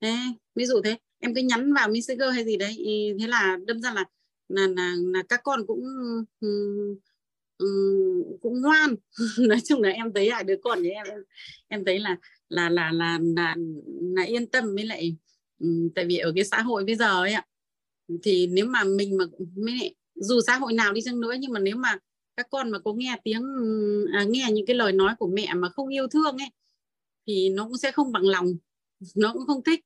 [SPEAKER 8] Thế ví dụ thế em cứ nhắn vào messenger hay gì đấy thế là đâm ra là là là, là các con cũng um, um, cũng ngoan. Nói chung là em thấy lại đứa con thì em em thấy là là là là là, là yên tâm với lại um, tại vì ở cái xã hội bây giờ ấy ạ thì nếu mà mình mà mẹ dù xã hội nào đi chăng nữa nhưng mà nếu mà các con mà có nghe tiếng à, nghe những cái lời nói của mẹ mà không yêu thương ấy thì nó cũng sẽ không bằng lòng nó cũng không thích.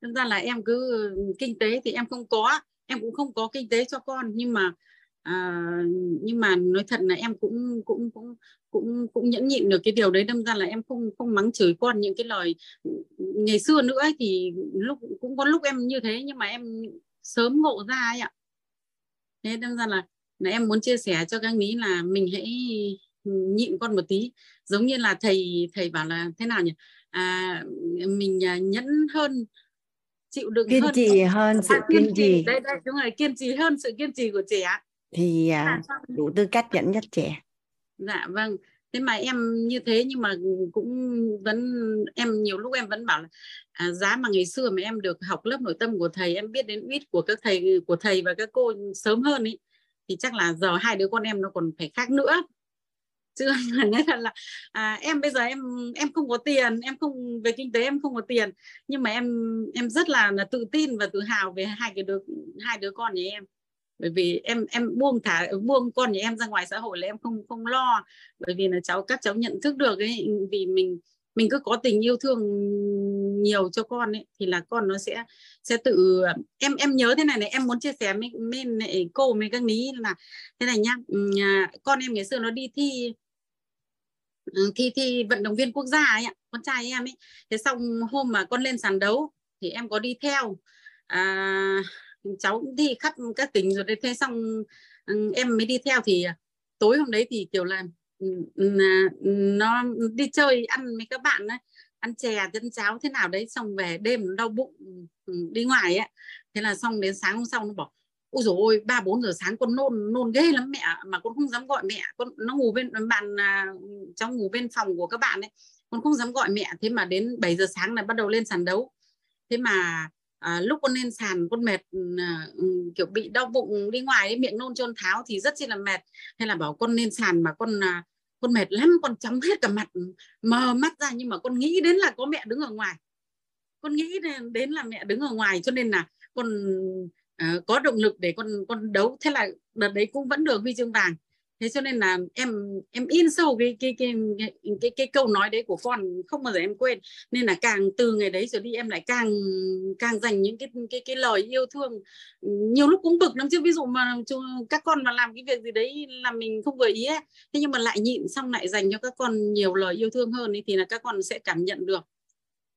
[SPEAKER 8] Nên ra là em cứ kinh tế thì em không có em cũng không có kinh tế cho con. Nhưng mà à, nhưng mà nói thật là em cũng cũng cũng cũng cũng nhẫn nhịn được cái điều đấy. Đâm ra là em không không mắng chửi con những cái lời ngày xưa nữa ấy, thì lúc cũng có lúc em như thế nhưng mà em sớm ngộ ra ấy ạ. Thế đâm ra là là em muốn chia sẻ cho các ní là mình hãy nhịn con một tí. Giống như là thầy thầy bảo là thế nào nhỉ? À, mình à, nhẫn hơn chịu đựng
[SPEAKER 1] kiên
[SPEAKER 8] hơn
[SPEAKER 1] trì hơn sự
[SPEAKER 8] à, kiên trì. đây đây đúng rồi kiên trì hơn sự kiên trì của trẻ.
[SPEAKER 1] Thì à, đủ tư cách dẫn dắt trẻ.
[SPEAKER 8] Dạ vâng. Thế mà em như thế nhưng mà cũng vẫn em nhiều lúc em vẫn bảo là à, giá mà ngày xưa mà em được học lớp nội tâm của thầy em biết đến uýt của các thầy của thầy và các cô sớm hơn ý thì chắc là giờ hai đứa con em nó còn phải khác nữa. Chứ nói thật là à, em bây giờ em em không có tiền em không về kinh tế em không có tiền. Nhưng mà em em rất là, là tự tin và tự hào về hai cái đứa hai đứa con nhà em. Bởi vì em em buông thả buông con nhà em ra ngoài xã hội là em không không lo. Bởi vì là cháu các cháu nhận thức được ấy vì mình mình cứ có tình yêu thương nhiều cho con ấy thì là con nó sẽ sẽ tự em em nhớ thế này này em muốn chia sẻ với, với cô với các ní là thế này nhá. Ừ, à, con em ngày xưa nó đi thi ừ, thi thi vận động viên quốc gia ấy ạ con trai em ấy. Thế xong hôm mà con lên sàn đấu thì em có đi theo. À, cháu cũng đi khắp các tỉnh rồi đấy. Thế xong ừ, em mới đi theo thì tối hôm đấy thì kiểu là nó đi chơi, ăn với các bạn ấy, ăn chè dân cháo thế nào đấy, xong về đêm nó đau bụng ừ, đi ngoài ấy. Thế là xong đến sáng hôm sau nó bảo, ôi dồi ôi, ba, bốn giờ sáng con nôn nôn ghê lắm mẹ mà con không dám gọi mẹ. Con, nó ngủ bên bàn à, cháu trong ngủ bên phòng của các bạn ấy, con không dám gọi mẹ. Thế mà đến 7 giờ sáng là bắt đầu lên sàn đấu. Thế mà à, lúc con lên sàn con mệt ừ, à, ừ, kiểu bị đau bụng đi ngoài ấy, miệng nôn trơn tháo thì rất chi là mệt. Hay là bảo con lên sàn mà con à, con mệt lắm con chóng hết cả mặt ừ, mờ mắt ra. Nhưng mà con nghĩ đến là có mẹ đứng ở ngoài. Con nghĩ đến là mẹ đứng ở ngoài cho nên là con à, có động lực để con con đấu. Thế là đợt đấy cũng vẫn được huy chương vàng thế cho nên là em em in sâu cái cái cái cái cái, cái câu nói đấy của con không bao giờ em quên. Nên là càng từ ngày đấy trở đi em lại càng càng dành những cái cái cái lời yêu thương. Nhiều lúc cũng bực lắm chứ ví dụ mà các con mà làm cái việc gì đấy là mình không vừa ý ấy, thế nhưng mà lại nhịn xong lại dành cho các con nhiều lời yêu thương hơn ấy, thì là các con sẽ cảm nhận được.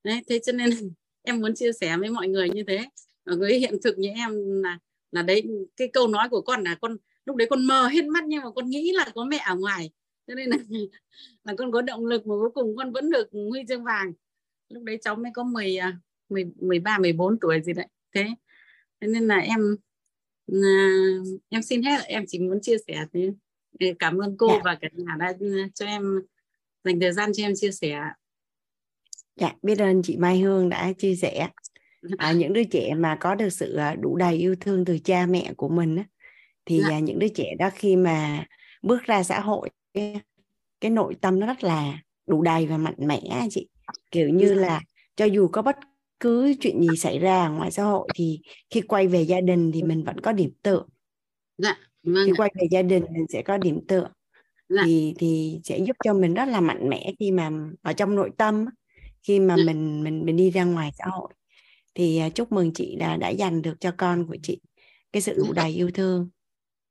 [SPEAKER 8] Đấy thế cho nên em muốn chia sẻ với mọi người như thế. Với hiện thực như em là là đấy cái câu nói của con là con lúc đấy con mờ hết mắt nhưng mà con nghĩ là có mẹ ở ngoài. Cho nên là là con có động lực mà cuối cùng con vẫn được huy chương vàng. Lúc đấy cháu mới có 10 10 13 14 tuổi gì đấy. Thế. Thế nên là em à, em xin hết em chỉ muốn chia sẻ thế. Cảm ơn cô dạ. và cả nhà đã cho em dành thời gian cho em chia sẻ.
[SPEAKER 1] Dạ biết ơn chị Mai Hương đã chia sẻ. À, những đứa trẻ mà có được sự à, đủ đầy yêu thương từ cha mẹ của mình á, thì dạ. à, những đứa trẻ đó khi mà bước ra xã hội cái nội tâm nó rất là đủ đầy và mạnh mẽ chị kiểu như dạ. là cho dù có bất cứ chuyện gì xảy ra ngoài xã hội thì khi quay về gia đình thì mình vẫn có điểm tựa
[SPEAKER 8] dạ vâng
[SPEAKER 1] khi quay về gia đình mình sẽ có điểm tựa dạ. thì thì sẽ giúp cho mình rất là mạnh mẽ khi mà ở trong nội tâm khi mà dạ. mình mình mình đi ra ngoài xã hội thì à, chúc mừng chị đã đã dành được cho con của chị cái sự đủ đầy yêu thương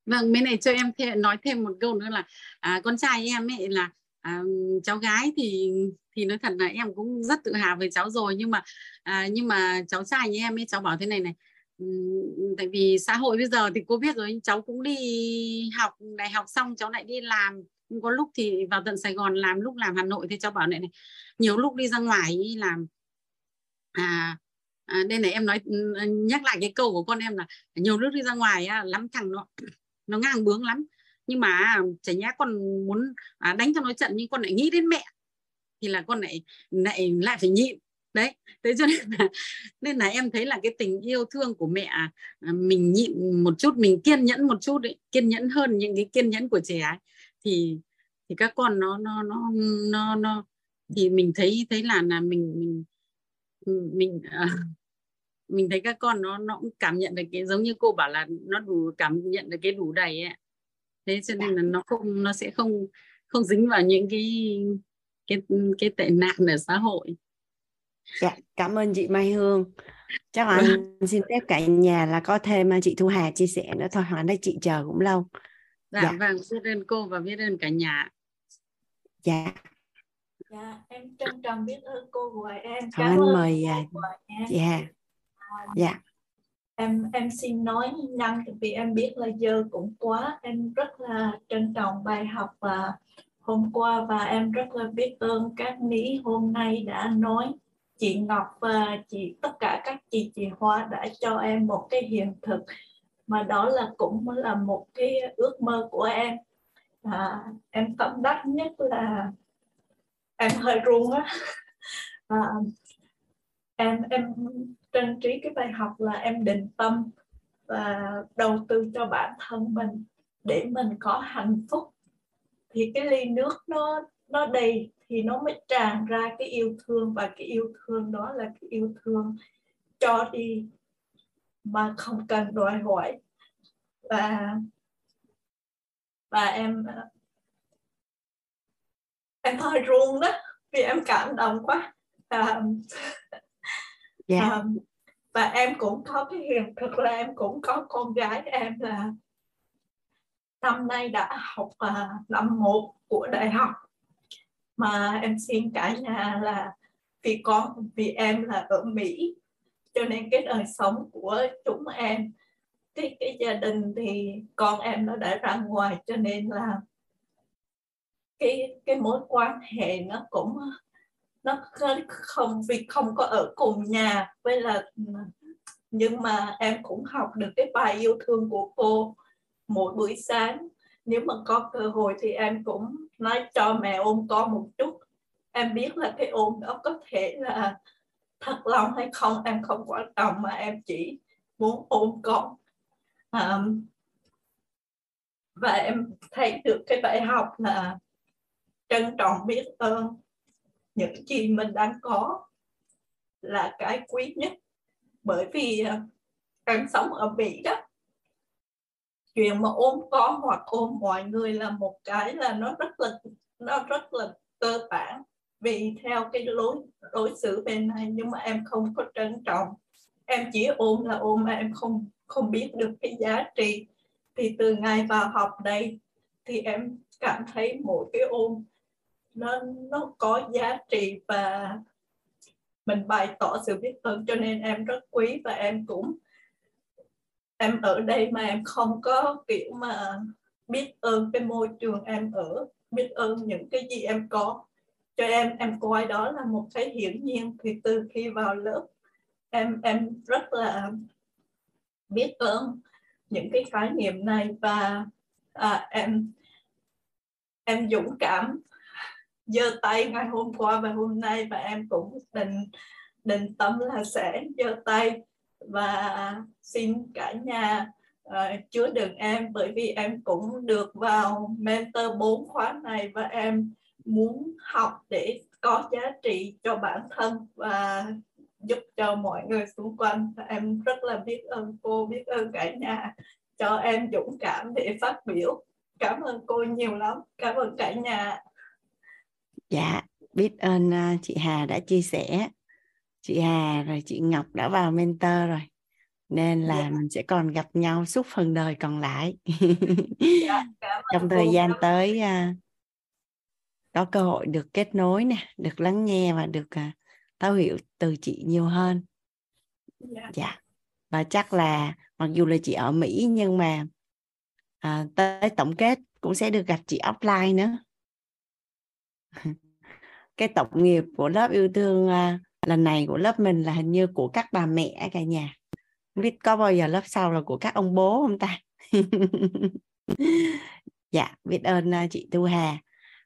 [SPEAKER 8] vâng bên này cho em thêm nói thêm một câu nữa là à, con trai em ấy là à, cháu gái thì thì nói thật là em cũng rất tự hào về cháu rồi. Nhưng mà à, nhưng mà cháu trai như em ấy cháu bảo thế này này tại vì xã hội bây giờ thì cô biết rồi cháu cũng đi học đại học xong cháu lại đi làm. Có lúc thì vào tận Sài Gòn làm lúc làm Hà Nội thì cháu bảo này này nhiều lúc đi ra ngoài làm. À, à đây này em nói nhắc lại cái câu của con em là nhiều lúc đi ra ngoài á, lắm thằng nó nó ngang bướng lắm nhưng mà chả nhá con muốn à, đánh cho nó trận nhưng con lại nghĩ đến mẹ thì là con lại lại lại phải nhịn đấy thế cho nên là nên là em thấy là cái tình yêu thương của mẹ à, mình nhịn một chút mình kiên nhẫn một chút ấy, kiên nhẫn hơn những cái kiên nhẫn của trẻ ấy. thì thì các con nó nó nó nó nó thì mình thấy thấy là là mình mình mình uh, mình thấy các con nó nó cũng cảm nhận được cái giống như cô bảo là nó đủ cảm nhận được cái đủ đầy ấy thế cho nên là nó không nó sẽ không không dính vào những cái cái cái tệ nạn ở xã hội.
[SPEAKER 1] Dạ cảm ơn chị Mai Hương. Chắc là anh xin phép cả nhà là có thêm chị Thu Hà chia sẻ nữa thôi hoặc đây chị chờ cũng lâu.
[SPEAKER 8] Dạ, dạ. vâng biết ơn cô và biết ơn cả nhà
[SPEAKER 1] dạ.
[SPEAKER 9] Dạ em trân trọng biết ơn cô của em.
[SPEAKER 1] Cảm anh ơn mời chị Hà dạ dạ.
[SPEAKER 9] Em em xin nói nhanh vì em biết là giờ cũng quá em rất là trân trọng bài học và hôm qua và em rất là biết ơn các mỹ hôm nay đã nói. Chị Ngọc và chị tất cả các chị chị Hoa đã cho em một cái hiện thực mà đó là cũng là một cái ước mơ của em. À, em tâm đắc nhất là em hơi run á. À, em em trang trí cái bài học là em định tâm và đầu tư cho bản thân mình để mình có hạnh phúc. Thì cái ly nước nó nó đầy thì nó mới tràn ra cái yêu thương và cái yêu thương đó là cái yêu thương cho đi mà không cần đòi hỏi. Và và em em hơi run đó vì em cảm động quá. À, yeah. um, và em cũng có cái hiện thực là em cũng có con gái em là năm nay đã học uh, năm một của đại học mà em xin cả nhà là vì con vì em là ở Mỹ cho nên cái đời sống của chúng em cái cái gia đình thì con em nó đã ra ngoài cho nên là cái cái mối quan hệ nó cũng nó không vì không có ở cùng nhà. Với là nhưng mà em cũng học được cái bài yêu thương của cô mỗi buổi sáng. Nếu mà có cơ hội thì em cũng nói cho mẹ ôm con một chút. Em biết là cái ôm đó có thể là thật lòng hay không em không quan trọng mà em chỉ muốn ôm con. Um, và em thấy được cái bài học là trân trọng biết ơn những gì mình đang có là cái quý nhất. Bởi vì à, em sống ở Mỹ đó, chuyện mà ôm con hoặc ôm mọi người là một cái là nó rất là, nó rất là cơ bản vì theo cái lối, đối xử bên này. Nhưng mà em không có trân trọng. Em chỉ ôm là ôm, mà em không không biết được cái giá trị. Thì từ ngày vào học đây thì em cảm thấy mỗi cái ôm nó nó có giá trị và mình bày tỏ sự biết ơn cho nên em rất quý và em cũng em ở đây mà em không có kiểu mà biết ơn cái môi trường em ở biết ơn những cái gì em có. Cho em em coi đó là một cái hiển nhiên thì từ khi vào lớp em em rất là biết ơn những cái khái niệm này và à, em em dũng cảm giơ tay ngày hôm qua và hôm nay và em cũng định định tâm là sẽ giơ tay và xin cả nhà ờ, uh, chứa đựng em bởi vì em cũng được vào mentor 4 khóa này và em muốn học để có giá trị cho bản thân và giúp cho mọi người xung quanh. Và em rất là biết ơn cô biết ơn cả nhà cho em dũng cảm để phát biểu. Cảm ơn cô nhiều lắm. Cảm ơn cả nhà
[SPEAKER 1] dạ biết ơn uh, chị Hà đã chia sẻ chị Hà rồi chị Ngọc đã vào mentor rồi nên là yeah. Dạ. mình sẽ còn gặp nhau suốt phần đời còn lại yeah, dạ, trong thời gian tới uh, có cơ hội được kết nối nè được lắng nghe và được uh, thấu hiểu từ chị nhiều hơn dạ yeah. yeah. và chắc là mặc dù là chị ở Mỹ nhưng mà à, tới tổng kết cũng sẽ được gặp chị offline nữa cái tổng nghiệp của lớp yêu thương uh, lần này của lớp mình là hình như của các bà mẹ cả nhà. Không biết có bao giờ lớp sau là của các ông bố không ta? Dạ biết ơn uh, chị Thu Hà.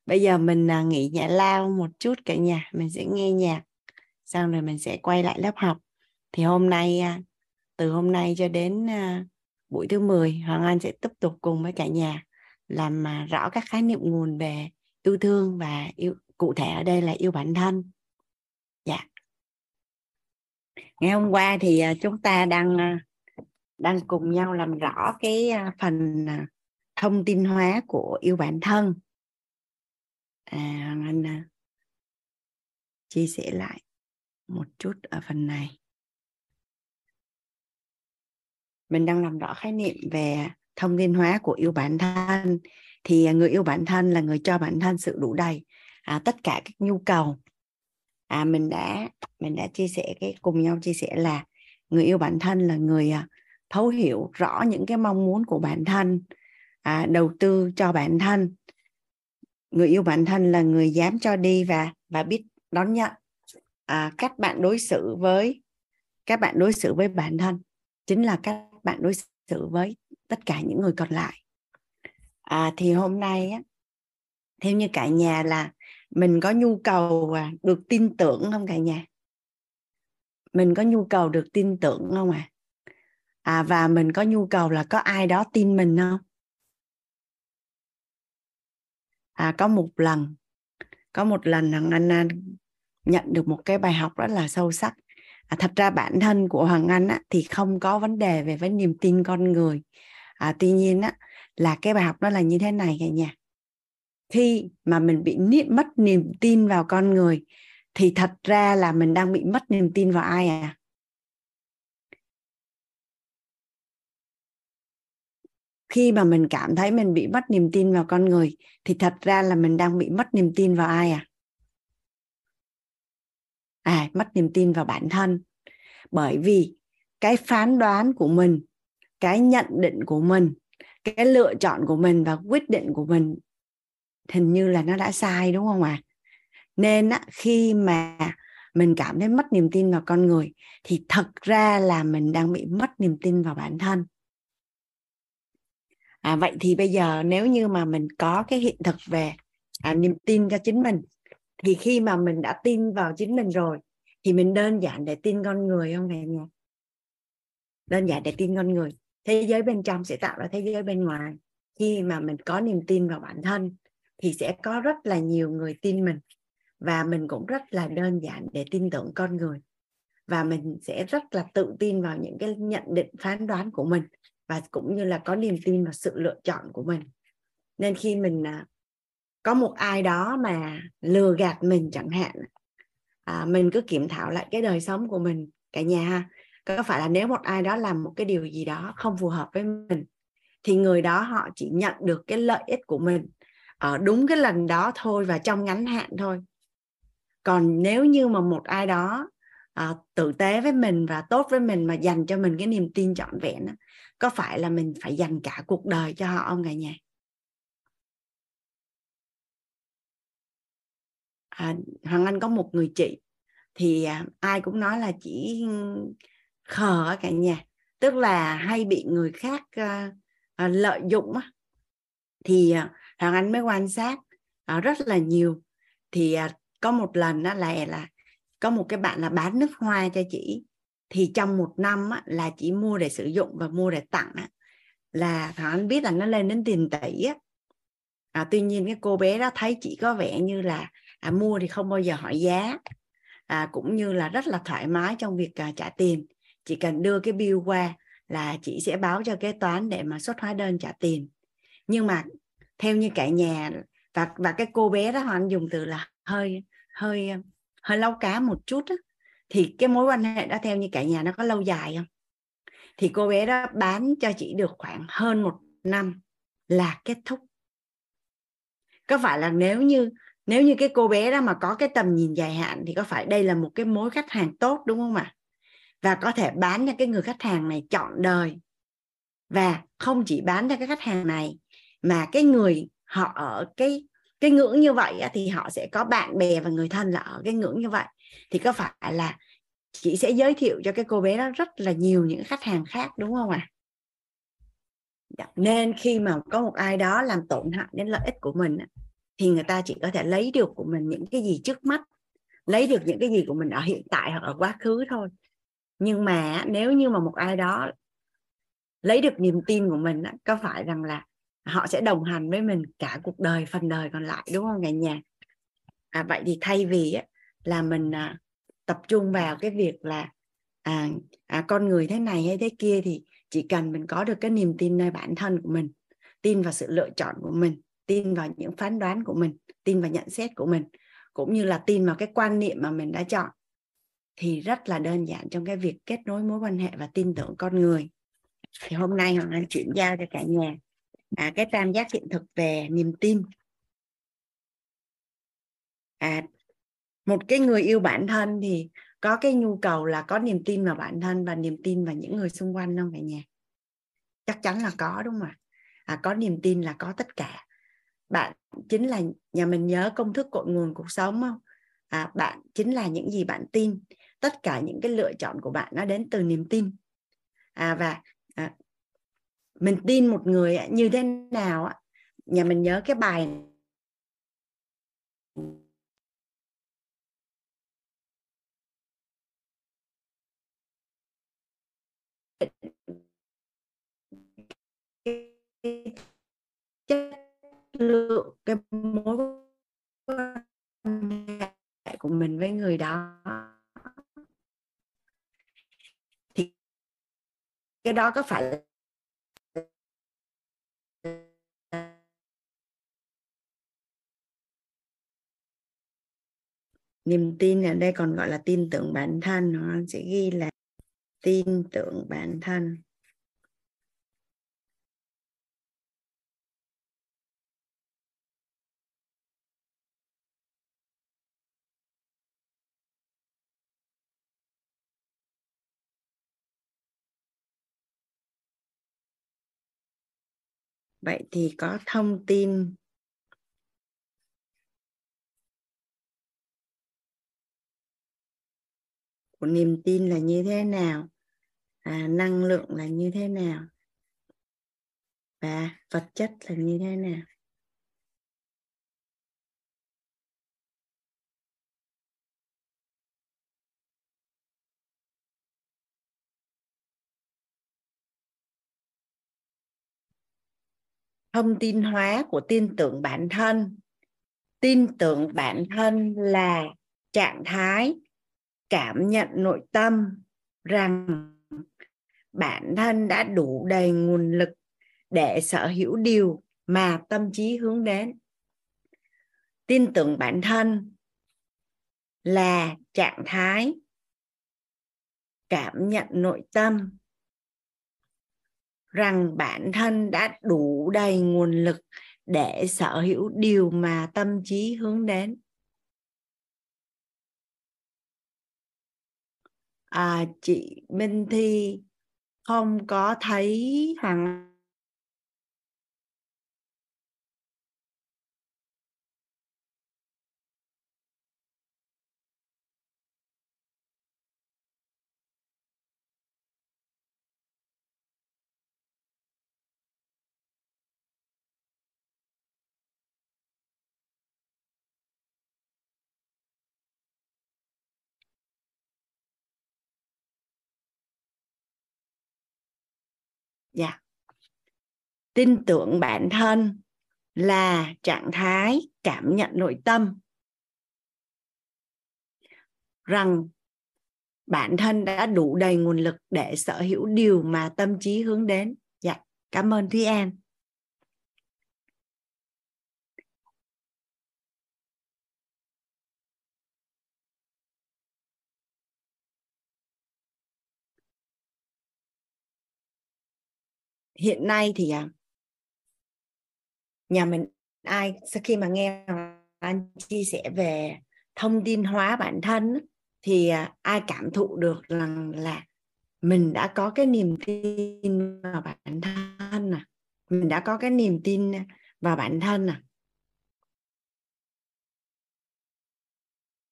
[SPEAKER 1] Bây giờ mình uh, nghỉ nhẹ lao một chút cả nhà mình sẽ nghe nhạc xong rồi mình sẽ quay lại lớp học. Thì hôm nay uh, từ hôm nay cho đến uh, buổi thứ 10 Hoàng Anh sẽ tiếp tục cùng với cả nhà làm uh, rõ các khái niệm nguồn về yêu thương và yêu, cụ thể ở đây là yêu bản thân. Dạ. Ngày hôm qua thì à, chúng ta đang à, đang cùng nhau làm rõ cái à, phần thông tin hóa của yêu bản thân. À anh chia sẻ lại một chút ở phần này. Mình đang làm rõ khái niệm về thông tin hóa của yêu bản thân thì người yêu bản thân là người cho bản thân sự đủ đầy à, tất cả các nhu cầu. À mình đã mình đã chia sẻ cái cùng nhau chia sẻ là người yêu bản thân là người à, thấu hiểu rõ những cái mong muốn của bản thân à, đầu tư cho bản thân. Người yêu bản thân là người dám cho đi và và biết đón nhận à, cách bạn đối xử với các bạn đối xử với bản thân. Chính là các bạn đối xử với tất cả những người còn lại à, thì hôm nay á, theo như cả nhà là mình có nhu cầu à, được tin tưởng không cả nhà? Mình có nhu cầu được tin tưởng không à à và mình có nhu cầu là có ai đó tin mình không? À có một lần có một lần thằng anh nhận được một cái bài học rất là sâu sắc. À, thật ra bản thân của hoàng anh á, thì không có vấn đề về với niềm tin con người. À, tuy nhiên á, là cái bài học đó là như thế này cả nhà. Khi mà mình bị mất niềm tin vào con người, thì thật ra là mình đang bị mất niềm tin vào ai à? Khi mà mình cảm thấy mình bị mất niềm tin vào con người, thì thật ra là mình đang bị mất niềm tin vào ai à? À mất niềm tin vào bản thân. Bởi vì cái phán đoán của mình, cái nhận định của mình cái lựa chọn của mình và quyết định của mình hình như là nó đã sai đúng không ạ? À? nên á, khi mà mình cảm thấy mất niềm tin vào con người thì thật ra là mình đang bị mất niềm tin vào bản thân. À, vậy thì bây giờ nếu như mà mình có cái hiện thực về à, niềm tin cho chính mình thì khi mà mình đã tin vào chính mình rồi thì mình đơn giản để tin con người không cả nhà đơn giản để tin con người thế giới bên trong sẽ tạo ra thế giới bên ngoài. Khi mà mình có niềm tin vào bản thân thì sẽ có rất là nhiều người tin mình. Và mình cũng rất là đơn giản để tin tưởng con người. Và mình sẽ rất là tự tin vào những cái nhận định phán đoán của mình. Và cũng như là có niềm tin vào sự lựa chọn của mình. Nên khi mình à, có một ai đó mà lừa gạt mình chẳng hạn à, mình cứ kiểm thảo lại cái đời sống của mình cả nhà ha có phải là nếu một ai đó làm một cái điều gì đó không phù hợp với mình thì người đó họ chỉ nhận được cái lợi ích của mình ở đúng cái lần đó thôi và trong ngắn hạn thôi. Còn nếu như mà một ai đó à, tử tế với mình và tốt với mình mà dành cho mình cái niềm tin trọn vẹn đó, có phải là mình phải dành cả cuộc đời cho họ không cả nhà? À, hoàng anh có một người chị thì à, ai cũng nói là chỉ khờ cả nhà. Tức là hay bị người khác uh, uh, lợi dụng uh, thì ờ, uh, hoàng anh mới quan sát uh, rất là nhiều. Thì uh, có một lần đó là là có một cái bạn là bán nước hoa cho chị. Thì trong một năm á, là chỉ mua để sử dụng và mua để tặng á, là hoàng anh biết là nó lên đến tiền tỷ á. À, tuy nhiên cái cô bé đó thấy chị có vẻ như là à, mua thì không bao giờ hỏi giá. À, cũng như là rất là thoải mái trong việc à, trả tiền chỉ cần đưa cái bill qua là chị sẽ báo cho kế toán để mà xuất hóa đơn trả tiền. Nhưng mà theo như cả nhà và và cái cô bé đó hoàng dùng từ là hơi hơi hơi lâu cá một chút đó, thì cái mối quan hệ đó theo như cả nhà nó có lâu dài không? Thì cô bé đó bán cho chị được khoảng hơn một năm là kết thúc. Có phải là nếu như nếu như cái cô bé đó mà có cái tầm nhìn dài hạn thì có phải đây là một cái mối khách hàng tốt đúng không ạ? Và có thể bán cho cái người khách hàng này chọn đời. Và không chỉ bán cho cái khách hàng này, mà cái người họ ở cái cái ngưỡng như vậy thì họ sẽ có bạn bè và người thân là ở cái ngưỡng như vậy. Thì có phải là chị sẽ giới thiệu cho cái cô bé đó rất là nhiều những khách hàng khác, đúng không ạ? À? nên khi mà có một ai đó làm tổn hại đến lợi ích của mình thì người ta chỉ có thể lấy được của mình những cái gì trước mắt, lấy được những cái gì của mình ở hiện tại hoặc ở quá khứ thôi nhưng mà nếu như mà một ai đó lấy được niềm tin của mình có phải rằng là họ sẽ đồng hành với mình cả cuộc đời phần đời còn lại đúng không cả nhà? À, vậy thì thay vì là mình à, tập trung vào cái việc là à, à, con người thế này hay thế kia thì chỉ cần mình có được cái niềm tin nơi bản thân của mình tin vào sự lựa chọn của mình tin vào những phán đoán của mình tin vào nhận xét của mình cũng như là tin vào cái quan niệm mà mình đã chọn thì rất là đơn giản trong cái việc kết nối mối quan hệ và tin tưởng con người. Thì hôm nay hoàng anh chuyển giao cho cả nhà à, cái tam giác hiện thực về niềm tin. À, một cái người yêu bản thân thì có cái nhu cầu là có niềm tin vào bản thân và niềm tin vào những người xung quanh không cả nhà? Chắc chắn là có đúng không ạ? À, có niềm tin là có tất cả. Bạn chính là nhà mình nhớ công thức cội nguồn cuộc sống không? À, bạn chính là những gì bạn tin tất cả những cái lựa chọn của bạn nó đến từ niềm tin. À, và à, mình tin một người như thế nào nhà mình nhớ cái bài chất lượng cái mối quan hệ của mình với người đó. Cái đó có phải niềm tin ở đây còn gọi là tin tưởng bản thân, nó sẽ ghi là tin tưởng bản thân. Vậy thì có thông tin của niềm tin là như thế nào à, năng lượng là như thế nào và vật chất là như thế nào? Thông tin hóa của tin tưởng bản thân. Tin tưởng bản thân là trạng thái cảm nhận nội tâm rằng bản thân đã đủ đầy nguồn lực để sở hữu điều mà tâm trí hướng đến. Tin tưởng bản thân là trạng thái cảm nhận nội tâm rằng bản thân đã đủ đầy nguồn lực để sở hữu điều mà tâm trí hướng đến. À, chị Minh Thi không có thấy Hoàng tin tưởng bản thân là trạng thái cảm nhận nội tâm. Rằng bản thân đã đủ đầy nguồn lực để sở hữu điều mà tâm trí hướng đến. Dạ cảm ơn thúy an. Hiện nay thì à, nhà mình ai sau khi mà nghe anh chia sẻ về thông tin hóa bản thân thì à, ai cảm thụ được rằng là mình đã có cái niềm tin vào bản thân à? Mình đã có cái niềm tin vào bản thân à?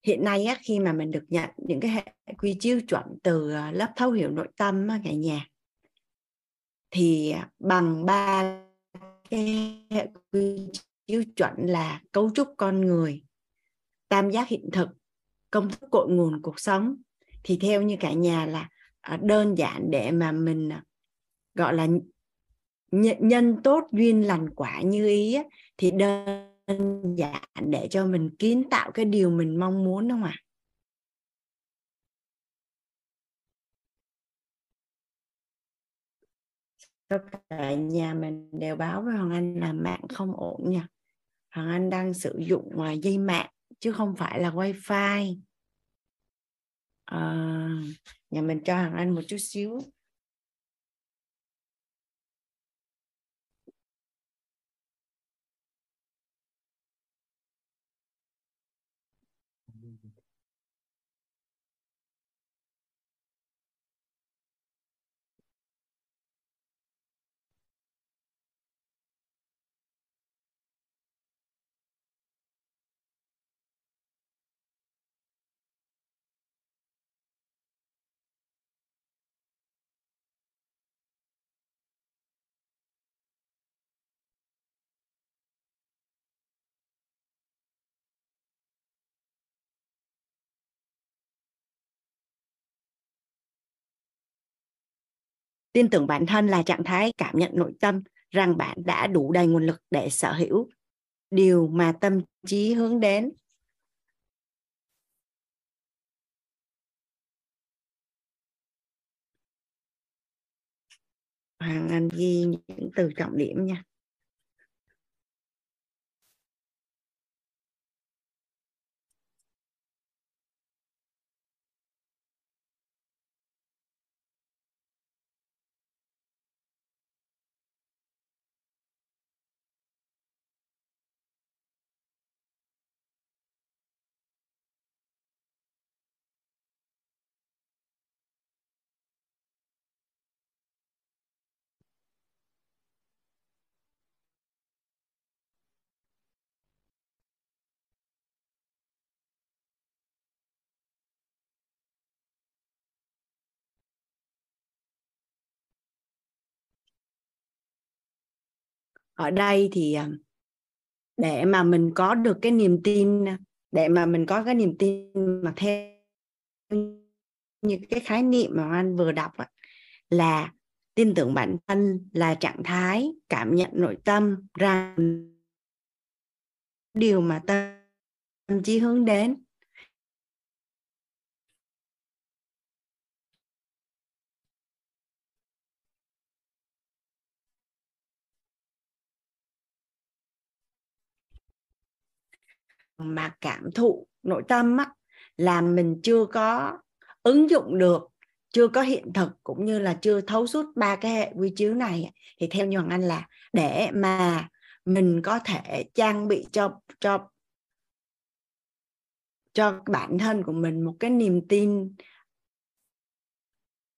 [SPEAKER 1] Hiện nay á, khi mà mình được nhận những cái hệ quy chiếu chuẩn từ à, lớp thấu hiểu nội tâm cả nhà thì à, bằng ba cái hệ quy chuẩn là cấu trúc con người, tam giác hiện thực, công thức cội nguồn cuộc sống. Thì theo như cả nhà là à, đơn giản để mà mình à, gọi là nhân tốt duyên lành quả như ý thì đơn giản để cho mình kiến tạo cái điều mình mong muốn đúng không ạ? Tất cả nhà mình đều báo với Hoàng Anh là mạng không ổn nha. Hoàng Anh đang sử dụng à, dây mạng chứ không phải là wifi. À, nhà mình cho Hoàng Anh một chút xíu. Tin tưởng bản thân là trạng thái cảm nhận nội tâm, rằng bạn đã đủ đầy nguồn lực để sở hữu điều mà tâm trí hướng đến. Hoàng Anh ghi những từ trọng điểm nha. Ở đây thì à, để mà mình có được cái niềm tin à, để mà mình có cái niềm tin mà theo những cái khái niệm mà anh vừa đọc là tin tưởng bản thân là trạng thái, cảm nhận nội tâm rằng điều mà tâm trí hướng đến. Mà cảm thụ nội tâm á, là mình chưa có ứng dụng được chưa có hiện thực cũng như là chưa thấu suốt ba cái hệ quy chiếu này thì theo như Hoàng Anh là để mà mình có thể trang bị cho cho cho bản thân của mình một cái niềm tin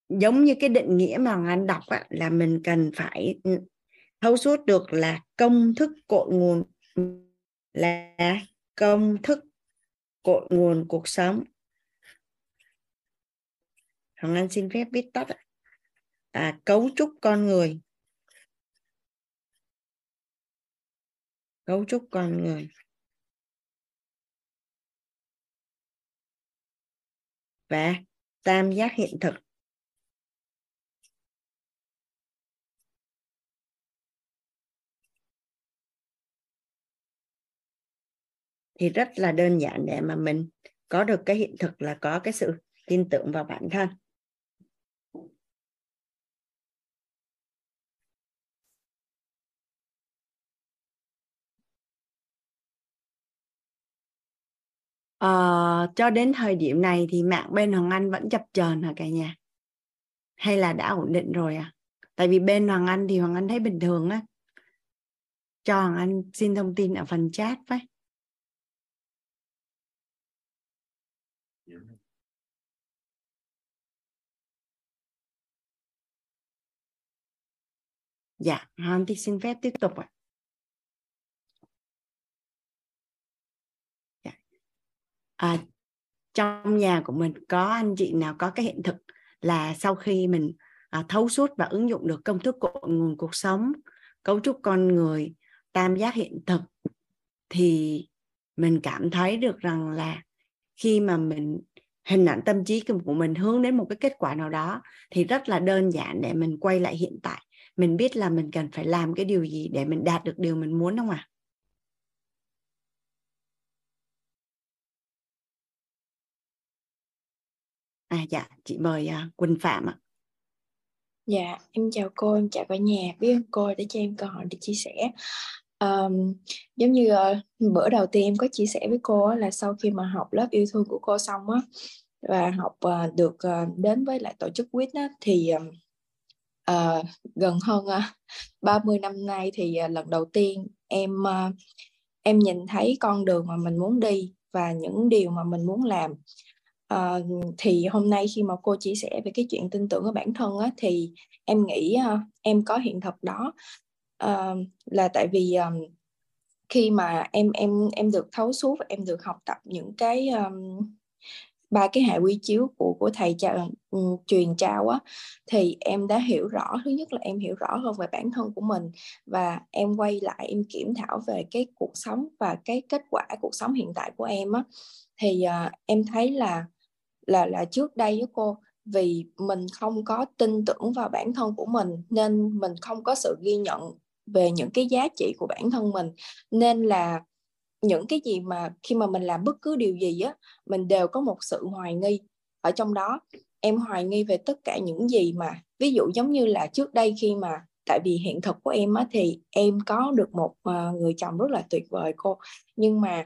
[SPEAKER 1] giống như cái định nghĩa mà anh đọc á, là mình cần phải thấu suốt được là công thức cội nguồn là công thức cội nguồn cuộc sống. Hoàng Anh xin phép viết tắt à, cấu trúc con người. Cấu trúc con người. Và tam giác hiện thực. Thì rất là đơn giản để mà mình có được cái hiện thực là có cái sự tin tưởng vào bản thân Ờ, cho đến thời điểm này thì mạng bên Hoàng Anh vẫn chập chờn hả cả nhà? Hay là đã ổn định rồi à? Tại vì bên Hoàng Anh thì Hoàng Anh thấy bình thường á. Cho Hoàng Anh xin thông tin ở phần chat với. Dạ, Hàn thì xin phép tiếp tục ạ. Dạ. à, trong nhà của mình có anh chị nào có cái hiện thực là sau khi mình à, thấu suốt và ứng dụng được công thức cội nguồn cuộc sống cấu trúc con người tam giác hiện thực thì mình cảm thấy được rằng là khi mà mình hình ảnh tâm trí của mình hướng đến một cái kết quả nào đó thì rất là đơn giản để mình quay lại hiện tại mình biết là mình cần phải làm cái điều gì để mình đạt được điều mình muốn không ạ à? À dạ, chị mời uh, Quỳnh Phạm ạ.
[SPEAKER 10] Dạ, em chào cô, em chào cả nhà. Biết ơn cô đã cho em cơ hội để chia sẻ. Um, giống như uh, bữa đầu tiên em có chia sẻ với cô là sau khi mà học lớp yêu thương của cô xong á và học uh, được uh, đến với lại tổ chức quýt á thì uh, gần hơn uh, 30 năm nay thì uh, lần đầu tiên em uh, em nhìn thấy con đường mà mình muốn đi và những điều mà mình muốn làm. Uh, thì hôm nay khi mà cô chia sẻ về cái chuyện tin tưởng ở bản thân á, thì em nghĩ uh, em có hiện thực đó. Uh, là tại vì um, khi mà em em em được thấu suốt và em được học tập những cái um, ba cái hệ quy chiếu của của thầy cha, um, ừ, truyền trao á thì em đã hiểu rõ thứ nhất là em hiểu rõ hơn về bản thân của mình và em quay lại em kiểm thảo về cái cuộc sống và cái kết quả cuộc sống hiện tại của em á. Thì uh, em thấy là là là trước đây với cô vì mình không có tin tưởng vào bản thân của mình nên mình không có sự ghi nhận về những cái giá trị của bản thân mình. Nên là những cái gì mà khi mà mình làm bất cứ điều gì á mình đều có một sự hoài nghi ở trong đó. Em hoài nghi về tất cả những gì mà ví dụ giống như là trước đây khi mà tại vì hiện thực của em á thì em có được một ờ, người chồng rất là tuyệt vời cô. Nhưng mà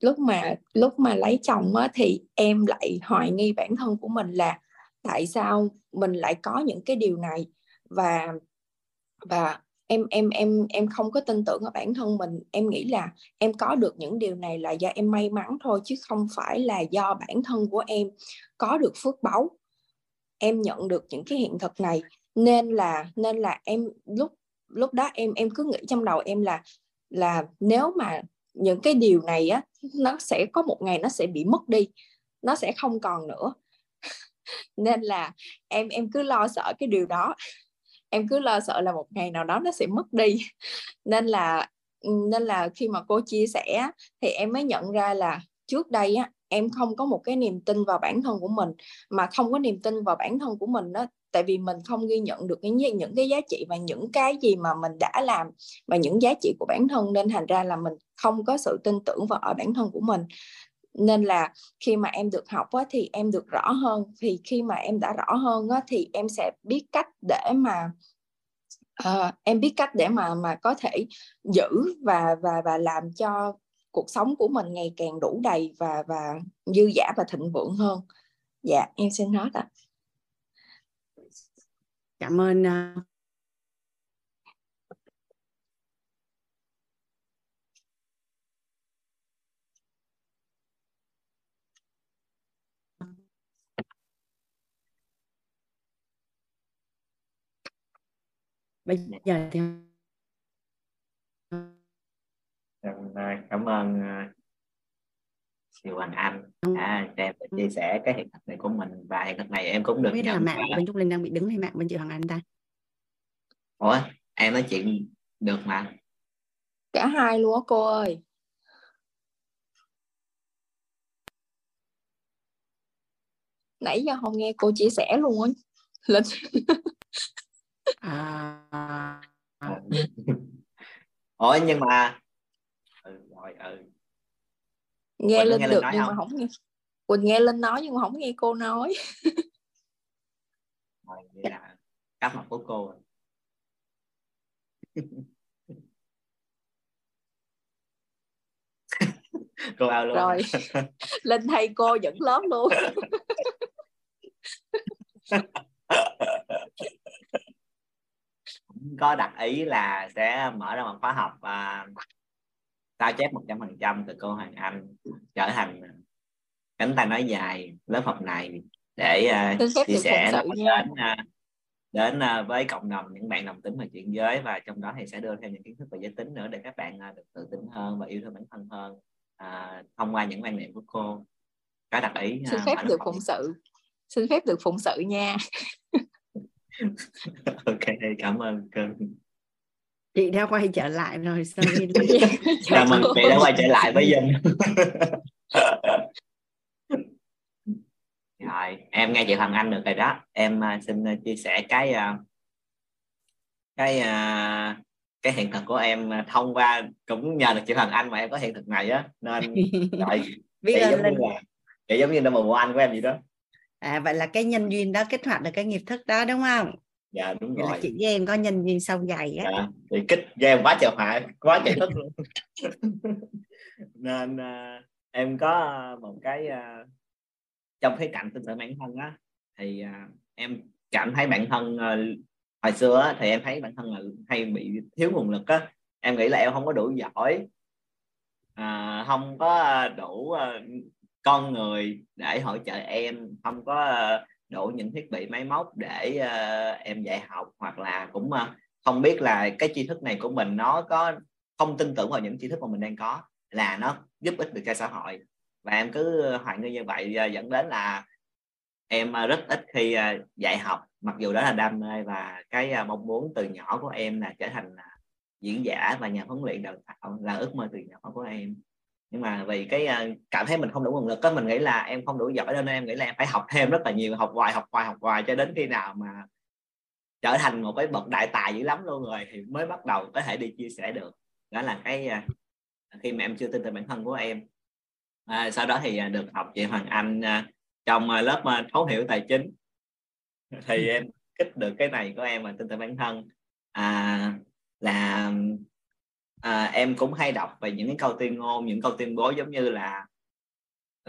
[SPEAKER 10] lúc mà lúc mà lấy chồng á, thì em lại hoài nghi bản thân của mình là tại sao mình lại có những cái điều này. Và và em em em em không có tin tưởng ở bản thân mình. Em nghĩ là em có được những điều này là do em may mắn thôi, chứ không phải là do bản thân của em có được phước báu. Em nhận được những cái hiện thực này. Nên là nên là em lúc lúc đó em em cứ nghĩ trong đầu em là là nếu mà những cái điều này á, nó sẽ có một ngày nó sẽ bị mất đi. Nó sẽ không còn nữa. Nên là em em cứ lo sợ cái điều đó em cứ lo sợ là một ngày nào đó nó sẽ mất đi. Nên là ừ, nên là khi mà cô chia sẻ thì em mới nhận ra là trước đây á, em không có một cái niềm tin vào bản thân của mình, mà không có niềm tin vào bản thân của mình đó tại vì mình không ghi nhận được những những cái giá trị và những cái gì mà mình đã làm và những giá trị của bản thân, nên thành ra là mình không có sự tin tưởng vào ở bản thân của mình nên là khi mà em được học á, thì em được rõ hơn. Thì khi mà em đã rõ hơn á, thì em sẽ biết cách để mà uh, em biết cách để mà mà có thể giữ và và và làm cho cuộc sống của mình ngày càng đủ đầy và và dư giả và thịnh vượng hơn. Dạ em xin nói ạ.
[SPEAKER 1] Cảm ơn ờ, bây giờ thì
[SPEAKER 5] cảm ơn chị Hoàng Anh đã cho em chia sẻ cái hiện thực này của mình và hiện thực này em cũng được
[SPEAKER 1] biết là mạng bên Trúc Linh đang bị đứng hay mạng bên chị Hoàng Anh ta?
[SPEAKER 5] Ủa em nói chuyện được mà.
[SPEAKER 10] Cả hai luôn á cô ơi. Nãy giờ không nghe cô chia sẻ luôn á. Lên
[SPEAKER 5] à... ủa nhưng mà ừ, rồi ừ.
[SPEAKER 10] Nghe Quỳnh lên nghe được nhưng không? mà không? nghe Quỳnh nghe lên nói nhưng mà không nghe cô nói.
[SPEAKER 5] Rồi vậy là cắp mặt của cô rồi. Cô ao luôn
[SPEAKER 10] rồi. lên thầy cô dẫn lớp luôn
[SPEAKER 5] có đặt ý là sẽ mở ra một khóa học và sao chép một trăm phần trăm từ cô Hoàng Anh trở thành cánh tay nói dài lớp học này để uh, chia sẻ đến uh, đến uh, với cộng đồng những bạn đồng tính và chuyện giới. Và trong đó thì sẽ đưa thêm những kiến thức về giới tính nữa để các bạn uh, được tự tin hơn và yêu thương bản thân hơn uh, thông qua những quan niệm của cô. Có đặt ý
[SPEAKER 10] uh, xin phép được phụng sự. Xin phép được phụng sự nha
[SPEAKER 5] ok cảm ơn. Cưng
[SPEAKER 1] chị đã quay trở lại rồi
[SPEAKER 5] sorry chào mừng chị đã quay trở lại với dân rồi em nghe chị Hoàng Anh được rồi đó. Em uh, xin uh, chia sẻ cái uh, cái cái hiện thực của em thông qua cũng nhờ được chị Hoàng Anh mà em có hiện thực này á. Nên rồi biết chị giống như là chị giống như là một anh của em gì đó
[SPEAKER 1] à vậy là cái nhân duyên đó kết hoạt được cái nghiệp thức đó đúng không?
[SPEAKER 5] Dạ đúng rồi.
[SPEAKER 1] chị với em có nhân duyên sâu dày
[SPEAKER 5] á. Dạ, thì kích game quá trời hại quá trời thức luôn. Nên uh, em có một cái uh, trong cái cạnh tin tưởng bản thân á thì uh, em cảm thấy bản thân uh, hồi xưa á, thì em thấy bản thân là hay bị thiếu nguồn lực á. Em nghĩ là em không có đủ giỏi à, không có đủ uh, con người để hỗ trợ em, không có ờ, đủ những thiết bị máy móc để ờ, em dạy học, hoặc là cũng ờ, không biết là cái tri thức này của mình nó có không tin tưởng vào những tri thức mà mình đang có, là nó giúp ích được cho xã hội. Và em cứ hoài nghi như vậy dẫn đến là em rất ít khi dạy học, mặc dù đó là đam mê và cái mong muốn từ nhỏ của em là trở thành diễn giả và nhà huấn luyện đào tạo là ước mơ từ nhỏ của em nhưng mà vì cái ờ, cảm thấy mình không đủ nguồn lực có mình nghĩ là em không đủ giỏi nên em nghĩ là em phải học thêm rất là nhiều học hoài học hoài học hoài cho đến khi nào mà trở thành một cái bậc đại tài dữ lắm luôn rồi thì mới bắt đầu có thể đi chia sẻ được. Đó là cái ờ, khi mà em chưa tin tưởng bản thân của em. À, sau đó thì ờ, được học chị Hoàng Anh trong lớp thấu hiểu tài chính. Thì em kích được cái này của em mà tin tưởng bản thân. À, là à, em cũng hay đọc về những cái câu tuyên ngôn những câu tuyên bố giống như là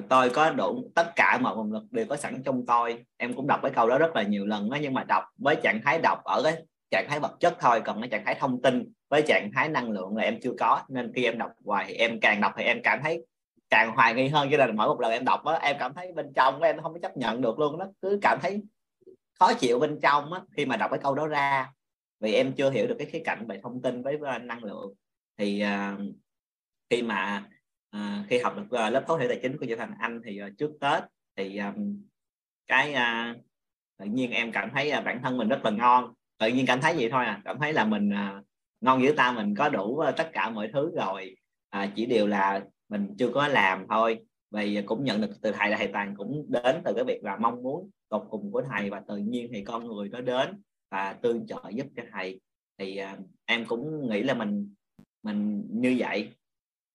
[SPEAKER 5] tôi có đủ tất cả mọi nguồn lực đều có sẵn trong tôi. Em cũng đọc cái câu đó rất là nhiều lần đó nhưng mà đọc với trạng thái đọc ở cái trạng thái vật chất thôi còn cái trạng thái thông tin với trạng thái năng lượng là em chưa có. Nên khi em đọc hoài thì em càng đọc thì em cảm thấy càng hoài nghi hơn cho nên mỗi một lần em đọc đó, em cảm thấy bên trong em không có chấp nhận được luôn nó cứ cảm thấy khó chịu bên trong á khi mà đọc cái câu đó ra vì em chưa hiểu được cái khía cạnh về thông tin với à, năng lượng thì uh, khi mà uh, khi học được uh, lớp thấu hiểu tài chính của chị Thành Anh thì uh, trước Tết thì um, cái uh, tự nhiên em cảm thấy uh, bản thân mình rất là ngon. Tự nhiên cảm thấy vậy thôi à cảm thấy là mình uh, ngon dữ ta mình có đủ uh, tất cả mọi thứ rồi. Uh, chỉ điều là mình chưa có làm thôi. Vì cũng nhận được từ thầy là thầy toàn cũng đến từ cái việc là mong muốn tột cùng của thầy và tự nhiên thì con người đó đến và tương trợ giúp cho thầy. Thì uh, em cũng nghĩ là mình mình như vậy.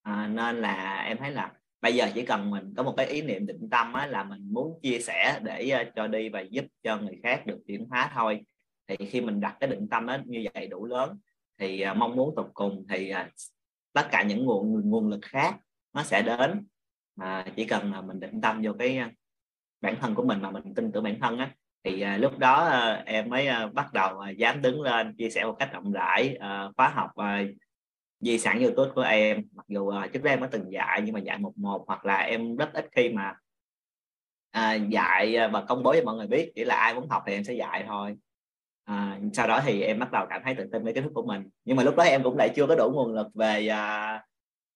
[SPEAKER 5] À, nên là em thấy là bây giờ chỉ cần mình có một cái ý niệm định tâm á, là mình muốn chia sẻ để uh, cho đi và giúp cho người khác được chuyển hóa thôi. Thì khi mình đặt cái định tâm đó như vậy đủ lớn. Thì uh, mong muốn tục cùng thì uh, tất cả những nguồn nguồn lực khác nó sẽ đến. Mà chỉ cần là mình định tâm vô cái bản thân của mình mà mình tin tưởng bản thân á thì à, lúc đó à, em mới à, bắt đầu à, dám đứng lên chia sẻ một cách rộng rãi à, khóa học à, di sản youtube của em. Mặc dù uh, trước đây em có từng dạy nhưng mà dạy một một hoặc là em rất ít khi mà uh, dạy ờ, và công bố cho mọi người biết chỉ là ai muốn học thì em sẽ dạy thôi. À, sau đó thì em bắt đầu cảm thấy tự tin với kiến thức của mình. Nhưng mà lúc đó em cũng lại chưa có đủ nguồn lực về à,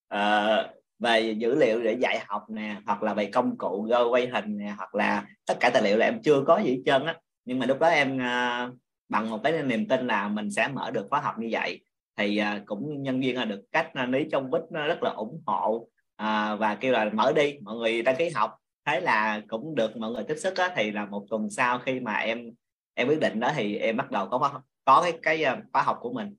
[SPEAKER 5] à, về dữ liệu để dạy học nè hoặc là về công cụ go quay hình nè hoặc là tất cả tài liệu là em chưa có gì hết trơn á. Nhưng mà lúc đó em à, bằng một cái niềm tin là mình sẽ mở được khóa học như vậy thì à, cũng nhân viên là được cách à, lý trong bích rất là ủng hộ à, và kêu là mở đi mọi người đăng ký học. Thế là cũng được mọi người tiếp sức á, thì là một tuần sau khi mà em em quyết định đó thì em bắt đầu có có cái cái à, khóa học của mình.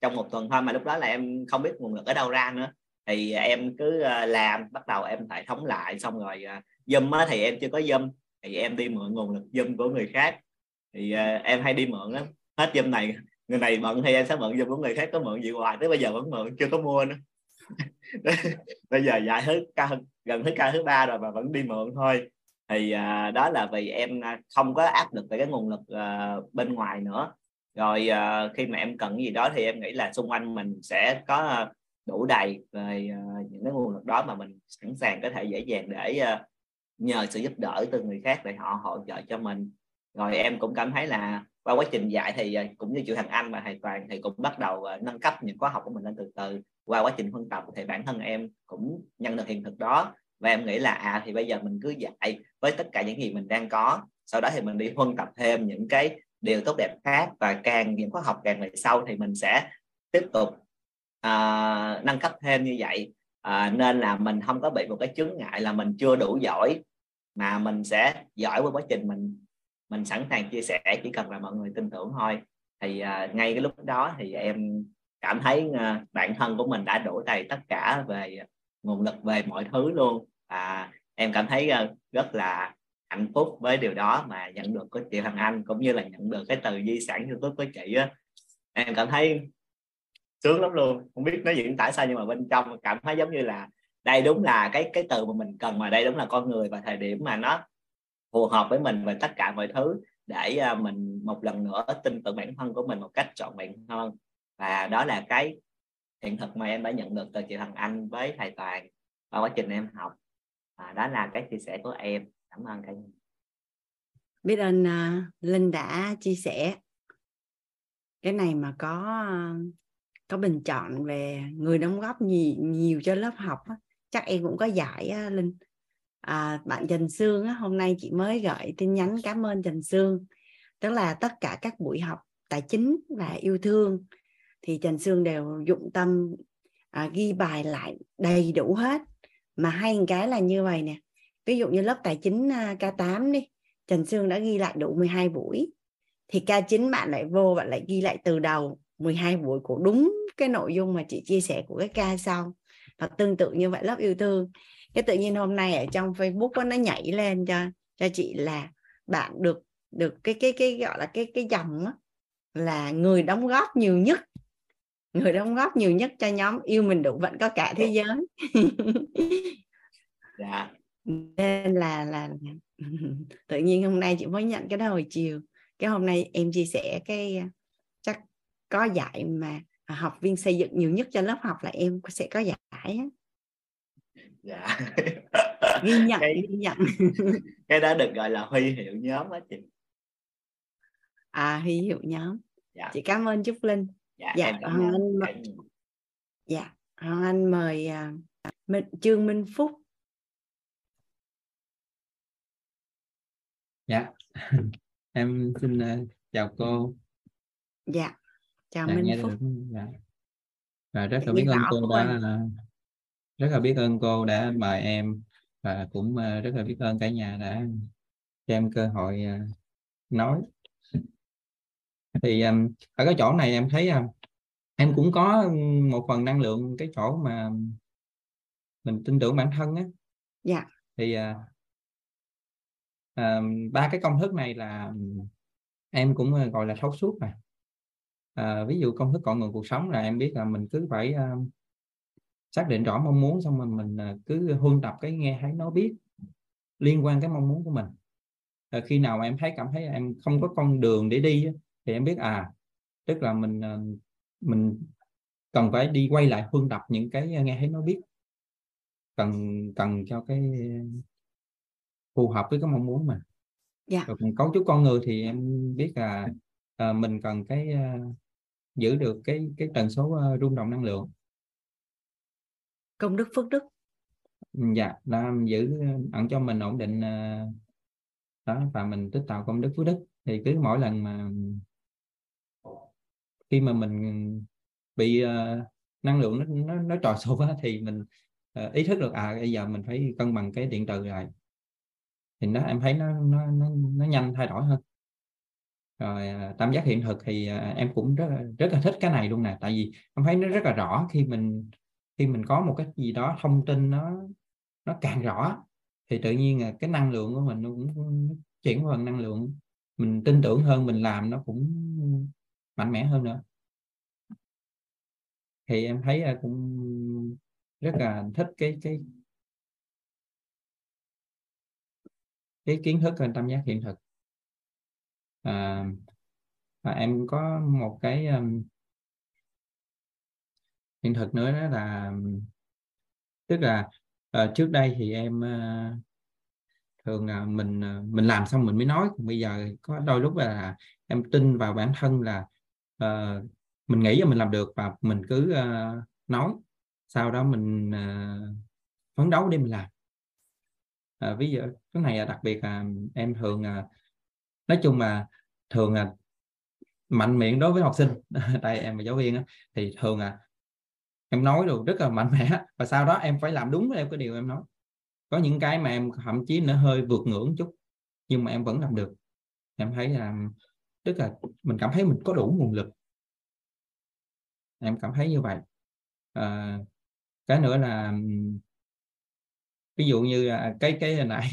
[SPEAKER 5] Trong một tuần thôi mà lúc đó là em không biết nguồn lực ở đâu ra nữa. Thì em cứ à, làm bắt đầu em hệ thống lại xong rồi à, dâm á, thì em chưa có dâm thì em đi mượn nguồn lực dâm của người khác. Thì em hay đi mượn lắm. Hết dâm này người này mượn thì em sẽ mượn cho của người khác có mượn gì hoài tới bây giờ vẫn mượn chưa có mua nữa. Bây giờ dài thứ ca gần thứ ca thứ ba rồi mà vẫn đi mượn thôi. Thì à, đó là vì em à, không có áp lực về cái nguồn lực à, bên ngoài nữa. Rồi à, khi mà em cần gì đó thì em nghĩ là xung quanh mình sẽ có đủ đầy về à, những cái nguồn lực đó mà mình sẵn sàng có thể dễ dàng để à, nhờ sự giúp đỡ từ người khác để họ hỗ trợ cho mình. Rồi em cũng cảm thấy là qua quá trình dạy thì ờ, cũng như chị thằng anh và thầy toàn thì cũng bắt đầu ờ, nâng cấp những khóa học của mình lên từ từ. Qua quá trình phân tập thì bản thân em cũng nhận được hiện thực đó và em nghĩ là à thì bây giờ mình cứ dạy với tất cả những gì mình đang có. Sau đó thì mình đi phân tập thêm những cái điều tốt đẹp khác và càng những khóa học càng về sau thì mình sẽ tiếp tục uh, nâng cấp thêm như vậy. Uh, nên là mình không có bị một cái chướng ngại là mình chưa đủ giỏi mà mình sẽ giỏi với quá trình mình mình sẵn sàng chia sẻ chỉ cần là mọi người tin tưởng thôi. Thì uh, ngay cái lúc đó thì em cảm thấy uh, bản thân của mình đã đổi đầy tất cả về nguồn lực về mọi thứ luôn. Và em cảm thấy uh, rất là hạnh phúc với điều đó mà nhận được của chị Hoàng Anh cũng như là nhận được cái từ di sản YouTube của chị á. Em cảm thấy sướng lắm luôn. Không biết nói diễn tả sao nhưng mà bên trong cảm thấy giống như là đây đúng là cái cái từ mà mình cần mà đây đúng là con người và thời điểm mà nó phù hợp với mình về tất cả mọi thứ để à, mình một lần nữa tin tưởng bản thân của mình một cách trọn vẹn hơn. Và đó là cái hiện thực mà em đã nhận được từ chị Thằng Anh với thầy Toàn qua quá trình em học. À, đó là cái chia sẻ của em. Cảm ơn cả nhà.
[SPEAKER 1] Biết ơn uh, Linh đã chia sẻ cái này mà có có bình chọn về người đóng góp nhiều nhiều cho lớp học chắc em cũng có giải á, Linh à, bạn Trần Sương á, hôm nay chị mới gửi tin nhắn cảm ơn Trần Sương. Tức là tất cả các buổi học tài chính và yêu thương thì Trần Sương đều dụng tâm à, ghi bài lại đầy đủ hết. Mà hay một cái là như vậy nè ví dụ như lớp tài chính à, K8 đi Trần Sương đã ghi lại đủ 12 buổi thì K9 bạn lại vô bạn lại ghi lại từ đầu 12 buổi của đúng cái nội dung mà chị chia sẻ của cái ca sau. Và tương tự như vậy lớp yêu thương cái tự nhiên hôm nay ở trong Facebook nó nhảy lên cho cho chị là bạn được được cái cái cái gọi là cái cái dòng á, là người đóng góp nhiều nhất. Người đóng góp nhiều nhất cho nhóm yêu mình đủ vẫn có cả thế giới. Dạ. Nên là là tự nhiên hôm nay chị mới nhận cái đó hồi chiều. Cái hôm nay em chia sẻ cái chắc có dạy mà học viên xây dựng nhiều nhất cho lớp học là em sẽ có giải
[SPEAKER 5] dạ.
[SPEAKER 1] Ghi nhận cái, ghi nhận.
[SPEAKER 5] cái đó được gọi là huy hiệu nhóm á chị.
[SPEAKER 1] À huy hiệu nhóm. Dạ. chị cảm ơn trúc linh.
[SPEAKER 5] Dạ, dạ
[SPEAKER 1] hoàng anh mời, dạ hoàng anh mời uh, Minh, trương minh phúc.
[SPEAKER 11] Dạ. Em xin uh, chào cô.
[SPEAKER 1] Dạ. Chào dạ, minh phúc.
[SPEAKER 11] được. dạ. và rất là biết ơn cô đã rất là biết ơn cô đã mời em và cũng ờ, rất là biết ơn cả nhà đã cho em cơ hội ờ, nói. Thì ở cái chỗ này em thấy em cũng có một phần năng lượng cái chỗ mà mình tin tưởng bản thân á.
[SPEAKER 1] Dạ.
[SPEAKER 11] Thì à, ba cái công thức này là em cũng gọi là thấu suốt mà à, ví dụ công thức con người cuộc sống là em biết là mình cứ phải uh, xác định rõ mong muốn xong rồi mình uh, cứ huân tập cái nghe thấy nó biết liên quan cái mong muốn của mình. À, khi nào em thấy cảm thấy em không có con đường để đi thì em biết à tức là mình uh, mình cần phải đi quay lại huân tập những cái nghe thấy nó biết. Cần cần cho cái phù hợp với cái mong muốn mà.
[SPEAKER 1] Dạ.
[SPEAKER 11] Rồi cấu trúc con người thì em biết là à, mình cần cái uh, giữ được cái cái tần số uh, rung động năng lượng
[SPEAKER 1] công đức phước đức.
[SPEAKER 11] Dạ là giữ ờ, ẩn cho mình ổn định ờ, đó và mình tích tạo công đức phước đức. Thì cứ mỗi lần mà khi mà mình bị uh, năng lượng nó nó, nó trò sụp thì mình uh, ý thức được à bây giờ mình phải cân bằng cái điện từ lại. Thì nó em thấy nó nó nó, nó nhanh thay đổi hơn. Rồi uh, tam giác hiện thực thì uh, em cũng rất rất là thích cái này luôn nè. Tại vì em thấy nó rất là rõ khi mình khi mình có một cái gì đó thông tin nó nó càng rõ thì tự nhiên là cái năng lượng của mình nó cũng chuyển phần năng lượng. Mình tin tưởng hơn mình làm nó cũng mạnh mẽ hơn nữa. Thì em thấy cũng rất là thích cái cái cái kiến thức về tam giác hiện thực. À, và em có một cái um, hiện thực nữa đó là tức là uh, trước đây thì em uh, thường là mình uh, mình làm xong mình mới nói. Bây giờ có đôi lúc là em tin vào bản thân là uh, mình nghĩ là mình làm được và mình cứ uh, nói. Sau đó mình uh, phấn đấu để mình làm. Uh, ví dụ cái này là đặc biệt là em thường uh, nói chung là thường là mạnh miệng đối với học sinh. Tại em là giáo viên á, thì thường là em nói được rất là mạnh mẽ. Và sau đó em phải làm đúng theo cái điều em nói. Có những cái mà em thậm chí nó hơi vượt ngưỡng chút nhưng mà em vẫn làm được. Em thấy là tức là mình cảm thấy mình có đủ nguồn lực. Em cảm thấy như vậy. À, cái nữa là ví dụ như cái cái hồi nãy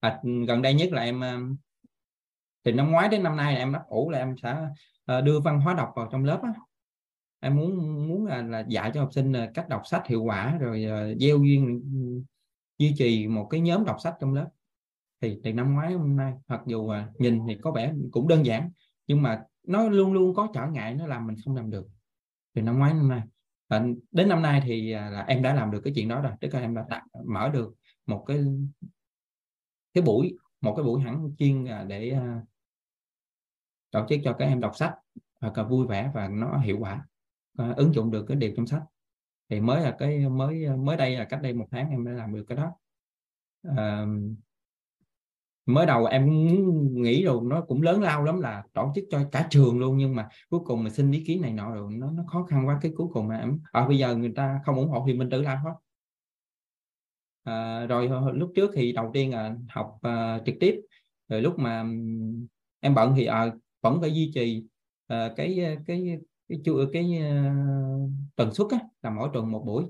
[SPEAKER 11] à, gần đây nhất là em à, thì năm ngoái đến năm nay là em ấp ủ là em sẽ à, đưa văn hóa đọc vào trong lớp á em muốn muốn là, là dạy cho học sinh cách đọc sách hiệu quả rồi uh, gieo duyên duy trì một cái nhóm đọc sách trong lớp. Thì từ năm ngoái hôm nay mặc dù uh, nhìn thì có vẻ cũng đơn giản nhưng mà nó luôn luôn có trở ngại nó làm mình không làm được. Từ năm ngoái năm nay à, đến năm nay thì uh, là em đã làm được cái chuyện đó rồi tức là em đã đặt, mở được một cái cái buổi một cái buổi hẳn chuyên để uh, tổ chức cho các em đọc sách và là vui vẻ và nó hiệu quả uh, ứng dụng được cái điều trong sách thì mới là cái mới mới đây là cách đây một tháng em đã làm được cái đó. Uh, mới đầu em nghĩ rồi nó cũng lớn lao lắm là tổ chức cho cả trường luôn nhưng mà cuối cùng mình xin ý kiến này nọ rồi nó nó khó khăn quá cái cuối cùng mà em à, bây giờ người ta không ủng hộ thì mình tự làm thôi. À, rồi lúc trước thì đầu tiên là học uh, trực tiếp rồi lúc mà em bận thì à, vẫn phải duy trì uh, cái cái cái cái, cái uh, tần suất á, là mỗi tuần một buổi.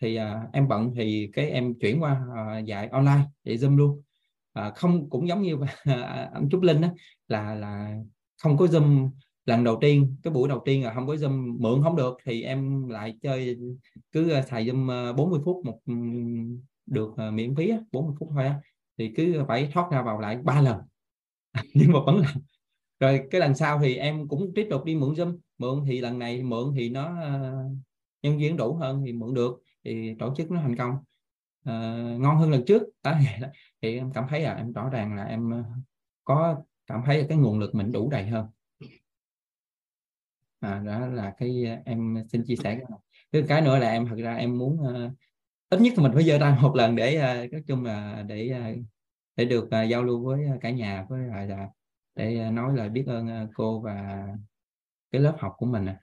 [SPEAKER 11] Thì uh, em bận thì cái em chuyển qua uh, dạy online dạy zoom luôn. Uh, không cũng giống như anh Trúc Linh á, là là không có zoom lần đầu tiên cái buổi đầu tiên là không có zoom mượn không được thì em lại chơi cứ xài zoom 40 phút một ừ, được uh, miễn phí 40 phút thôi á. Thì cứ phải thoát ra vào lại ba lần. Nhưng mà vẫn là rồi cái lần sau thì em cũng tiếp tục đi mượn zoom mượn thì lần này mượn thì nó ờ, nhân viên đủ hơn thì mượn được thì tổ chức nó thành công. Uh, ngon hơn lần trước. Đó thì em cảm thấy là em rõ ràng là em ờ, có cảm thấy cái nguồn lực mình đủ đầy hơn. À, đó là cái em xin chia sẻ cái này. Cái, cái nữa là em thật ra em muốn uh, ít nhất mình phải giơ tay một lần để uh, nói chung là để uh, để được uh, giao lưu với cả nhà với lại là để nói lời biết ơn cô và cái lớp học của mình à.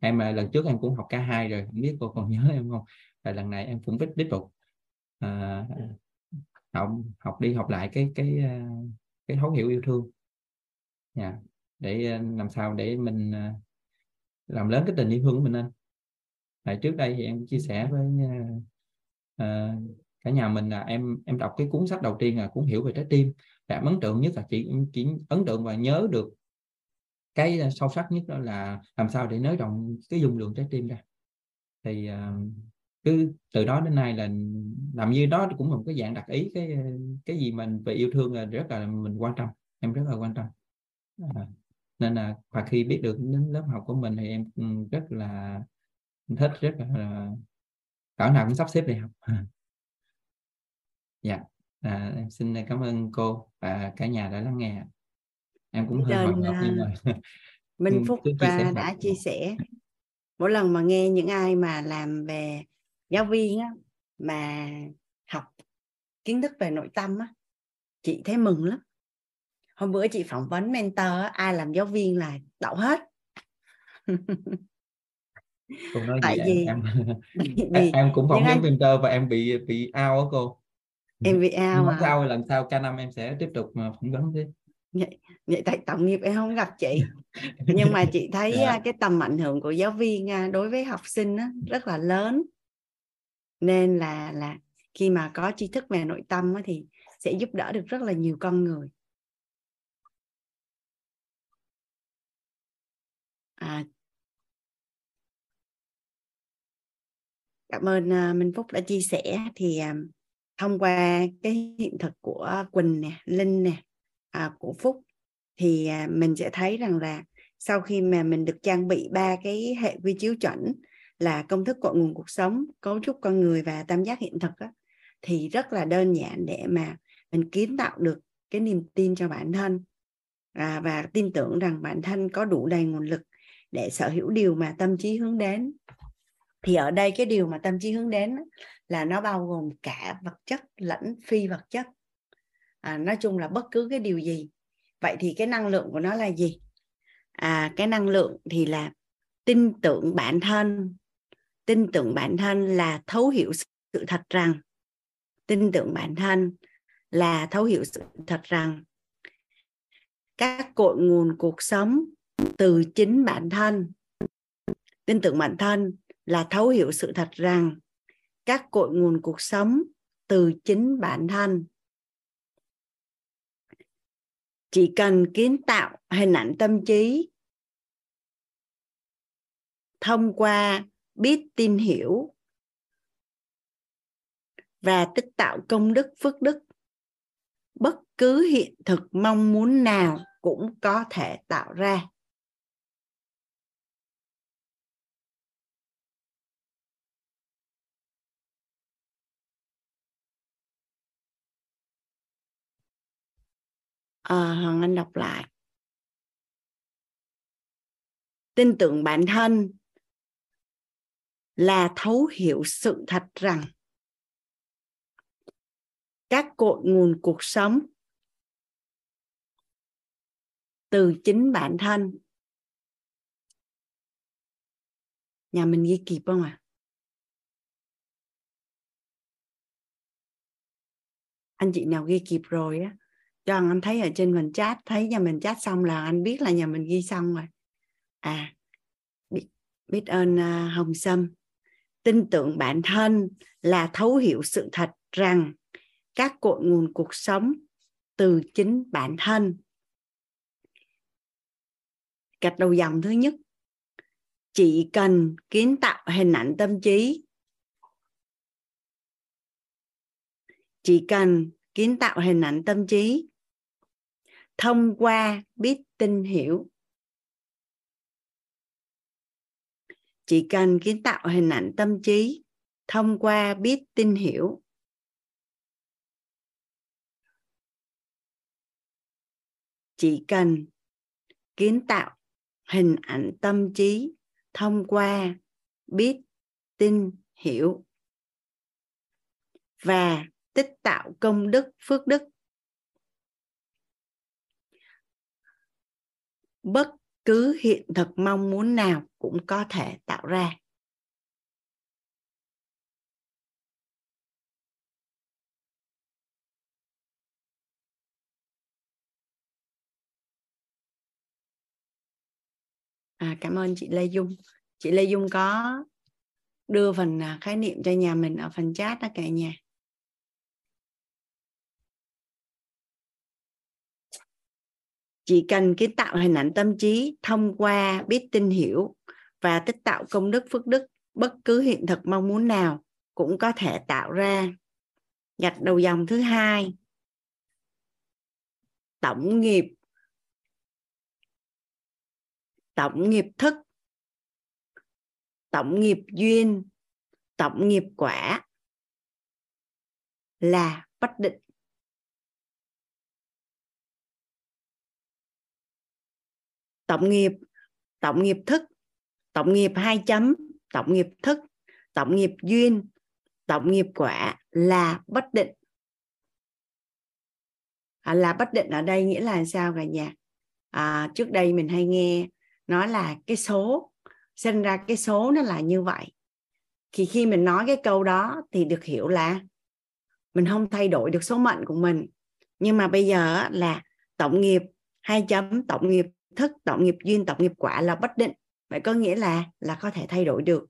[SPEAKER 11] Em mà lần trước em cũng học cả hai rồi không biết cô còn nhớ em không? Là lần này em cũng biết tiếp tục à, học học đi học lại cái cái à, cái thấu hiểu yêu thương. Yeah. để à, làm sao để mình à, làm lớn cái tình yêu thương của mình lên. Tại trước đây thì em chia sẻ với uh, cả nhà mình là em em đọc cái cuốn sách đầu tiên là cuốn hiểu về trái tim. Cảm ấn tượng nhất là chỉ chỉ ấn tượng và nhớ được cái sâu sắc nhất đó là làm sao để nới rộng cái dung lượng trái tim ra. Thì uh, cứ từ đó đến nay là làm như đó cũng là một cái dạng đặc ý cái cái gì mình về yêu thương là rất là mình quan tâm em rất là quan tâm. À, nên là và khi biết được đến lớp học của mình thì em ừ, rất là thích rất là à, cỡ nào cũng sắp xếp đi học. Dạ. À, em xin cảm ơn cô và cả nhà đã lắng nghe em cũng hơi hồi hộp nhưng mà
[SPEAKER 1] Minh Phúc và đã chia sẻ mỗi lần mà nghe những ai mà làm về giáo viên á, mà học kiến thức về nội tâm á, chị thấy mừng lắm. Hôm bữa chị phỏng vấn mentor ai làm giáo viên là đậu hết.
[SPEAKER 11] Cô nói tại vì em, em, em cũng phỏng vấn anh... mentor và em bị bị out á cô.
[SPEAKER 1] Em bị out
[SPEAKER 11] à? sau lần sau k năm em sẽ tiếp tục phỏng vấn chứ
[SPEAKER 1] vậy, vậy tại tổng nghiệp em không gặp chị nhưng mà chị thấy yeah. Dạ. cái tầm ảnh hưởng của giáo viên à, đối với học sinh rất là lớn nên là là khi mà có tri thức về nội tâm thì sẽ giúp đỡ được rất là nhiều con người à, cảm ơn uh, Minh Phúc đã chia sẻ thì uh, thông qua cái hiện thực của Quỳnh nè Linh nè à, của Phúc. Thì à, mình sẽ thấy rằng là sau khi mà mình được trang bị ba cái hệ quy chiếu chuẩn là công thức cội nguồn cuộc sống cấu trúc con người và tam giác hiện thực á, thì rất là đơn giản để mà mình kiến tạo được cái niềm tin cho bản thân. À, và tin tưởng rằng bản thân có đủ đầy nguồn lực để sở hữu điều mà tâm trí hướng đến. Thì ở đây cái điều mà tâm trí hướng đến là nó bao gồm cả vật chất lẫn phi vật chất à, nói chung là bất cứ cái điều gì. Vậy thì cái năng lượng của nó là gì? À, cái năng lượng thì là tin tưởng bản thân. Tin tưởng bản thân là thấu hiểu sự thật rằng. Tin tưởng bản thân là thấu hiểu sự thật rằng các cội nguồn cuộc sống từ chính bản thân. Tin tưởng bản thân là thấu hiểu sự thật rằng các cội nguồn cuộc sống từ chính bản thân chỉ cần kiến tạo hình ảnh tâm trí, thông qua biết tin hiểu và tích tạo công đức, phước đức, bất cứ hiện thực mong muốn nào cũng có thể tạo ra. Ờ, à, Hoàng Anh đọc lại. Tin tưởng bản thân là thấu hiểu sự thật rằng các cội nguồn cuộc sống từ chính bản thân. Nhà mình ghi kịp không ạ? À? anh chị nào ghi kịp rồi á? Cho anh thấy ở trên mình chat thấy nhà mình chat xong là anh biết là nhà mình ghi xong rồi. À biết, biết ơn uh, hồng sâm. Tin tưởng bản thân là thấu hiểu sự thật rằng các cội nguồn cuộc sống từ chính bản thân. Gạch đầu dòng thứ nhất chỉ cần kiến tạo hình ảnh tâm trí. Chỉ cần kiến tạo hình ảnh tâm trí thông qua biết, tin, hiểu. Chỉ cần kiến tạo hình ảnh tâm trí thông qua biết, tin, hiểu. Chỉ cần kiến tạo hình ảnh tâm trí thông qua biết, tin, hiểu. Và tích tạo công đức, phước đức bất cứ hiện thực mong muốn nào cũng có thể tạo ra. À, cảm ơn chị Lê Dung. Chị Lê Dung có đưa phần à, khái niệm cho nhà mình ở phần chat đó cả nhà. Chỉ cần kiến tạo hình ảnh tâm trí, thông qua biết tin hiểu và tích tạo công đức, phước đức, bất cứ hiện thực mong muốn nào cũng có thể tạo ra. Gạch đầu dòng thứ hai. Tổng nghiệp. Tổng nghiệp thức. Tổng nghiệp duyên. Tổng nghiệp quả là bất định. Tổng nghiệp. Tổng nghiệp thức. Tổng nghiệp hai chấm. Tổng nghiệp thức. Tổng nghiệp duyên. Tổng nghiệp quả là bất định. À, là bất định ở đây nghĩa là sao cả nhà? À, trước đây mình hay nghe nói là cái số sinh ra cái số nó là như vậy. Thì khi mình nói cái câu đó thì được hiểu là mình không thay đổi được số mệnh của mình. Nhưng mà bây giờ là tổng nghiệp hai chấm tổng nghiệp thức tổng nghiệp duyên tổng nghiệp quả là bất định. Vậy có nghĩa là là có thể thay đổi được.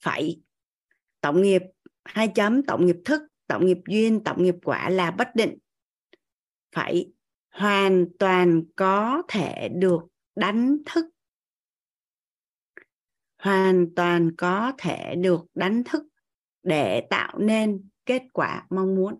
[SPEAKER 1] Phải tổng nghiệp hai chấm tổng nghiệp thức tổng nghiệp duyên tổng nghiệp quả là bất định. Phải hoàn toàn có thể được đánh thức. Hoàn toàn có thể được đánh thức để tạo nên kết quả mong muốn.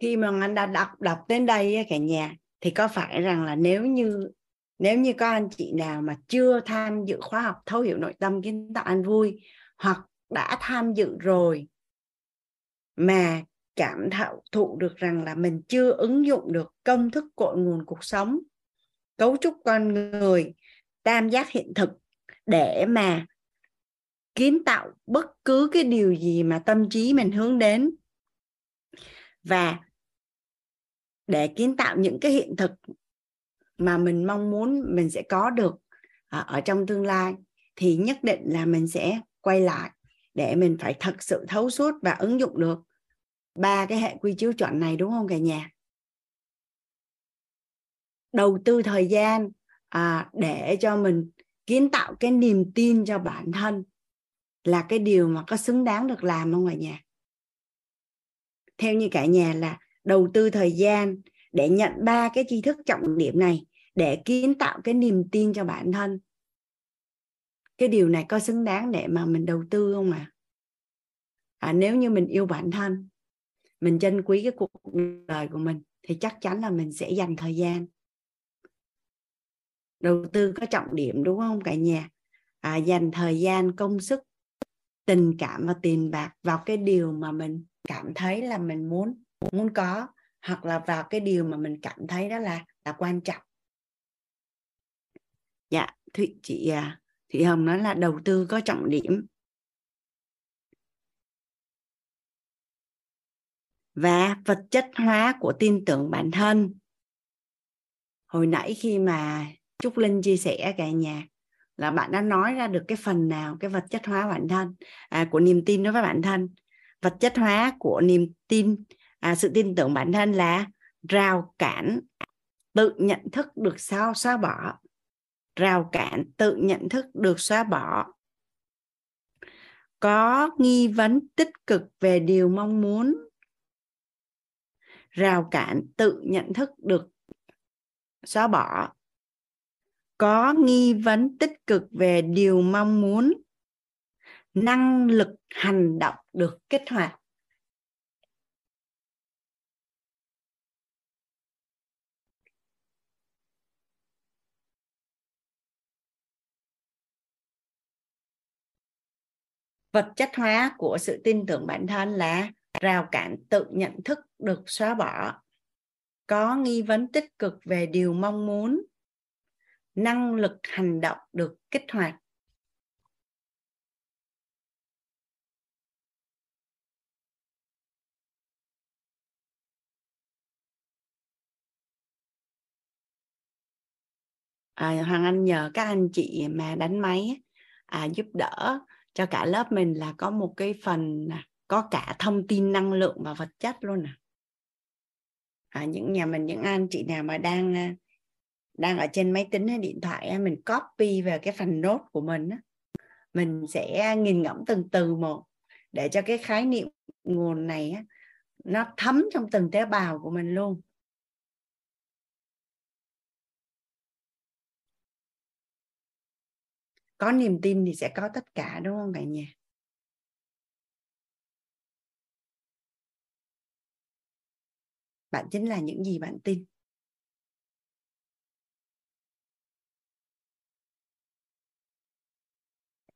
[SPEAKER 1] Khi mà anh đã đọc đọc đến đây cả nhà, thì có phải rằng là nếu như nếu như có anh chị nào mà chưa tham dự khóa học thấu hiểu nội tâm kiến tạo an vui, hoặc đã tham dự rồi mà cảm thụ thụ được rằng là mình chưa ứng dụng được công thức cội nguồn cuộc sống, cấu trúc con người, tam giác hiện thực để mà kiến tạo bất cứ cái điều gì mà tâm trí mình hướng đến. Và để kiến tạo những cái hiện thực mà mình mong muốn mình sẽ có được à, ở trong tương lai thì nhất định là mình sẽ quay lại để mình phải thật sự thấu suốt và ứng dụng được ba cái hệ quy chiếu chuẩn này đúng không cả nhà? Đầu tư thời gian à, để cho mình kiến tạo cái niềm tin cho bản thân là cái điều mà có xứng đáng được làm không cả nhà? Theo như cả nhà là đầu tư thời gian để nhận ba cái tri thức trọng điểm này để kiến tạo cái niềm tin cho bản thân cái điều này có xứng đáng để mà mình đầu tư không ạ à? à, nếu như mình yêu bản thân mình trân quý cái cuộc đời của mình thì chắc chắn là mình sẽ dành thời gian đầu tư có trọng điểm đúng không cả nhà à, dành thời gian công sức tình cảm và tiền bạc vào cái điều mà mình cảm thấy là mình muốn muốn có hoặc là vào cái điều mà mình cảm thấy đó là là quan trọng. Dạ thụy chị à, Thụy hồng nói là đầu tư có trọng điểm. Và vật chất hóa của tin tưởng bản thân. Hồi nãy khi mà trúc linh chia sẻ cả nhà là bạn đã nói ra được cái phần nào cái vật chất hóa bản thân à, của niềm tin đối với bản thân. Vật chất hóa của niềm tin à, sự tin tưởng bản thân là rào cản tự nhận thức được sao xóa bỏ. Rào cản tự nhận thức được xóa bỏ. Có nghi vấn tích cực về điều mong muốn. Rào cản tự nhận thức được xóa bỏ. Có nghi vấn tích cực về điều mong muốn. Năng lực hành động được kích hoạt. Vật chất hóa của sự tin tưởng bản thân là rào cản tự nhận thức được xóa bỏ. Có nghi vấn tích cực về điều mong muốn năng lực hành động được kích hoạt. À, Hoàng Anh nhờ các anh chị mà đánh máy à, giúp đỡ cho cả lớp mình là có một cái phần có cả thông tin năng lượng và vật chất luôn à, à những nhà mình những anh chị nào mà đang à, đang ở trên máy tính hay điện thoại mình copy về cái phần nốt của mình mình sẽ nghiền ngẫm từng từ một để cho cái khái niệm nguồn này nó thấm trong từng tế bào của mình luôn. Có niềm tin thì sẽ có tất cả, đúng không cả nhà? Bạn chính là những gì bạn tin.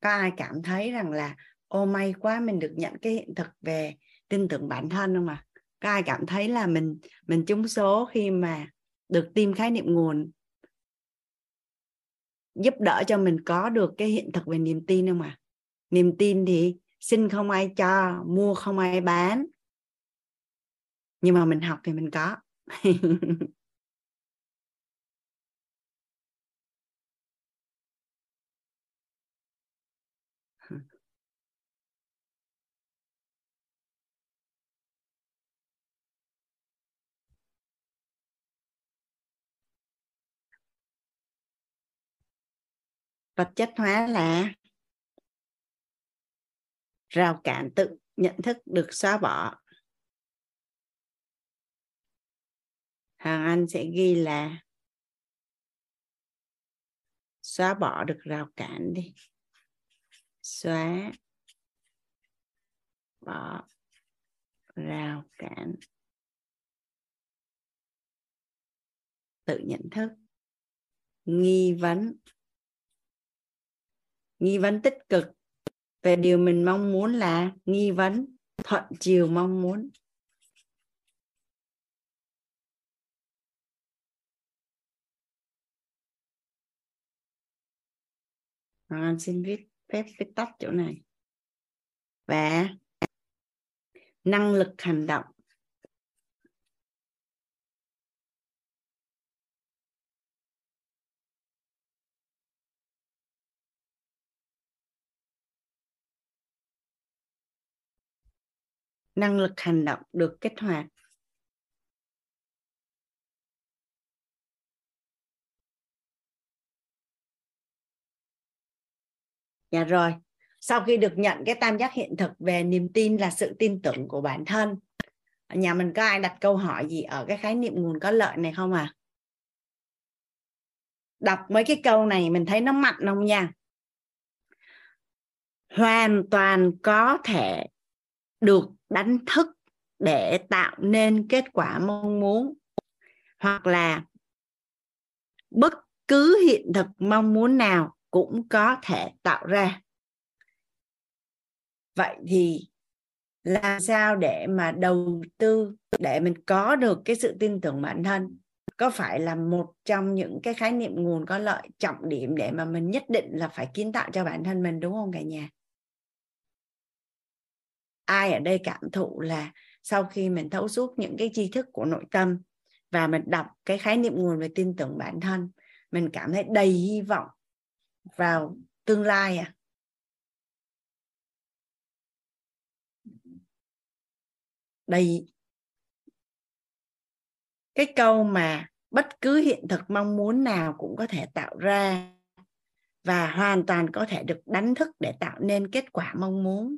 [SPEAKER 1] Có ai cảm thấy rằng là, ô, may quá mình được nhận cái hiện thực về tin tưởng bản thân không ạ? Có ai cảm thấy là mình mình trúng số khi mà được tìm khái niệm nguồn giúp đỡ cho mình có được cái hiện thực về niềm tin không ạ? Niềm tin thì xin không ai cho, mua không ai bán. Nhưng mà mình học thì mình có. vật chất hóa là rào cản tự nhận thức được xóa bỏ. Hàng anh sẽ ghi là xóa bỏ được rào cản đi. Xóa bỏ rào cản tự nhận thức. Nghi vấn nghi vấn tích cực về điều mình mong muốn là nghi vấn thuận chiều mong muốn. À, xin viết phép viết tắt chỗ này. Và năng lực hành động. Năng lực hành động được kích hoạt Dạ rồi. Sau khi được nhận cái tam giác hiện thực về niềm tin là sự tin tưởng của bản thân. Ở nhà mình có ai đặt câu hỏi gì ở cái khái niệm nguồn có lợi này không à? Đọc mấy cái câu này mình thấy nó mạnh không nha? Hoàn toàn có thể được đánh thức để tạo nên kết quả mong muốn, hoặc là bất cứ hiện thực mong muốn nào cũng có thể tạo ra. Vậy thì làm sao để mà đầu tư, để mình có được cái sự tin tưởng bản thân? Có phải là một trong những cái khái niệm nguồn có lợi, trọng điểm để mà mình nhất định là phải kiến tạo cho bản thân mình, đúng không cả nhà? Ai ở đây cảm thụ là sau khi mình thấu suốt những cái tri thức của nội tâm và mình đọc cái khái niệm nguồn về tin tưởng bản thân, mình cảm thấy đầy hy vọng vào tương lai à. Đầy cái câu mà bất cứ hiện thực mong muốn nào cũng có thể tạo ra và hoàn toàn có thể được đánh thức để tạo nên kết quả mong muốn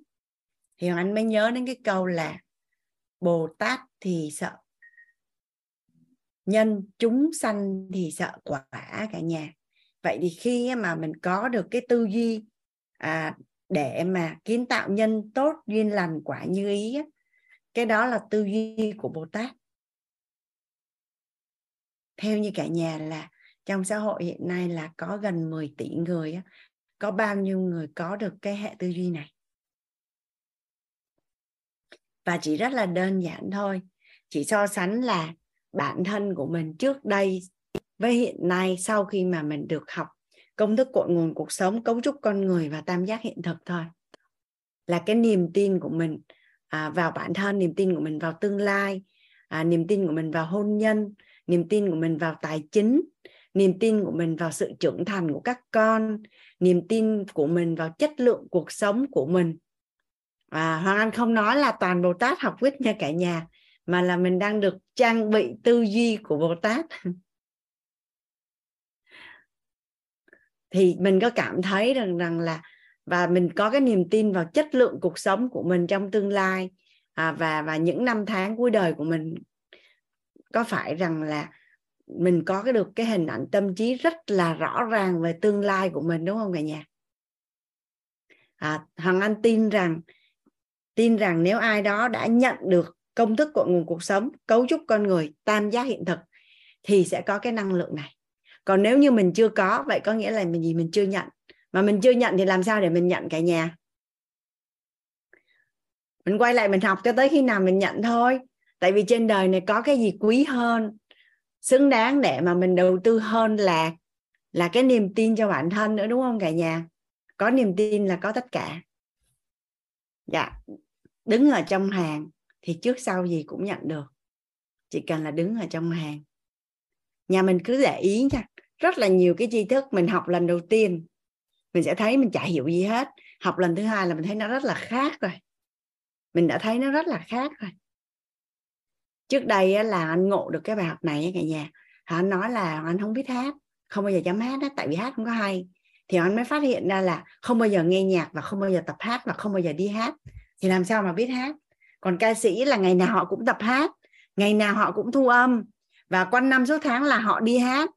[SPEAKER 1] thì anh mới nhớ đến cái câu là bồ tát thì sợ nhân chúng sanh thì sợ quả cả nhà. Vậy thì khi mà mình có được cái tư duy à, để mà kiến tạo nhân tốt duyên lành quả như ý cái đó là tư duy của bồ tát. Theo như cả nhà là trong xã hội hiện nay là có gần 10 tỷ người có bao nhiêu người có được cái hệ tư duy này? Và chỉ rất là đơn giản thôi. Chỉ so sánh là bản thân của mình trước đây với hiện nay sau khi mà mình được học công thức cội nguồn cuộc sống cấu trúc con người và tam giác hiện thực thôi. Là cái niềm tin của mình à, vào bản thân niềm tin của mình vào tương lai à, niềm tin của mình vào hôn nhân niềm tin của mình vào tài chính niềm tin của mình vào sự trưởng thành của các con niềm tin của mình vào chất lượng cuộc sống của mình à, hoàng anh không nói là toàn bồ tát học quýt nha cả nhà mà là mình đang được trang bị tư duy của bồ tát. Thì mình có cảm thấy rằng rằng là và mình có cái niềm tin vào chất lượng cuộc sống của mình trong tương lai à, và và những năm tháng cuối đời của mình. Có phải rằng là mình có cái được cái hình ảnh tâm trí rất là rõ ràng về tương lai của mình đúng không cả nhà? À, Hoàng Anh tin rằng tin rằng nếu ai đó đã nhận được công thức của nguồn cuộc sống, cấu trúc con người, tam giác hiện thực, thì sẽ có cái năng lượng này. Còn nếu như mình chưa có, vậy có nghĩa là mình gì? Mình chưa nhận. Mà mình chưa nhận thì làm sao để mình nhận cả nhà? Mình quay lại mình học cho tới khi nào mình nhận thôi. Tại vì trên đời này có cái gì quý hơn, xứng đáng để mà mình đầu tư hơn là là cái niềm tin cho bản thân nữa, đúng không cả nhà? Có niềm tin là có tất cả. Dạ đứng ở trong hàng thì trước sau gì cũng nhận được. Chỉ cần là đứng ở trong hàng. Nhà mình cứ để ý nha, rất là nhiều cái tri thức mình học lần đầu tiên, mình sẽ thấy mình chả hiểu gì hết. Học lần thứ hai là mình thấy nó rất là khác rồi. Mình đã thấy nó rất là khác rồi. Trước đây là anh ngộ được cái bài học này cả nhà. Anh nói là anh không biết hát, không bao giờ dám hát đó tại vì hát không có hay. Thì anh mới phát hiện ra là không bao giờ nghe nhạc và không bao giờ tập hát và không bao giờ đi hát thì làm sao mà biết hát? Còn ca sĩ là ngày nào họ cũng tập hát, ngày nào họ cũng thu âm, và quanh năm suốt tháng là họ đi hát.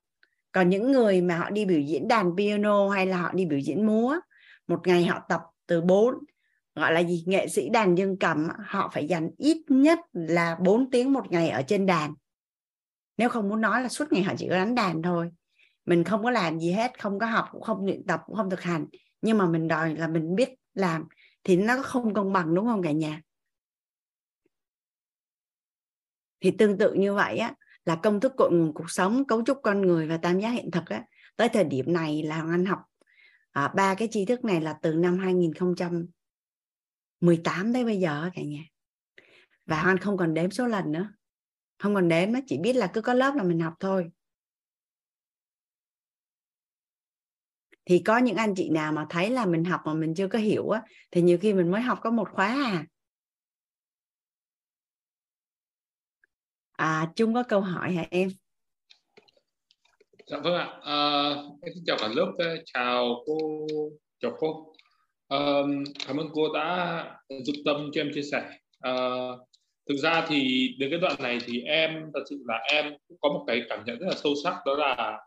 [SPEAKER 1] Còn những người mà họ đi biểu diễn đàn piano hay là họ đi biểu diễn múa, một ngày họ tập từ 4 gọi là gì? Nghệ sĩ đàn dương cầm họ phải dành ít nhất là 4 tiếng một ngày ở trên đàn. Nếu không muốn nói là suốt ngày họ chỉ có đánh đàn thôi. Mình không có làm gì hết, không có học, cũng không luyện tập, cũng không thực hành. Nhưng mà mình đòi là mình biết làm thì nó không công bằng đúng không cả nhà? Thì tương tự như vậy á là công thức cội nguồn cuộc sống cấu trúc con người và tam giác hiện thực á tới thời điểm này là anh học à, ba cái tri thức này là từ năm 2018 tới bây giờ cả nhà. Và anh không còn đếm số lần nữa. Không còn đếm nó chỉ biết là cứ có lớp là mình học thôi. Thì có những anh chị nào mà thấy là mình học mà mình chưa có hiểu á thì nhiều khi mình mới học có một khóa à. À chung có câu hỏi hả em?
[SPEAKER 3] Dạ vâng ạ. À, em xin chào cả lớp chào cô chào cô. À, cảm ơn cô đã dụng tâm cho em chia sẻ. À, thực ra thì đến cái đoạn này thì em thật sự là em cũng có một cái cảm nhận rất là sâu sắc đó là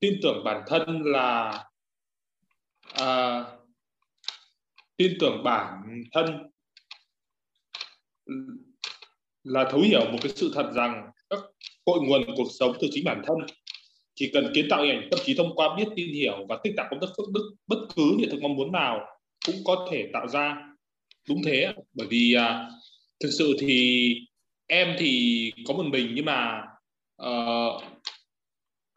[SPEAKER 3] tin tưởng bản thân là à, tin tưởng bản thân là thấu hiểu một cái sự thật rằng các cội nguồn cuộc sống từ chính bản thân chỉ cần kiến tạo hình ảnh tâm trí thông qua biết tin hiểu và tích tạo công đức phước đức bất cứ hiện thực mong muốn nào cũng có thể tạo ra. Đúng thế bởi vì à, thực sự thì em thì có một mình nhưng mà uh,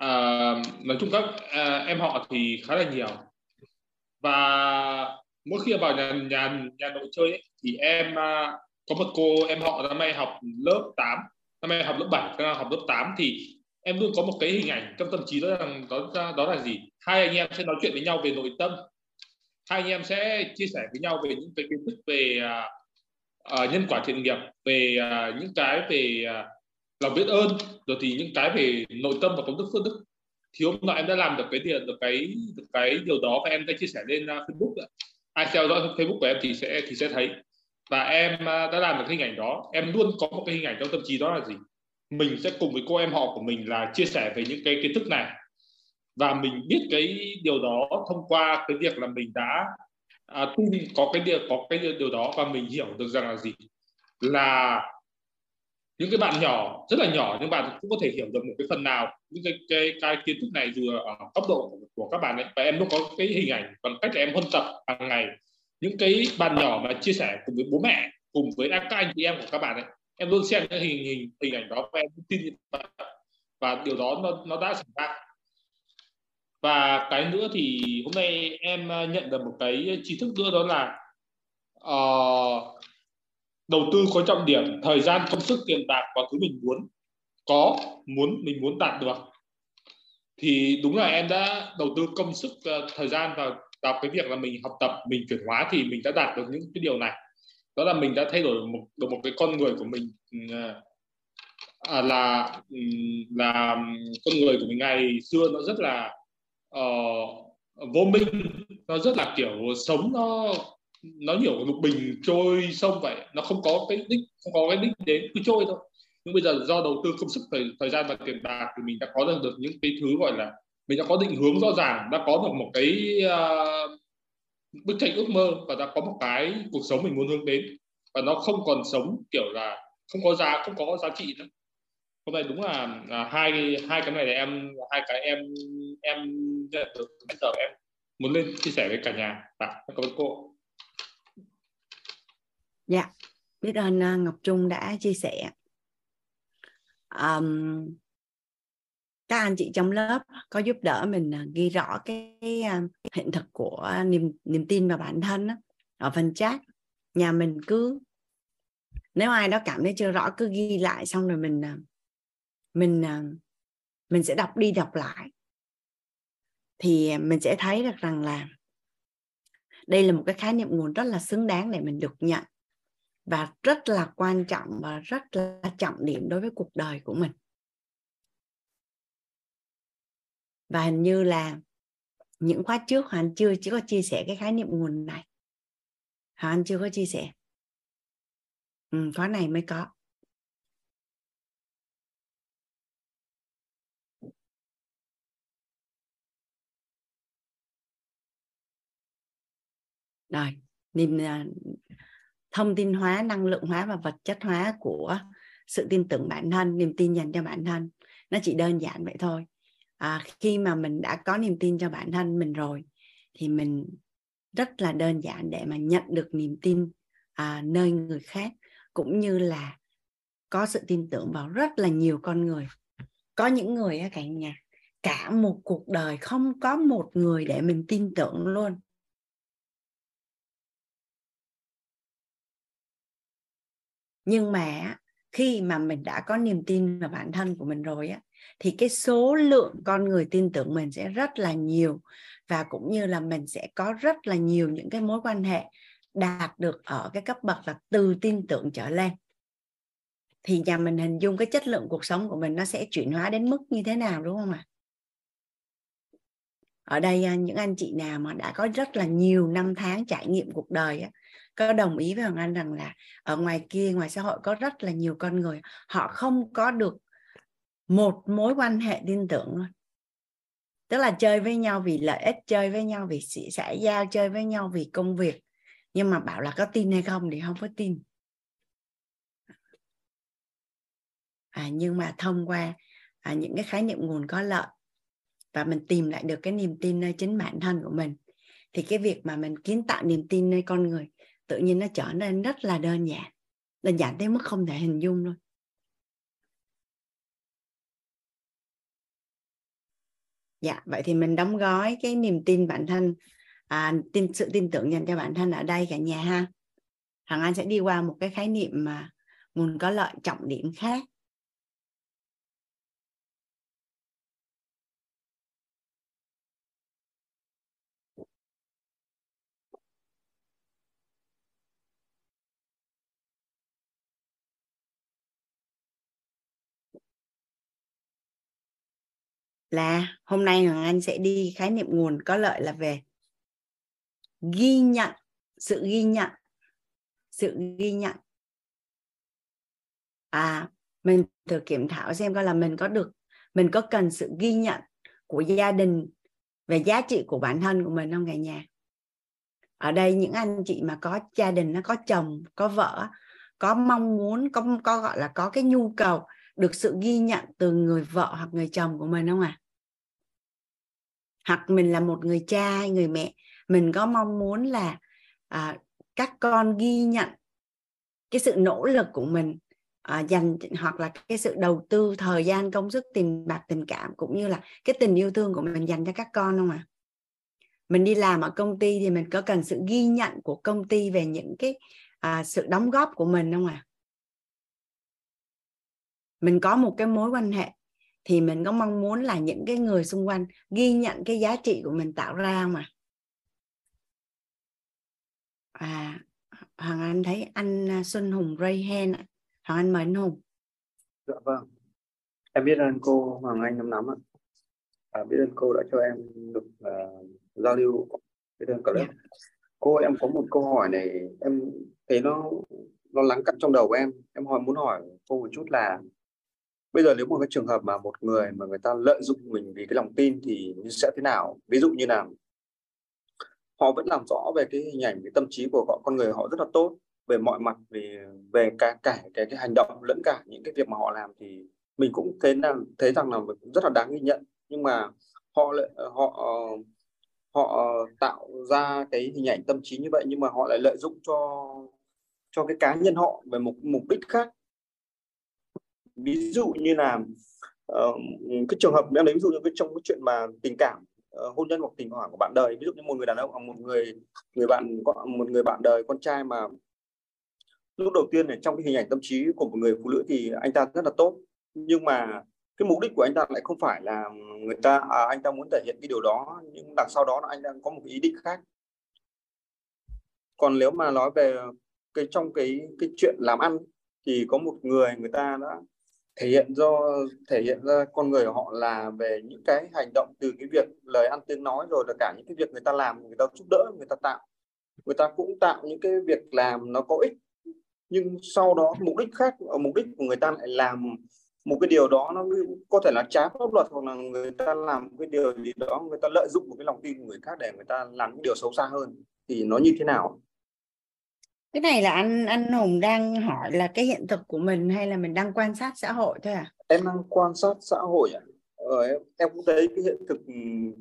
[SPEAKER 3] uh, nói chung các uh, em họ thì khá là nhiều và mỗi khi vào nhà nhà nhà nội chơi ấy, thì em à, có một cô em họ năm nay học lớp 8 năm nay học lớp 7 đang học lớp 8 thì em luôn có một cái hình ảnh trong tâm trí đó là đó, đó là gì? Hai anh em sẽ nói chuyện với nhau về nội tâm. Hai anh em sẽ chia sẻ với nhau về những cái kiến thức về uh, nhân quả thiện nghiệp về uh, những cái về uh, lòng biết ơn rồi thì những cái về nội tâm và công đức phước đức thì hôm nọ em đã làm được cái điều được cái được cái điều đó và em đã chia sẻ lên uh, Facebook ai theo dõi Facebook của em thì sẽ thì sẽ thấy. Và em à, đã làm được hình ảnh đó. Em luôn có một cái hình ảnh trong tâm trí đó là gì? Mình sẽ cùng với cô em họ của mình là chia sẻ về những cái kiến thức này. Và mình biết cái điều đó thông qua cái việc là mình đã à, tin có cái điều có cái điều đó và mình hiểu được rằng là gì? Là những cái bạn nhỏ rất là nhỏ nhưng bạn cũng có thể hiểu được một cái phần nào. Những cái cái, cái kiến thức này dù ở cấp độ của các bạn ấy và em luôn có cái hình ảnh bằng cách là em huân tập hàng ngày. Những cái bạn nhỏ mà chia sẻ cùng với bố mẹ cùng với các anh chị em của các bạn ấy em luôn xem những hình hình hình ảnh đó và em tin như vậy và điều đó nó nó đã xảy ra. Và cái nữa thì hôm nay em ờ, nhận được một cái tri thức nữa đó là uh, đầu tư có trọng điểm thời gian công sức tiền bạc vào thứ mình muốn có muốn mình muốn đạt được. Thì đúng là em đã đầu tư công sức uh, thời gian vào vào cái việc là mình học tập mình chuyển hóa thì mình đã đạt được những cái điều này. Đó là mình đã thay đổi một được một cái con người của mình uh, à, là ừ, là con người của mình. Ngày xưa nó rất là uh, vô minh nó rất là kiểu sống nó nó nhiều lục bình trôi sông vậy. Nó không có cái đích không có cái đích đến cứ trôi thôi. Nhưng bây giờ do đầu tư công sức thời thời gian và tiền bạc thì mình đã có được, được những cái thứ gọi là mình đã có định hướng rõ ràng đã có được một cái uh, bức tranh ước mơ và đã có một cái cuộc sống mình muốn hướng đến. Và nó không còn sống kiểu là không có giá không có giá trị nữa. Hôm nay đúng là, là hai hai cái này là em hai cái em em nhận được bây giờ em muốn lên chia sẻ với cả nhà. À, cảm ơn cô
[SPEAKER 1] dạ biết ơn à, Ngọc Trung đã chia sẻ. Um, các anh chị trong lớp có giúp đỡ mình à, ghi rõ cái, cái hiện thực của niềm niềm tin vào bản thân đó. ở phần chat. Nhà mình cứ nếu ai đó cảm thấy chưa rõ cứ ghi lại xong rồi mình mình mình sẽ đọc đi đọc lại. Thì mình sẽ thấy được rằng là đây là một cái khái niệm nguồn rất là xứng đáng để mình được nhận và rất là quan trọng và rất là trọng điểm đối với cuộc đời của mình. Và hình như là những khóa trước hoàng chưa chỉ có chia sẻ cái khái niệm nguồn này. Hoàng chưa có chia sẻ. Ừ, khóa này mới có. Rồi niềm thông tin hóa năng lượng hóa và vật chất hóa của sự tin tưởng bản thân niềm tin dành cho bản thân. Nó chỉ đơn giản vậy thôi. À, khi mà mình đã có niềm tin cho bản thân mình rồi thì mình rất là đơn giản để mà nhận được niềm tin à, nơi người khác cũng như là có sự tin tưởng vào rất là nhiều con người. Có những người á cả nhà cả một cuộc đời không có một người để mình tin tưởng luôn. Nhưng mà khi mà mình đã có niềm tin vào bản thân của mình rồi á thì cái số lượng con người tin tưởng mình sẽ rất là nhiều và cũng như là mình sẽ có rất là nhiều những cái mối quan hệ đạt được ở cái cấp bậc là từ tin tưởng trở lên. Thì nhà mình hình dung cái chất lượng cuộc sống của mình nó sẽ chuyển hóa đến mức như thế nào đúng không ạ? Ở đây à, những anh chị nào mà đã có rất là nhiều năm tháng trải nghiệm cuộc đời á, có đồng ý với Hoàng Anh rằng là ở ngoài kia ngoài xã hội có rất là nhiều con người họ không có được một mối quan hệ tin tưởng luôn. Tức là chơi với nhau vì lợi ích chơi với nhau vì sĩ xã giao chơi với nhau vì công việc. Nhưng mà bảo là có tin hay không thì không có tin. À, nhưng mà thông qua à, những cái khái niệm nguồn có lợi và mình tìm lại được cái niềm tin nơi chính bản thân của mình thì cái việc mà mình kiến tạo niềm tin nơi con người tự nhiên nó trở nên rất là đơn giản. Đơn giản tới mức không thể hình dung luôn. Dạ vậy thì mình đóng gói cái niềm tin bản thân à, tin sự tin tưởng dành cho bản thân ở đây cả nhà ha. Hằng anh sẽ đi qua một cái khái niệm mà nguồn có lợi trọng điểm khác. Là, hôm nay Hoàng Anh sẽ đi khái niệm nguồn có lợi là về ghi nhận, sự ghi nhận, sự ghi nhận à mình thử kiểm thảo xem coi là mình có được, mình có cần sự ghi nhận của gia đình về giá trị của bản thân của mình không cả nhà ở đây những anh chị mà có gia đình nó có chồng, có vợ có mong muốn, có có gọi là có cái nhu cầu được sự ghi nhận từ người vợ hoặc người chồng của mình không ạ à? Hoặc mình là một người cha hay người mẹ mình có mong muốn là à, các con ghi nhận cái sự nỗ lực của mình à, dành hoặc là cái sự đầu tư thời gian công sức tiền bạc tình cảm cũng như là cái tình yêu thương của mình dành cho các con không ạ à? mình đi làm ở công ty thì mình có cần sự ghi nhận của công ty về những cái à, sự đóng góp của mình không ạ à? mình có một cái mối quan hệ thì mình có mong muốn là những cái người xung quanh ghi nhận cái giá trị của mình tạo ra mà à hoàng anh thấy anh à, xuân hùng ray hand hoàng anh mời anh hùng.
[SPEAKER 12] Dạ vâng. Em biết ơn cô hoàng anh năm năm ạ. À, biết ơn cô đã cho em được uh, giao lưu. Biết ơn cả lớp yeah. cô em có một câu hỏi này. Em thấy nó nó lắng cắt trong đầu của em. Em hỏi muốn hỏi cô một chút là bây giờ nếu một cái trường hợp mà một người mà người ta lợi dụng mình vì cái lòng tin thì sẽ thế nào? Ví dụ như là họ vẫn làm rõ về cái hình ảnh, cái tâm trí của họ, con người họ rất là tốt, về mọi mặt, về về cả cả cái cái hành động lẫn cả những cái việc mà họ làm thì mình cũng thấy là, thấy rằng là rất là đáng ghi nhận. Nhưng mà họ lại, họ họ tạo ra cái hình ảnh tâm trí như vậy nhưng mà họ lại lợi dụng cho cho cái cá nhân họ về một mục đích khác ví dụ như là uh, cái trường hợp em lấy ví dụ như cái trong cái chuyện mà tình cảm uh, hôn nhân hoặc tình cảm của bạn đời ví dụ như một người đàn ông hoặc một người người bạn một người bạn đời con trai mà lúc đầu tiên này trong cái hình ảnh tâm trí của một người phụ nữ thì anh ta rất là tốt nhưng mà cái mục đích của anh ta lại không phải là người ta à, anh ta muốn thể hiện cái điều đó nhưng đằng sau đó là anh đang có một ý định khác. Còn nếu mà nói về cái trong cái cái chuyện làm ăn thì có một người người ta đã thể hiện do, thể hiện ra con người của họ là về những cái hành động từ cái việc lời ăn tiếng nói rồi là cả những cái việc người ta làm, người ta giúp đỡ, người ta tạo. Người ta cũng tạo những cái việc làm nó có ích, nhưng sau đó mục đích khác ở mục đích của người ta lại làm một cái điều đó nó có thể là trái pháp luật hoặc là người ta làm cái điều gì đó, người ta lợi dụng một cái lòng tin của người khác để người ta làm những điều xấu xa hơn, thì nó như thế nào?
[SPEAKER 1] Cái này là anh anh Hùng đang hỏi là cái hiện thực của mình hay là mình đang quan sát xã hội thôi à?
[SPEAKER 12] Em đang quan sát xã hội ạ ờ, em, em cũng thấy cái hiện thực ừ,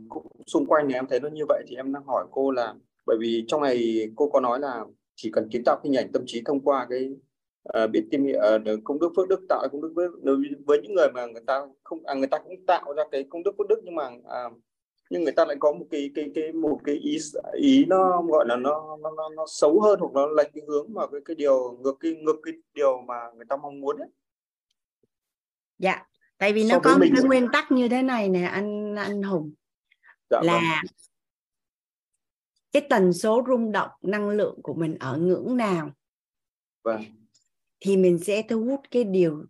[SPEAKER 12] cũng xung quanh này em thấy nó như vậy thì em đang hỏi cô là bởi vì trong này cô có nói là chỉ cần kiến tạo hình ảnh tâm trí thông qua cái uh, biết tìm hiểu uh, công đức phước đức tạo công đức với với những người mà người ta không à, người ta cũng tạo ra cái công đức phước đức nhưng mà uh, nhưng người ta lại có một cái cái cái một cái ý ý nó gọi là nó nó nó, nó xấu hơn hoặc nó lệch cái hướng mà cái cái điều ngược cái ngược cái điều mà người ta mong muốn ấy.
[SPEAKER 1] Dạ, tại vì nó so có một cái nguyên tắc như thế này nè anh anh Hùng dạ, là vâng. cái tần số rung động năng lượng của mình ở ngưỡng nào
[SPEAKER 12] vâng.
[SPEAKER 1] thì mình sẽ thu hút cái điều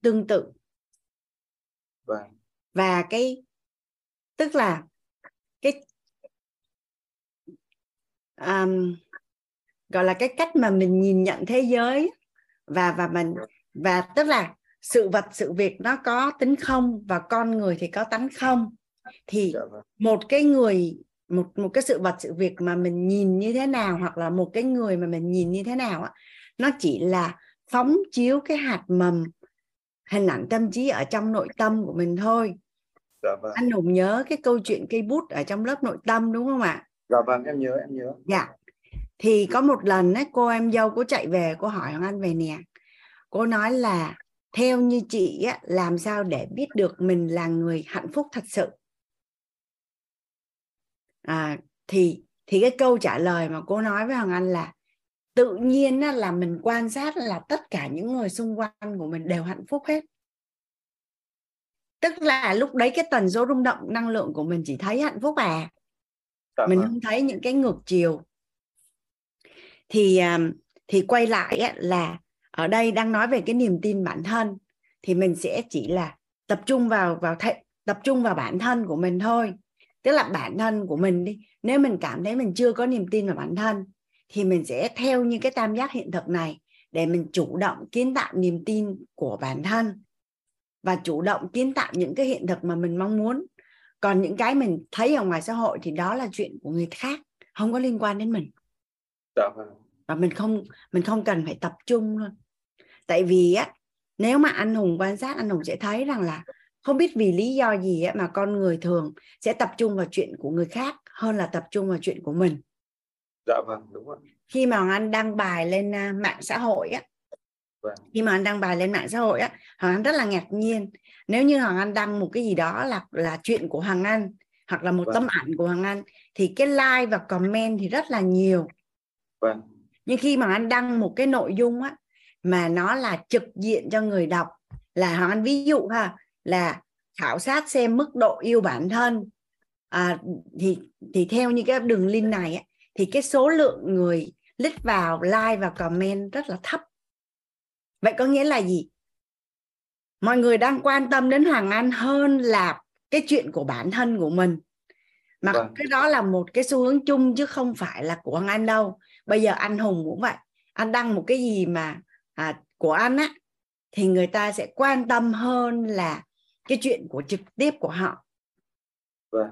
[SPEAKER 1] tương tự
[SPEAKER 12] vâng.
[SPEAKER 1] và cái tức là cái um, gọi là cái cách mà mình nhìn nhận thế giới và và mình và tức là sự vật sự việc nó có tính không và con người thì có tánh không thì dạ vâng. một cái người một một cái sự vật sự việc mà mình nhìn như thế nào hoặc là một cái người mà mình nhìn như thế nào á nó chỉ là phóng chiếu cái hạt mầm hình ảnh tâm trí ở trong nội tâm của mình thôi dạ vâng. anh Hùng nhớ cái câu chuyện cây bút ở trong lớp nội tâm đúng không ạ?
[SPEAKER 12] Dạ vâng em nhớ em nhớ.
[SPEAKER 1] Dạ. Thì có một lần ấy, cô em dâu cô chạy về cô hỏi hoàng anh về nè. Cô nói là theo như chị á, làm sao để biết được mình là người hạnh phúc thật sự? À, thì thì cái câu trả lời mà cô nói với hoàng anh là tự nhiên á, là mình quan sát là tất cả những người xung quanh của mình đều hạnh phúc hết tức là lúc đấy cái tần số rung động năng lượng của mình chỉ thấy hạnh phúc à? Dạ mình vâng. không thấy những cái ngược chiều. Thì à, thì quay lại là ở đây đang nói về cái niềm tin bản thân thì mình sẽ chỉ là tập trung vào vào th- tập trung vào bản thân của mình thôi. Tức là bản thân của mình đi nếu mình cảm thấy mình chưa có niềm tin vào bản thân thì mình sẽ theo như cái tam giác hiện thực này để mình chủ động kiến tạo niềm tin của bản thân và chủ động kiến tạo những cái hiện thực mà mình mong muốn. Còn những cái mình thấy ở ngoài xã hội thì đó là chuyện của người khác không có liên quan đến mình.
[SPEAKER 12] Dạ vâng.
[SPEAKER 1] và mình không mình không cần phải tập trung luôn. Tại vì á nếu mà anh hùng quan sát anh hùng sẽ thấy rằng là không biết vì lý do gì á, mà con người thường sẽ tập trung vào chuyện của người khác hơn là tập trung vào chuyện của mình.
[SPEAKER 12] Dạ vâng đúng rồi
[SPEAKER 1] khi mà anh đăng bài lên à, mạng xã hội á vâng. khi mà anh đăng bài lên mạng xã hội á hoàng anh rất là ngạc nhiên nếu như hoàng anh đăng một cái gì đó là là chuyện của hoàng anh hoặc là một vâng. tấm ảnh của hoàng anh thì cái like và comment thì rất là nhiều vâng. nhưng khi mà anh đăng một cái nội dung á mà nó là trực diện cho người đọc là hoàng anh ví dụ ha là khảo sát xem mức độ yêu bản thân à, thì thì theo như cái đường link này á, thì cái số lượng người click vào like và comment rất là thấp vậy có nghĩa là gì? Mọi người đang quan tâm đến hoàng anh hơn là cái chuyện của bản thân của mình. Mà vâng. cái đó là một cái xu hướng chung chứ không phải là của hoàng anh đâu. Bây giờ anh hùng cũng vậy. Anh đăng một cái gì mà à, của anh á thì người ta sẽ quan tâm hơn là cái chuyện của trực tiếp của họ. Vâng.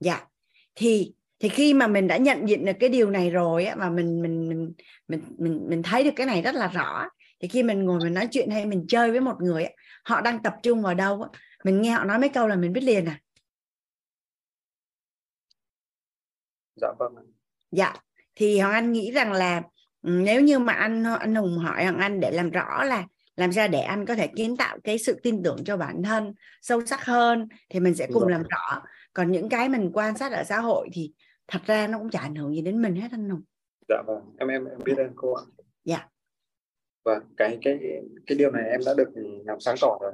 [SPEAKER 1] Dạ. Thì thì khi mà mình đã nhận diện được cái điều này rồi á, mà mình mình mình mình mình mình thấy được cái này rất là rõ thì khi mình ngồi mình nói chuyện hay mình chơi với một người họ đang tập trung vào đâu mình nghe họ nói mấy câu là mình biết liền à.
[SPEAKER 12] Dạ vâng
[SPEAKER 1] dạ thì hoàng anh nghĩ rằng là ừ, nếu như mà anh anh hùng hỏi hoàng anh để làm rõ là làm sao để anh có thể kiến tạo cái sự tin tưởng cho bản thân sâu sắc hơn thì mình sẽ cùng làm rõ. Còn những cái mình quan sát ở xã hội thì thật ra nó cũng chả ảnh hưởng gì đến mình hết anh Hùng.
[SPEAKER 12] Dạ vâng em em em biết ơn cô ạ.
[SPEAKER 1] Dạ
[SPEAKER 12] vâng cái cái cái điều này em đã được làm sáng tỏ rồi.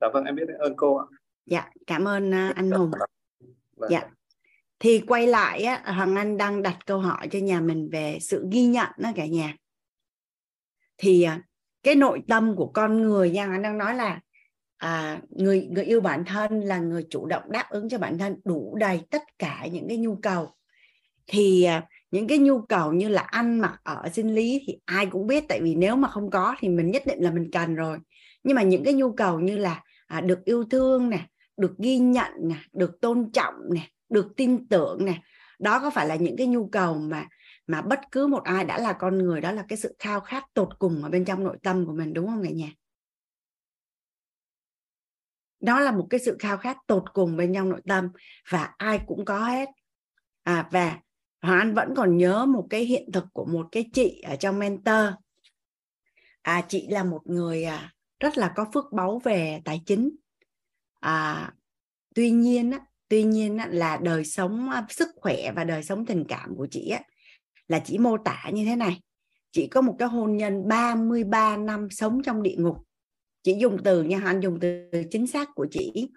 [SPEAKER 12] Dạ vâng em biết ơn cô ạ.
[SPEAKER 1] Dạ cảm ơn à, anh Hùng. Vâng. dạ. Thì quay lại á Hoàng Anh đang đặt câu hỏi cho nhà mình về sự ghi nhận đó cả nhà. Thì à, cái nội tâm của con người nha anh đang nói là à, người người yêu bản thân là người chủ động đáp ứng cho bản thân đủ đầy tất cả những cái nhu cầu. Thì à, những cái nhu cầu như là ăn mặc ở sinh lý thì ai cũng biết tại vì nếu mà không có thì mình nhất định là mình cần rồi. Nhưng mà những cái nhu cầu như là à, được yêu thương nè được ghi nhận nè được tôn trọng nè được tin tưởng nè đó có phải là những cái nhu cầu mà mà bất cứ một ai đã là con người đó là cái sự khao khát tột cùng ở bên trong nội tâm của mình đúng không cả nhà? Đó là một cái sự khao khát tột cùng bên trong nội tâm và ai cũng có hết. À và Hoàng Anh vẫn còn nhớ một cái hiện thực của một cái chị ở trong mentor. À chị là một người à, rất là có phước báu về tài chính. À tuy nhiên á, tuy nhiên á, là đời sống à, sức khỏe và đời sống tình cảm của chị á, là chỉ mô tả như thế này. Chị có một cái hôn nhân 33 năm sống trong địa ngục. Chị dùng từ nha anh dùng từ chính xác của chị.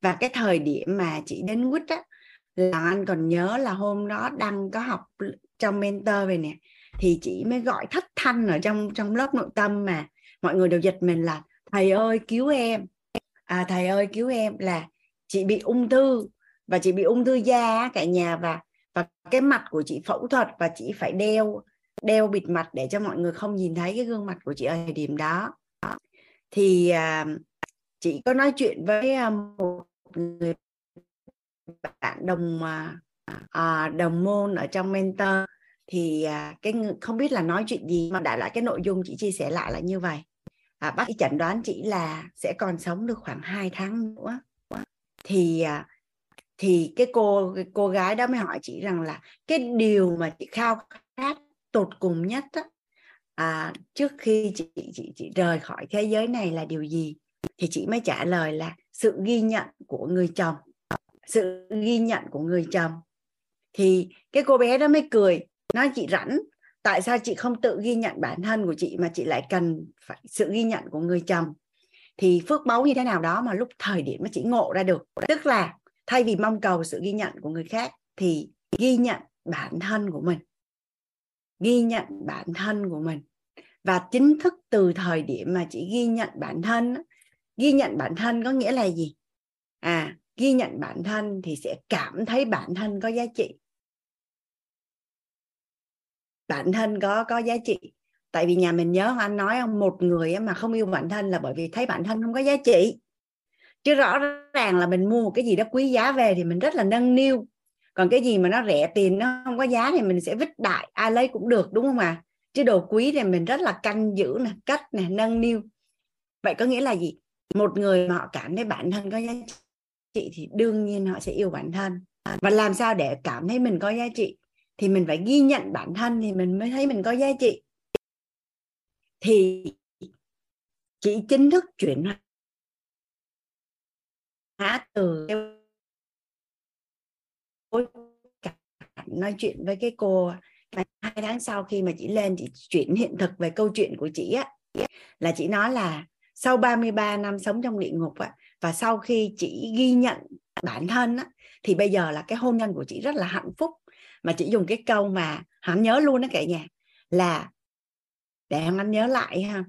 [SPEAKER 1] Và cái thời điểm mà chị đến quýt á là anh còn nhớ là hôm đó đăng có học trong mentor về nè thì chị mới gọi thất thanh ở trong trong lớp nội tâm mà. Mọi người đều giật mình là thầy ơi cứu em. À thầy ơi cứu em. Là chị bị ung thư và chị bị ung thư da cả nhà và và cái mặt của chị phẫu thuật và chị phải đeo đeo bịt mặt để cho mọi người không nhìn thấy cái gương mặt của chị ở thời điểm đó. Thì à, chị có nói chuyện với à, một người bạn đồng à, à, đồng môn ở trong mentor thì à, cái không biết là nói chuyện gì mà đại lại cái nội dung chị chia sẻ lại là như vậy. À, bác sĩ chẩn đoán chị là sẽ còn sống được khoảng 2 tháng nữa. Thì à, thì cái cô cái cô gái đó mới hỏi chị rằng là cái điều mà chị khao khát tột cùng nhất á, à, trước khi chị chị chị rời khỏi thế giới này là điều gì? Thì chị mới trả lời là sự ghi nhận của người chồng sự ghi nhận của người chồng. Thì cái cô bé đó mới cười, nói, chị rảnh, tại sao chị không tự ghi nhận bản thân của chị mà chị lại cần phải sự ghi nhận của người chồng? Thì phước báu như thế nào đó mà lúc thời điểm mà chị ngộ ra được. Tức là thay vì mong cầu sự ghi nhận của người khác thì ghi nhận bản thân của mình. Ghi nhận bản thân của mình. Và chính thức từ thời điểm mà chị ghi nhận bản thân ghi nhận bản thân có nghĩa là gì? À ghi nhận bản thân thì sẽ cảm thấy bản thân có giá trị. Bản thân có có giá trị. Tại vì nhà mình nhớ anh nói không, một người mà không yêu bản thân là bởi vì thấy bản thân không có giá trị. Chứ rõ ràng là mình mua một cái gì đó quý giá về thì mình rất là nâng niu. Còn cái gì mà nó rẻ tiền, nó không có giá thì mình sẽ vứt đại, ai lấy cũng được, đúng không ạ? À? chứ đồ quý thì mình rất là canh giữ nè cách nè, nâng niu. Vậy có nghĩa là gì? Một người mà họ cảm thấy bản thân có giá trị thì đương nhiên họ sẽ yêu bản thân. Và làm sao để cảm thấy mình có giá trị? Thì mình phải ghi nhận bản thân thì mình mới thấy mình có giá trị. Thì chị chính thức chuyển hóa từ nói chuyện với cái cô hai tháng sau khi mà chị lên, chị chuyển hiện thực về câu chuyện của chị á, là chị nói là sau 33 năm sống trong địa ngục á và sau khi chị ghi nhận bản thân á, thì bây giờ là cái hôn nhân của chị rất là hạnh phúc. Mà chị dùng cái câu mà hắn nhớ luôn đó cả nhà, là để hắn nhớ lại ha.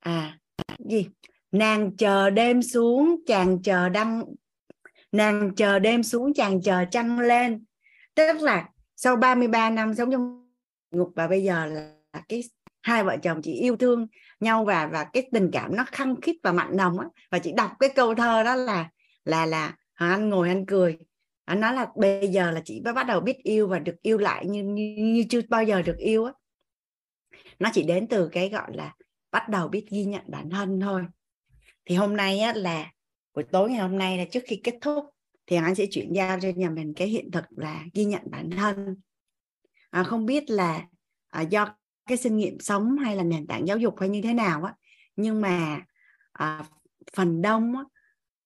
[SPEAKER 1] À gì? Nàng chờ đêm xuống, chàng chờ đăng, nàng chờ đêm xuống, chàng chờ trăng lên. Tức là sau 33 năm sống trong ngục và bây giờ là cái hai vợ chồng chị yêu thương nhau và và cái tình cảm nó khăng khít và mặn nồng á. Và chị đọc cái câu thơ đó là là là anh ngồi anh cười. Anh nói là bây giờ là chị mới bắt đầu biết yêu và được yêu lại như như, như chưa bao giờ được yêu á. Nó chỉ đến từ cái gọi là bắt đầu biết ghi nhận bản thân thôi. Thì hôm nay á, là buổi tối ngày hôm nay là trước khi kết thúc thì anh sẽ chuyển giao cho nhà mình cái hiện thực là ghi nhận bản thân. À, không biết là à, do cái kinh nghiệm sống hay là nền tảng giáo dục hay như thế nào á nhưng mà à, phần đông á,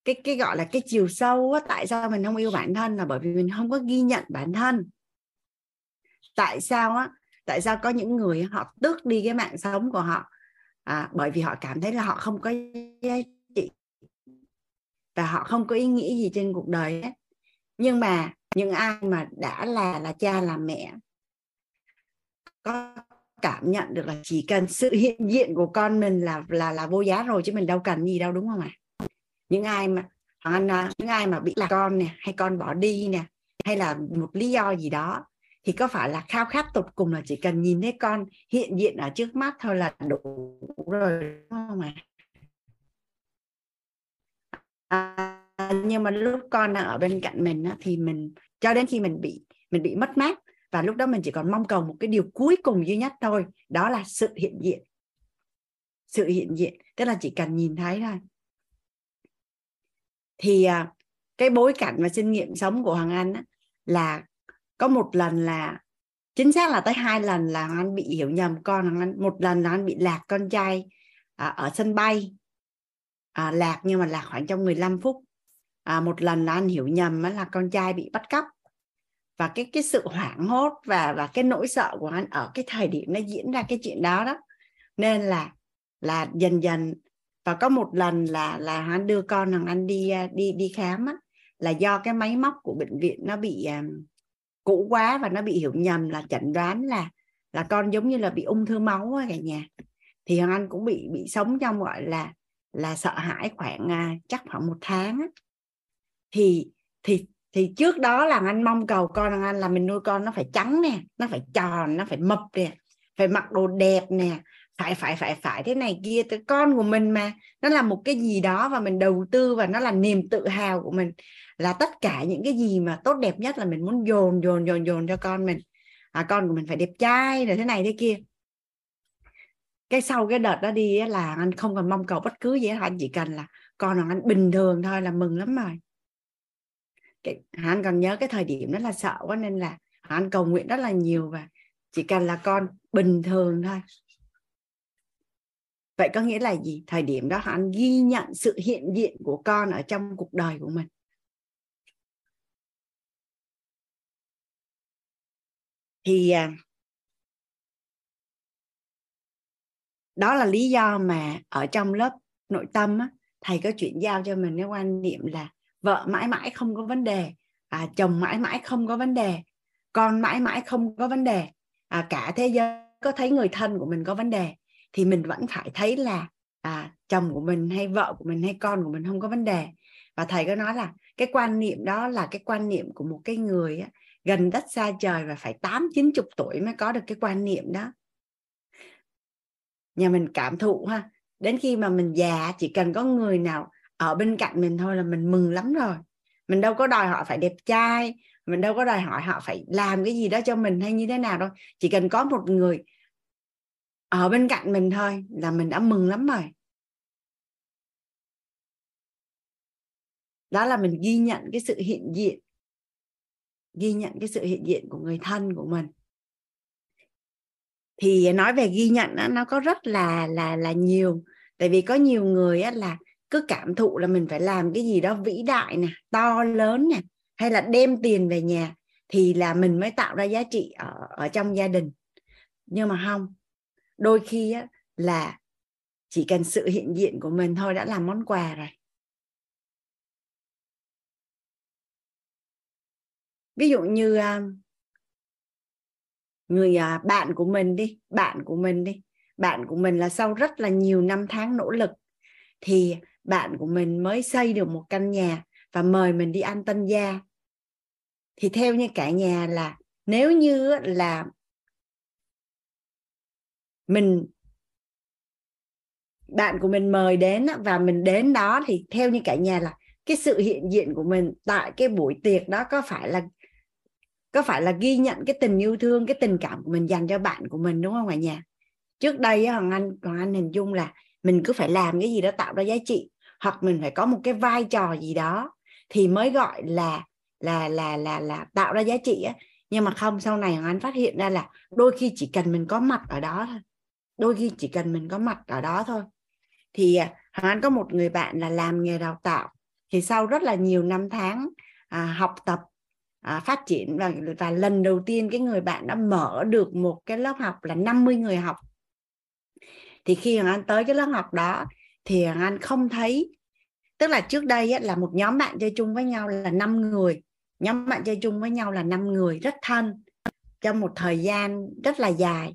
[SPEAKER 1] cái cái gọi là cái chiều sâu á, tại sao mình không yêu bản thân là bởi vì mình không có ghi nhận bản thân tại sao á tại sao có những người họ tước đi cái mạng sống của họ à, bởi vì họ cảm thấy là họ không có giá trị và họ không có ý nghĩa gì trên cuộc đời ấy. nhưng mà những ai mà đã là là cha là mẹ có cảm nhận được là chỉ cần sự hiện diện của con mình là là là vô giá rồi chứ mình đâu cần gì đâu đúng không ạ? Những ai mà anh à, những ai mà bị là con nè hay con bỏ đi nè hay là một lý do gì đó thì có phải là khao khát tột cùng là chỉ cần nhìn thấy con hiện diện ở trước mắt thôi là đủ rồi đúng không ạ? À, nhưng mà lúc con đang ở bên cạnh mình á, thì mình cho đến khi mình bị mình bị mất mát và lúc đó mình chỉ còn mong cầu một cái điều cuối cùng duy nhất thôi đó là sự hiện diện. Sự hiện diện tức là chỉ cần nhìn thấy thôi. Thì à, cái bối cảnh và kinh nghiệm sống của hoàng anh á, là có một lần là chính xác là tới hai lần là hoàng anh bị hiểu nhầm con hoàng anh một lần là anh bị lạc con trai à, ở sân bay. À, lạc nhưng mà lạc khoảng trong 15 phút. À, một lần là anh hiểu nhầm là con trai bị bắt cóc và cái cái sự hoảng hốt và và cái nỗi sợ của anh ở cái thời điểm nó diễn ra cái chuyện đó đó nên là là dần dần và có một lần là là anh đưa con thằng anh đi à, đi đi khám á, là do cái máy móc của bệnh viện nó bị um, cũ quá và nó bị hiểu nhầm là chẩn đoán là là con giống như là bị ung thư máu á cả nhà thì thằng anh cũng bị bị sống trong gọi là là sợ hãi khoảng uh, chắc khoảng một tháng á. thì thì thì trước đó là anh mong cầu con anh là mình nuôi con nó phải trắng nè nó phải tròn nó phải mập nè phải mặc đồ đẹp nè phải phải phải phải thế này kia. Tới con của mình mà nó là một cái gì đó và mình đầu tư và nó là niềm tự hào của mình là tất cả những cái gì mà tốt đẹp nhất là mình muốn dồn dồn dồn dồn cho con mình. À, con của mình phải đẹp trai rồi thế này thế kia. Cái sau cái đợt đó đi là anh không còn mong cầu bất cứ gì hết anh chỉ cần là con anh bình thường thôi là mừng lắm rồi cái, hắn còn nhớ cái thời điểm đó là sợ quá nên là hắn cầu nguyện rất là nhiều và chỉ cần là con bình thường thôi. Vậy có nghĩa là gì? Thời điểm đó hắn ghi nhận sự hiện diện của con ở trong cuộc đời của mình. Thì à, đó là lý do mà ở trong lớp nội tâm á, thầy có chuyển giao cho mình cái quan niệm là vợ mãi mãi không có vấn đề à, chồng mãi mãi không có vấn đề con mãi mãi không có vấn đề à, cả thế giới có thấy người thân của mình có vấn đề thì mình vẫn phải thấy là à, chồng của mình hay vợ của mình hay con của mình không có vấn đề. Và thầy có nói là cái quan niệm đó là cái quan niệm của một cái người á, gần đất xa trời và phải tám chín chục tuổi mới có được cái quan niệm đó. Nhà mình cảm thụ ha đến khi mà mình già chỉ cần có người nào ở bên cạnh mình thôi là mình mừng lắm rồi. Mình đâu có đòi họ phải đẹp trai mình đâu có đòi hỏi họ phải làm cái gì đó cho mình hay như thế nào đâu. Chỉ cần có một người ở bên cạnh mình thôi là mình đã mừng lắm rồi. Đó là mình ghi nhận cái sự hiện diện. Ghi nhận cái sự hiện diện của người thân của mình. Thì nói về ghi nhận đó, nó có rất là là là nhiều. Tại vì có nhiều người á, là cứ cảm thụ là mình phải làm cái gì đó vĩ đại nè to lớn nè hay là đem tiền về nhà thì là mình mới tạo ra giá trị ở ở trong gia đình. Nhưng mà không đôi khi á, là chỉ cần sự hiện diện của mình thôi đã làm món quà rồi. Ví dụ như à, người à, bạn của mình đi bạn của mình đi. Bạn của mình là sau rất là nhiều năm tháng nỗ lực thì bạn của mình mới xây được một căn nhà và mời mình đi ăn tân gia. Thì theo như cả nhà là nếu như là mình, bạn của mình mời đến và mình đến đó thì theo như cả nhà là cái sự hiện diện của mình tại cái buổi tiệc đó có phải là, có phải là ghi nhận cái tình yêu thương, cái tình cảm của mình dành cho bạn của mình, đúng không cả nhà? Trước đây hoàng anh hoàng anh hình dung là mình cứ phải làm cái gì đó tạo ra giá trị hoặc mình phải có một cái vai trò gì đó thì mới gọi là là là là là tạo ra giá trị á. Nhưng mà không sau này hoàng anh phát hiện ra là đôi khi chỉ cần mình có mặt ở đó thôi đôi khi chỉ cần mình có mặt ở đó thôi. Thì à, hoàng anh có một người bạn là làm nghề đào tạo thì sau rất là nhiều năm tháng à, học tập à, phát triển và và lần đầu tiên cái người bạn đã mở được một cái lớp học là 50 người học thì khi hoàng anh tới cái lớp học đó thì hoàng anh không thấy tức là trước đây ấy, là một nhóm bạn chơi chung với nhau là 5 người. Nhóm bạn chơi chung với nhau là 5 người rất thân trong một thời gian rất là dài.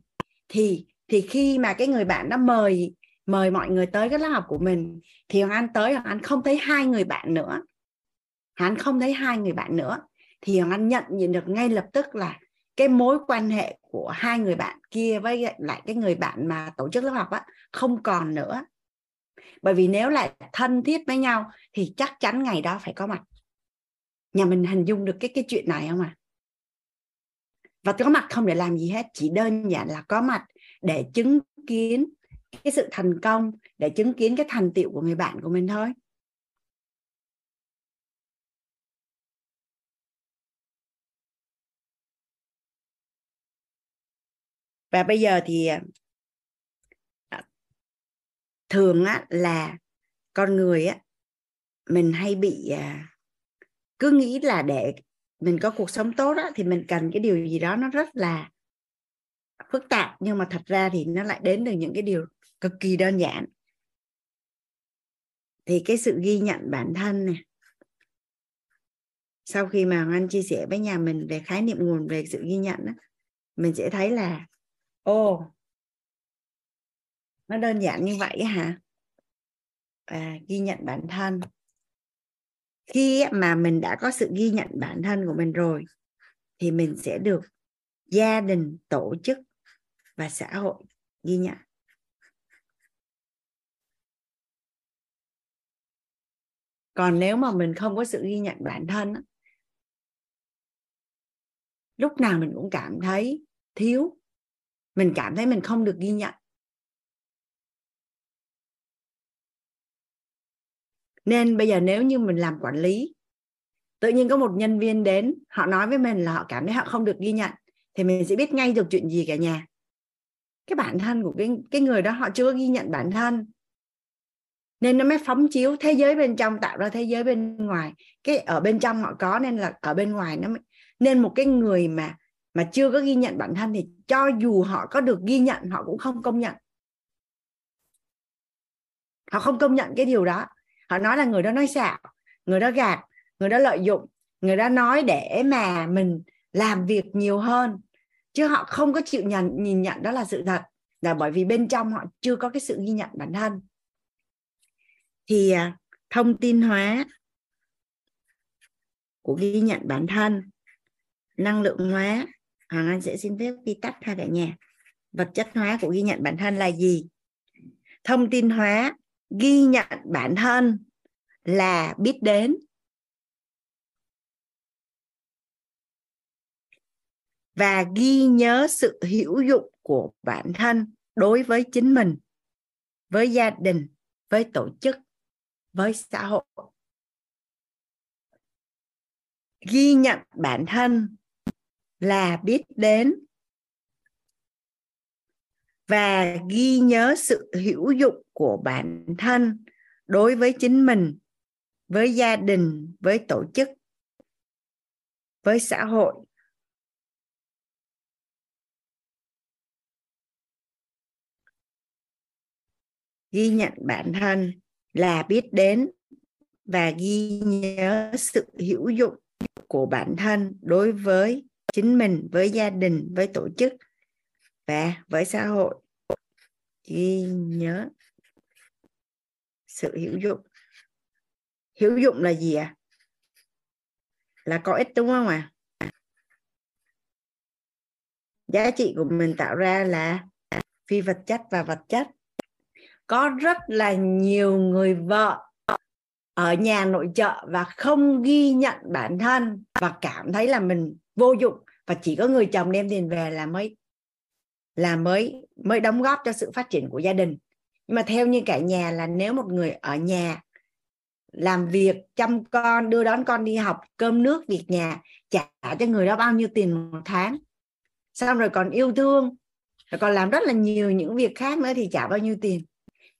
[SPEAKER 1] Thì thì khi mà cái người bạn đó mời mời mọi người tới cái lớp học của mình thì hoàng anh tới hoàng anh không thấy hai người bạn nữa. Hoàng anh không thấy hai người bạn nữa. Thì hoàng anh nhận nhận được ngay lập tức là cái mối quan hệ của hai người bạn kia với lại cái người bạn mà tổ chức lớp học á, không còn nữa. Bởi vì nếu lại thân thiết với nhau thì chắc chắn ngày đó phải có mặt. Nhà mình hình dung được cái cái chuyện này không ạ? À? và có mặt không để làm gì hết, chỉ đơn giản là có mặt để chứng kiến cái sự thành công, để chứng kiến cái thành tiệu của người bạn của mình thôi. Và bây giờ thì à, à, thường á là con người á mình hay bị à, cứ nghĩ là để mình có cuộc sống tốt á thì mình cần cái điều gì đó nó rất là phức tạp. Nhưng mà thật ra thì nó lại đến từ những cái điều cực kỳ đơn giản. Thì cái sự ghi nhận bản thân này sau khi mà anh chia sẻ với nhà mình về khái niệm nguồn về sự ghi nhận đó, mình sẽ thấy là ô nó đơn giản như vậy hả? Và ghi nhận bản thân. Khi mà mình đã có sự ghi nhận bản thân của mình rồi, thì mình sẽ được gia đình, tổ chức và xã hội ghi nhận. Còn nếu mà mình không có sự ghi nhận bản thân lúc nào mình cũng cảm thấy thiếu mình cảm thấy mình không được ghi nhận. Nên bây giờ nếu như mình làm quản lý tự nhiên có một nhân viên đến họ nói với mình là họ cảm thấy họ không được ghi nhận thì mình sẽ biết ngay được chuyện gì cả nhà. Cái bản thân của cái cái người đó họ chưa ghi nhận bản thân. Nên nó mới phóng chiếu thế giới bên trong tạo ra thế giới bên ngoài. Cái ở bên trong họ có nên là ở bên ngoài nó mới, nên một cái người mà mà chưa có ghi nhận bản thân thì cho dù họ có được ghi nhận, họ cũng không công nhận. Họ không công nhận cái điều đó. Họ nói là người đó nói xạo, người đó gạt, người đó lợi dụng, người đó nói để mà mình làm việc nhiều hơn. Chứ họ không có chịu nhận, nhìn nhận đó là sự thật, là bởi vì bên trong họ chưa có cái sự ghi nhận bản thân. Thì à, thông tin hóa của ghi nhận bản thân, năng lượng hóa Hoàng Anh sẽ xin phép đi tắt ha cả nhà. Vật chất hóa của ghi nhận bản thân là gì? Thông tin hóa ghi nhận bản thân là biết đến. Và ghi nhớ sự hữu dụng của bản thân đối với chính mình, với gia đình, với tổ chức, với xã hội. Ghi nhận bản thân là biết đến. Và ghi nhớ sự hữu dụng của bản thân đối với chính mình, với gia đình, với tổ chức, với xã hội. Ghi nhận bản thân là biết đến và ghi nhớ sự hữu dụng của bản thân đối với chính mình với gia đình, với tổ chức và với xã hội ghi nhớ sự hữu dụng hữu dụng là gì ạ à? là có ích đúng không ạ à? giá trị của mình tạo ra là phi vật chất và vật chất có rất là nhiều người vợ ở nhà nội trợ và không ghi nhận bản thân và cảm thấy là mình vô dụng và chỉ có người chồng đem tiền về là mới là mới mới đóng góp cho sự phát triển của gia đình. Nhưng mà theo như cả nhà là nếu một người ở nhà làm việc, chăm con, đưa đón con đi học, cơm nước, việc nhà, trả cho người đó bao nhiêu tiền một tháng. Xong rồi còn yêu thương, rồi còn làm rất là nhiều những việc khác nữa thì trả bao nhiêu tiền.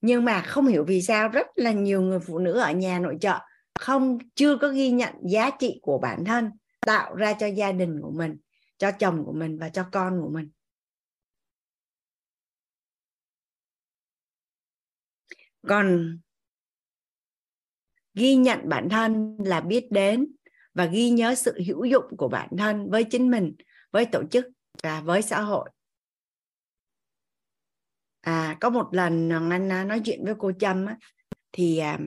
[SPEAKER 1] Nhưng mà không hiểu vì sao rất là nhiều người phụ nữ ở nhà nội trợ không, chưa có ghi nhận giá trị của bản thân, tạo ra cho gia đình của mình cho chồng của mình và cho con của mình. Còn ghi nhận bản thân là biết đến và ghi nhớ sự hữu dụng của bản thân với chính mình với tổ chức và với xã hội. À có một lần anh à, nói chuyện với cô trâm á, thì à,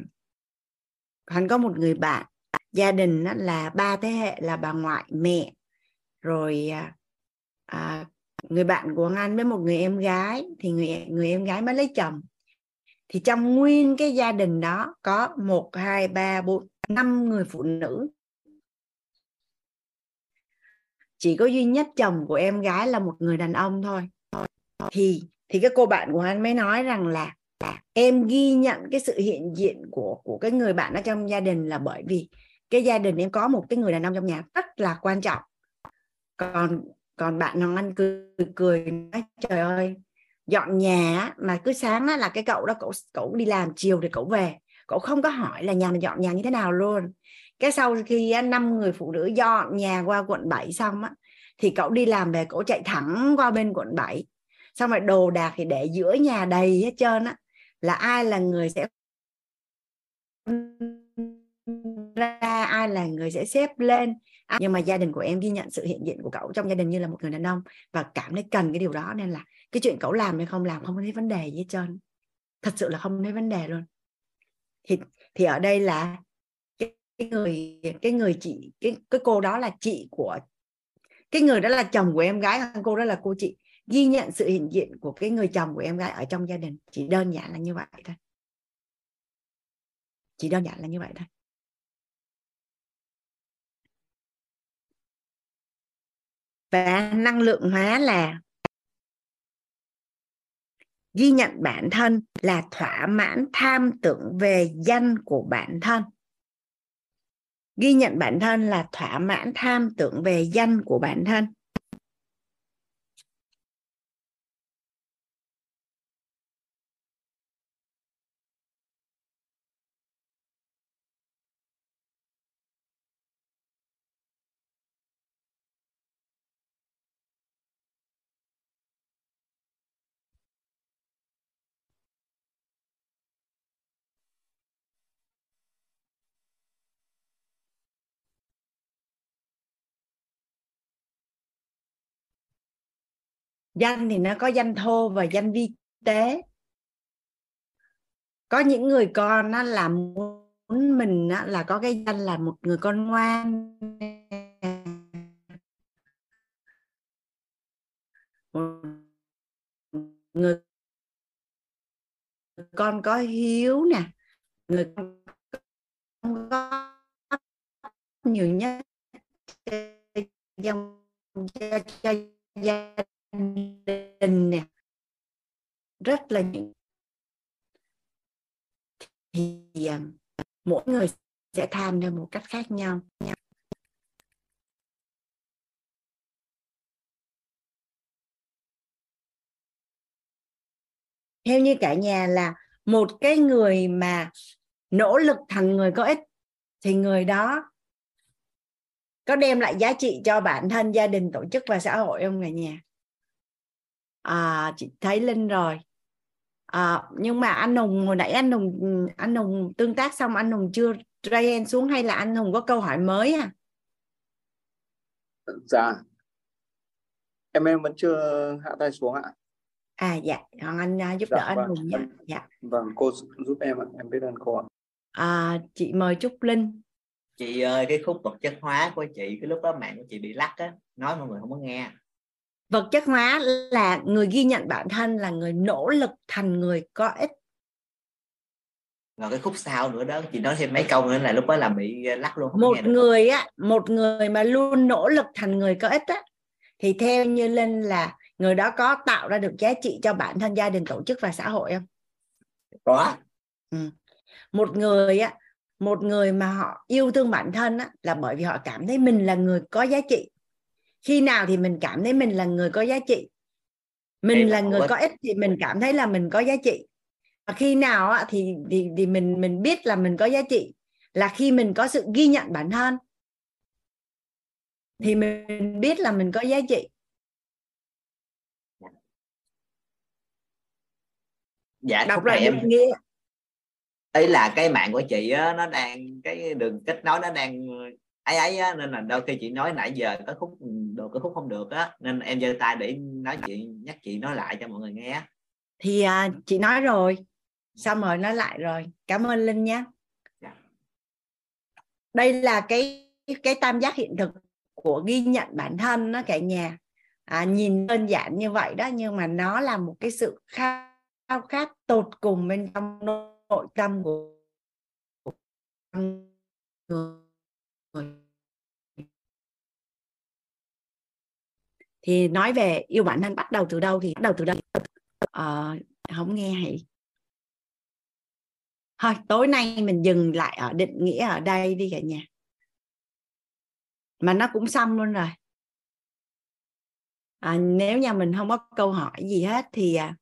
[SPEAKER 1] hắn có một người bạn gia đình là ba thế hệ là bà ngoại mẹ rồi à, à, người bạn của anh với một người em gái thì người người em gái mới lấy chồng. Thì trong nguyên cái gia đình đó có một hai ba bốn năm người phụ nữ. Chỉ có duy nhất chồng của em gái là một người đàn ông thôi. Thì thì cái cô bạn của anh mới nói rằng là em ghi nhận cái sự hiện diện của của cái người bạn ở trong gia đình là bởi vì cái gia đình em có một cái người đàn ông trong nhà rất là quan trọng còn còn bạn hoàng anh cười cười nói, trời ơi, dọn nhà mà cứ sáng là cái cậu đó cậu cậu đi làm chiều thì cậu về. Cậu không có hỏi là nhà mình dọn nhà như thế nào luôn. Cái sau khi năm người phụ nữ dọn nhà qua quận 7 xong á, thì cậu đi làm về, cậu chạy thẳng qua bên quận 7 xong rồi đồ đạc thì để giữa nhà đầy hết trơn á, là ai là người sẽ ra, ai là người sẽ xếp lên. À. nhưng mà gia đình của em ghi nhận sự hiện diện của cậu trong gia đình như là một người đàn ông và cảm thấy cần cái điều đó nên là cái chuyện cậu làm hay không làm không thấy vấn đề gì hết trơn. Thật sự là không thấy vấn đề luôn. Thì thì ở đây là cái, cái người cái người chị cái cái cô đó là chị của cái người đó là chồng của em gái cô đó là cô chị. Ghi nhận sự hiện diện của cái người chồng của em gái ở trong gia đình. Chỉ đơn giản là như vậy thôi. Chỉ đơn giản là như vậy thôi. Và năng lượng hóa là ghi nhận bản thân là thỏa mãn tham tưởng về danh của bản thân. Ghi nhận bản thân là thỏa mãn tham tưởng về danh của bản thân. Danh thì nó có danh thô và danh vi tế. Có những người con nó làm muốn mình là có cái danh là một người con ngoan. Một người con có hiếu nè người con có nhiều nhất cho, cho, cho gia đình nè. Rất là những thì à, mỗi người sẽ tham theo một cách khác nhau. Theo như cả nhà là một cái người mà nỗ lực thành người có ích, thì người đó có đem lại giá trị cho bản thân, gia đình, tổ chức và xã hội không cả nhà? À, chị thấy linh rồi. À, nhưng mà anh hùng hồi nãy anh hùng anh hùng tương tác xong anh hùng chưa Ryan xuống hay là anh hùng có câu hỏi mới à?
[SPEAKER 12] Dạ. Em em vẫn chưa hạ tay xuống ạ.
[SPEAKER 1] À dạ. Hoàng anh uh, giúp dạ, đỡ anh vâng, hùng nhé dạ.
[SPEAKER 12] Vâng cô giúp em ạ. Em biết ơn cô ạ.
[SPEAKER 1] À, chị mời trúc linh.
[SPEAKER 5] Chị ơi cái khúc vật chất hóa của chị cái lúc đó mạng của chị bị lắc á. Nói mọi người không có nghe
[SPEAKER 1] vật chất hóa là người ghi nhận bản thân là người nỗ lực thành người có ích.
[SPEAKER 5] Rồi cái khúc sau nữa đó chị nói thêm mấy câu nữa là lúc đó là bị lắc luôn
[SPEAKER 1] một người á một người mà luôn nỗ lực thành người có ích á thì theo như linh là người đó có tạo ra được giá trị cho bản thân gia đình tổ chức và xã hội không?
[SPEAKER 5] Có.
[SPEAKER 1] Ừ. một người á một người mà họ yêu thương bản thân á, là bởi vì họ cảm thấy mình là người có giá trị khi nào thì mình cảm thấy mình là người có giá trị. Mình Em là người có ích thì mình cảm thấy là mình có giá trị. Và khi nào á, thì, thì thì mình mình biết là mình có giá trị là khi mình có sự ghi nhận bản thân thì mình biết là mình có giá trị.
[SPEAKER 5] Dạ đọc lại em nghĩa ấy là cái mạng của chị á, nó đang cái đường kết nối nó đang ấy ấy á, nên là đôi khi chị nói nãy giờ có khúc đồ cái khúc không được á nên em giơ tay để nói chuyện nhắc chị nói lại cho mọi người nghe
[SPEAKER 1] thì à, chị nói rồi xong rồi nói lại rồi. Cảm ơn linh nhé dạ. đây là cái cái tam giác hiện thực của ghi nhận bản thân đó cả nhà. À, nhìn đơn giản như vậy đó nhưng mà nó là một cái sự khao khát tột cùng bên trong nội tâm của người thì nói về yêu bản thân bắt đầu từ đâu thì bắt đầu từ đâu? À, không nghe hãy. Thôi tối nay mình dừng lại ở định nghĩa ở đây đi cả nhà. Mà nó cũng xong luôn rồi. À, nếu nhà mình không có câu hỏi gì hết thì à,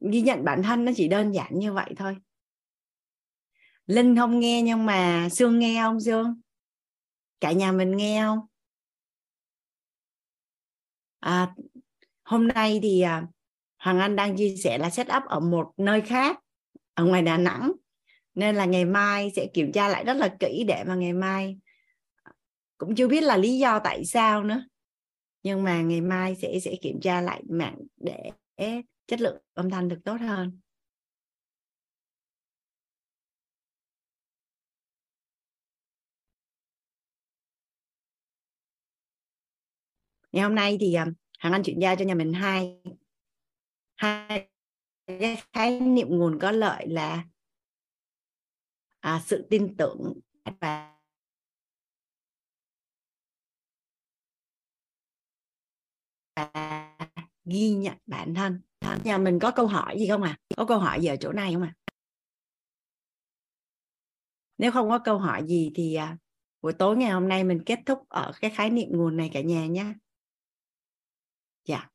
[SPEAKER 1] ghi nhận bản thân nó chỉ đơn giản như vậy thôi linh không nghe nhưng mà sương nghe không sương? Cả nhà mình nghe không? À, hôm nay thì à, hoàng anh đang chia sẻ là set up ở một nơi khác ở ngoài đà nẵng. Nên là ngày mai sẽ kiểm tra lại rất là kỹ để mà ngày mai cũng chưa biết là lý do tại sao nữa. Nhưng mà ngày mai sẽ sẽ kiểm tra lại mạng để chất lượng âm thanh được tốt hơn. Ngày hôm nay thì à, hàng anh chuyển giao cho nhà mình hai hai cái khái niệm nguồn có lợi là à, sự tin tưởng và ghi nhận bản thân. Nhà mình có câu hỏi gì không à có câu hỏi gì ở chỗ này không à nếu không có câu hỏi gì thì à, buổi tối ngày hôm nay mình kết thúc ở cái khái niệm nguồn này cả nhà nhé dạ